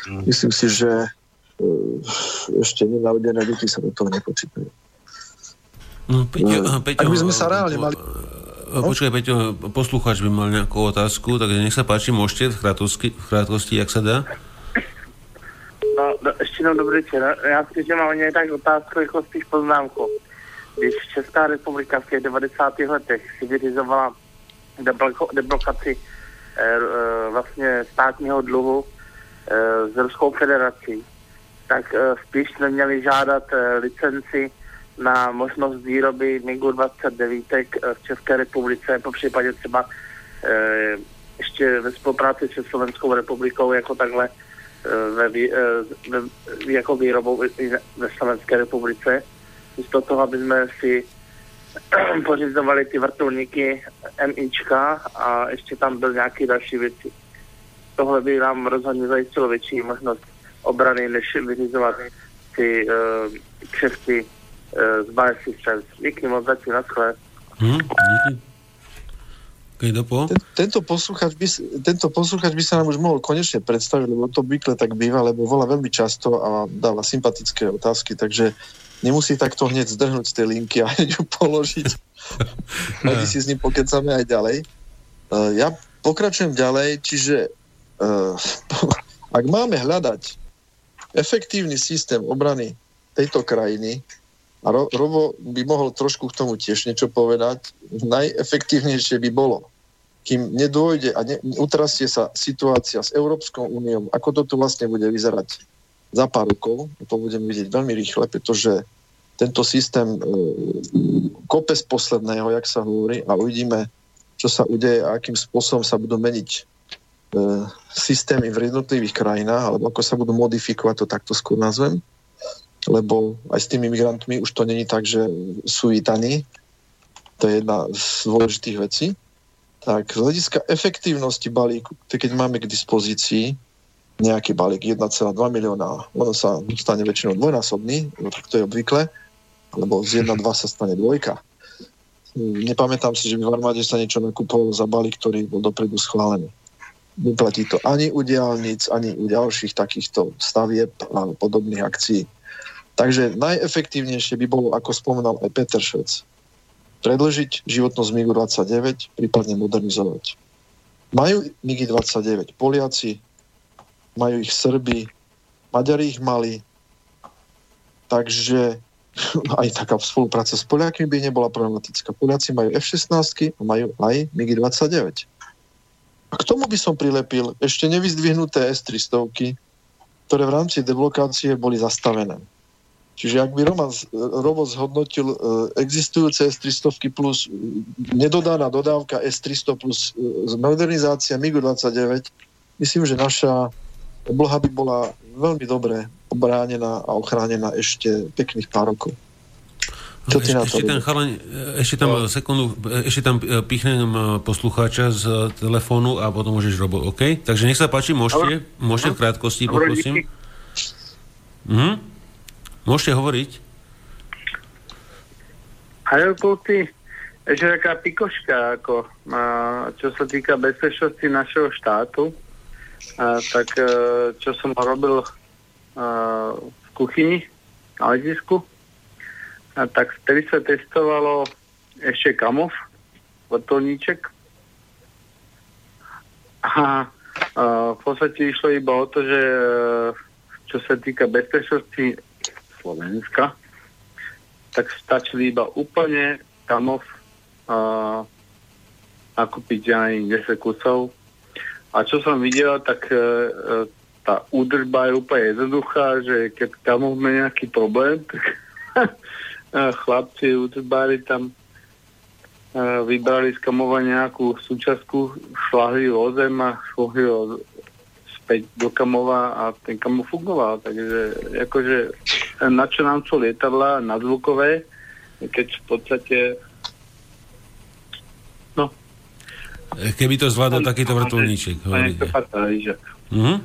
Mm. Myslím si, že e, ešte nenarodené deti sa do toho nepočítajú. No, Peťo, no, Peťo, Ak by sme sa reálne mali... No? Počkaj, Peťo, poslucháč by mal nejakú otázku, takže nech sa páči, môžete v krátkosti, v krátkosti jak sa dá. No, no, ještě jenom dobrý večer. Já si že mám tak otázku jako spíš poznámku. Když Česká republika v těch 90. letech si vyřizovala deblokaci eh, eh, vlastně státního dluhu eh, s Ruskou federací, tak spíš jsme měli žádat licenci na možnost výroby MIGu 29 eh, v České republice, po případě třeba ještě ve spolupráci s Slovenskou republikou jako takhle ve, ve, jako výrobou ve Slovenské republice. Místo toho, aby jsme si pořizovali ty vrtulníky MIčka a ještě tam byl nějaký další věci. Tohle by nám rozhodně zajistilo větší možnost obrany, než vyřizovat ty uh, křevky uh, z Biosys Díky moc, zatím, naschle. Hmm, díky. Ten, tento, posluchač by, tento posluchač by sa nám už mohol konečne predstaviť, lebo to obvykle tak býva, lebo volá veľmi často a dáva sympatické otázky, takže nemusí takto hneď zdrhnúť z tej linky a ju položiť. My si s ním pokecame aj ďalej. Uh, ja pokračujem ďalej, čiže uh, ak máme hľadať efektívny systém obrany tejto krajiny, a Ro- Robo by mohol trošku k tomu tiež niečo povedať. Najefektívnejšie by bolo, kým nedôjde a ne, utrasie sa situácia s Európskou úniou, ako to tu vlastne bude vyzerať za pár rokov, to budeme vidieť veľmi rýchle, pretože tento systém e, kope z posledného, jak sa hovorí, a uvidíme, čo sa udeje a akým spôsobom sa budú meniť e, systémy v jednotlivých krajinách, alebo ako sa budú modifikovať, to takto skôr nazvem lebo aj s tými migrantmi už to není tak, že sú vítaní. To je jedna z dôležitých vecí. Tak z hľadiska efektívnosti balíku, keď máme k dispozícii nejaký balík 1,2 milióna, ono sa stane väčšinou dvojnásobný, no tak to je obvykle, lebo z 1,2 sa stane dvojka. Nepamätám si, že by v armáde sa niečo nakupovalo za balík, ktorý bol dopredu schválený. Neplatí to ani u diálnic, ani u ďalších takýchto stavieb a podobných akcií. Takže najefektívnejšie by bolo, ako spomenal aj Peter Švec, predlžiť životnosť MiG-29, prípadne modernizovať. Majú MiG-29 Poliaci, majú ich Srby, Maďari ich mali, takže aj taká spolupráca s Poliakmi by nebola problematická. Poliaci majú F-16 a majú aj MiG-29. A k tomu by som prilepil ešte nevyzdvihnuté S-300, ktoré v rámci deblokácie boli zastavené. Čiže ak by Roman, Robo zhodnotil e, existujúce S-300 plus e, nedodaná dodávka S-300 plus e, modernizácia MiG-29, myslím, že naša obloha by bola veľmi dobre obránená a ochránená ešte pekných pár rokov. Čo ešte, ešte, ten chalaň, ešte tam no. sekundu, ešte tam pichnem poslucháča z telefónu a potom môžeš robo, OK? Takže nech sa páči, môžete, môžete v krátkosti, poprosím. Mhm. Môžete hovoriť. Halo, kluci, ešte taká pikoška, ako, a, čo sa týka bezpečnosti našeho štátu, a, tak a, čo som robil a, v kuchyni na letisku, tak vtedy sa testovalo ešte kamov, vrtulníček. A, a v podstate išlo iba o to, že e, čo sa týka bezpečnosti Slovenska, tak stačili iba úplne kamov nakúpiť aj 10 kusov. A čo som videl, tak uh, tá údržba je úplne jednoduchá, že keď tam máme nejaký problém, tak chlapci údržbári tam uh, vybrali z kamova nejakú súčasku, šlahli o zem a šlahli ho späť do kamova a ten kamov fungoval. Takže akože na čo nám sú lietadla nadzvukové, keď v podstate Keby to zvládol takýto vrtulníček. Mhm.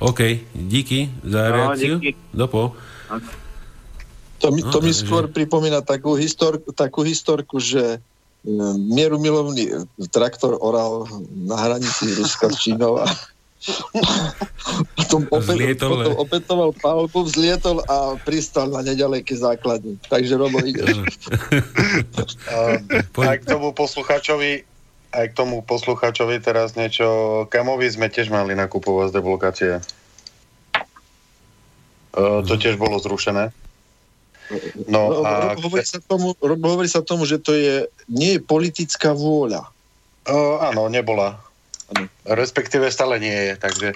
OK, díky za reakciu. No, díky. Dopo. To mi, to no, mi skôr že... pripomína takú, histor, takú historku, že mieru milovný traktor oral na hranici Ruska s Čínou a potom, opäť, potom opetoval palbu, vzlietol a pristal na nedalekej základni. Takže Robo ide. a k tomu posluchačovi aj k tomu poslucháčovi teraz niečo. Kamovi sme tiež mali nakupovať z deblokácie. Uh, to tiež bolo zrušené. No, no a... Hovorí, sa tomu, hovorí sa tomu, že to je, nie je politická vôľa. Uh, áno, nebola. Ano. Respektíve stále nie je, takže...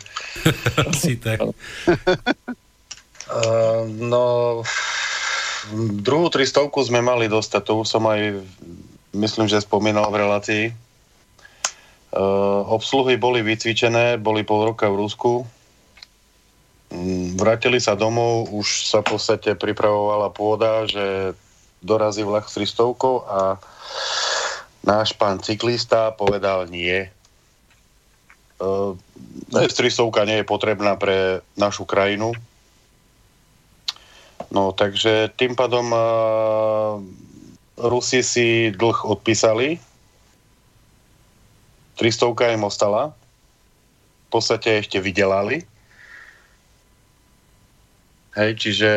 Asi tak. uh, no, druhú tristovku sme mali dostať, to už som aj myslím, že spomínal v relácii. Uh, obsluhy boli vycvičené, boli pol roka v Rusku. Um, vrátili sa domov, už sa v podstate pripravovala pôda, že dorazí vlak s 300 a náš pán cyklista povedal nie. Uh, F-300 nie je potrebná pre našu krajinu. No takže tým pádom Rusi si dlh odpísali, 300 im ostala. V podstate ešte vydelali. Hej, čiže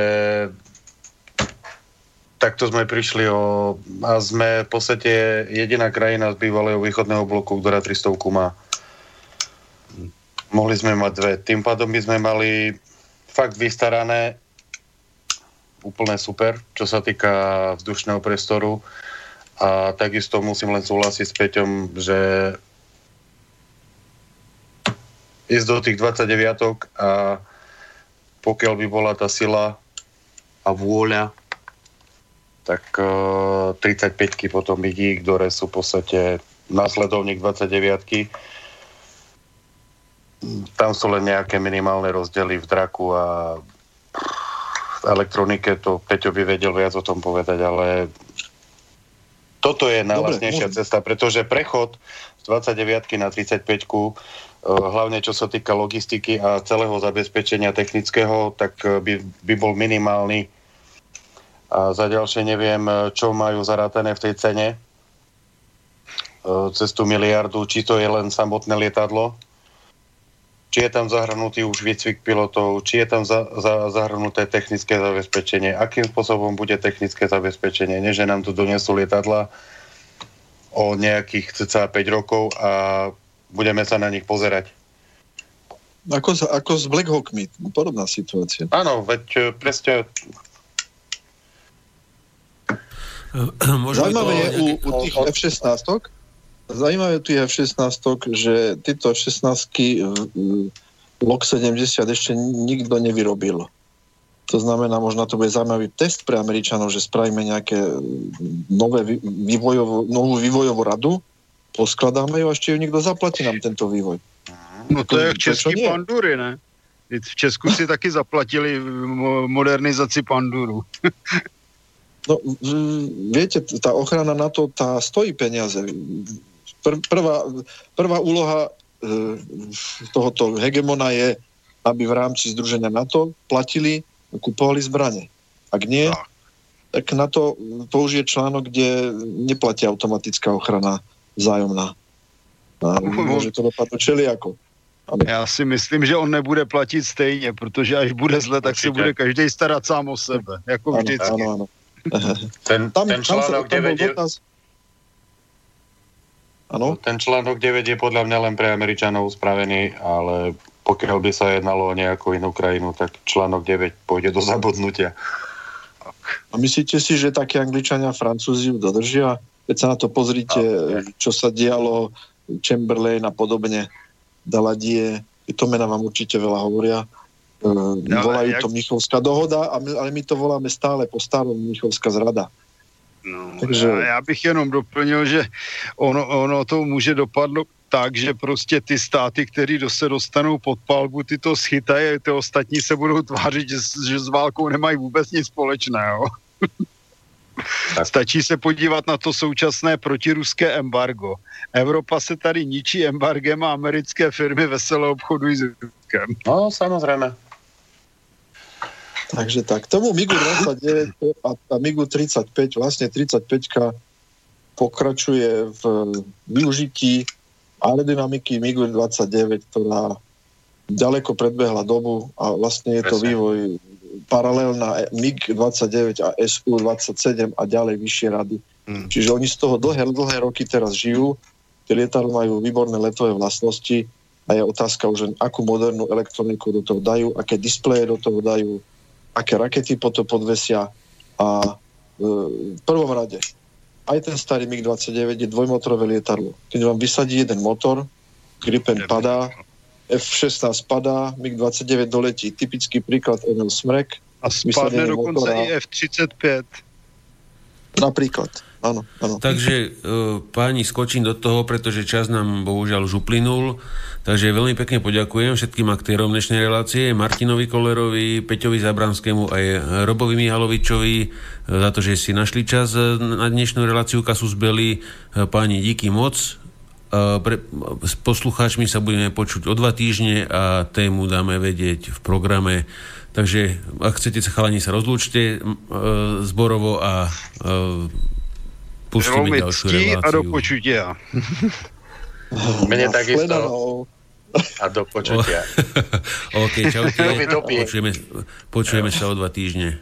takto sme prišli o... A sme v podstate jediná krajina z bývalého východného bloku, ktorá 300 má. Mohli sme mať dve. Tým pádom by sme mali fakt vystarané úplne super, čo sa týka vzdušného priestoru. A takisto musím len súhlasiť s Peťom, že ísť do tých 29 a pokiaľ by bola tá sila a vôľa, tak uh, 35 potom vidí, ktoré sú v podstate následovník 29 tam sú len nejaké minimálne rozdiely v draku a v elektronike to Peťo by vedel viac o tom povedať, ale toto je najlasnejšia cesta, pretože prechod z 29 na 35 Eh, hlavne čo sa týka logistiky a celého zabezpečenia technického, tak eh, by, by bol minimálny. A za ďalšie neviem, eh, čo majú zarátané v tej cene. Cez tú miliardu, či to je len samotné lietadlo, či je tam zahrnutý už výcvik pilotov, či je tam za, za, zahrnuté technické zabezpečenie, akým spôsobom bude technické zabezpečenie, nie že nám tu donesú lietadla o nejakých cca 5 rokov a budeme sa na nich pozerať. Ako, ako s Black Hawkmi, podobná situácia. Áno, veď e, presne... Zaujímavé je u, u tých F-16 Zajímavé tu je F-16, že tieto F-16 LOK 70 ešte nikto nevyrobil. To znamená, možno to bude zaujímavý test pre Američanov, že spravíme nejaké nové vývojovú, novú vývojovú radu, poskladáme ju a ešte ju niekto zaplatí nám tento vývoj. No to je v český pandury, ne? V Česku si taky zaplatili modernizaci panduru. no, viete, tá ochrana na to, tá stojí peniaze. Pr- prvá, prvá úloha e, tohoto hegemona je, aby v rámci združenia NATO platili, kupovali zbranie. Ak nie, tak na to použije článok, kde neplatí automatická ochrana vzájomná. A môže to dopadnúť čeliako. Já si myslím, že on nebude platit stejně, protože až bude zle, tak se bude každý starat sám o sebe, jako Ano, vždycky. ano, ano. Ten, Tam, ten tam, sa, článok tam bol 9 je, dotaz. Áno? ten článok 9 je podľa mňa len pre Američanov spravený, ale pokiaľ by sa jednalo o nejakú inú krajinu, tak článok 9 pôjde do zabudnutia. A myslíte si, že také Angličania a Francúzi ju dodržia? Keď sa na to pozrite, čo sa dialo, Chamberlain a podobne, Daladie, to mená vám určite veľa hovoria. E, ale volajú jak- to Mnichovská dohoda, ale my to voláme stále po starom Mnichovská zrada. No, Takže- já, já bych jenom doplnil, že ono, ono to může dopadnout tak, že prostě ty státy, které do se dostanou pod palbu, ty to schytají, ty ostatní se budou tvářit, že, že s válkou nemají vůbec nic společného. Stačí se podívat na to současné protiruské embargo. Evropa se tady ničí embargem a americké firmy vesele obchodují s Ruskem. No, samozrejme. Takže tak, tomu MIGu 29 a, a MIGu 35, vlastne 35 pokračuje v využití aerodynamiky MIGu 29, ktorá ďaleko predbehla dobu a vlastne je to Presne. vývoj paralel na MiG 29 a SU 27 a ďalej vyššie rady. Hmm. Čiže oni z toho dlhé, dlhé roky teraz žijú, tie lietadla majú výborné letové vlastnosti a je otázka už, akú modernú elektroniku do toho dajú, aké displeje do toho dajú, aké rakety po to podvesia a e, v prvom rade aj ten starý MiG-29 je dvojmotorové lietadlo. Keď vám vysadí jeden motor, Gripen padá, F-16 padá, MiG-29 doletí. Typický príklad Emil Smrek, A spadne dokonce motora. i F-35. napríklad. Áno, áno. Takže e, páni, skočím do toho, pretože čas nám bohužiaľ už uplynul. Takže veľmi pekne poďakujem všetkým aktérom dnešnej relácie, Martinovi Kolerovi, Peťovi Zabranskému aj Robovi Mihalovičovi e, za to, že si našli čas e, na dnešnú reláciu Kasus Belli. Páni, díky moc. Pre, s poslucháčmi sa budeme počuť o dva týždne a tému dáme vedieť v programe. Takže ak chcete sa chalani sa rozlúčte e, zborovo a e, pustíme Veľmi ďalšiu ctí a do reláciu. počutia. Mne takisto. A do počutia. OK, čaute. Počujeme, počujeme sa o dva týždne.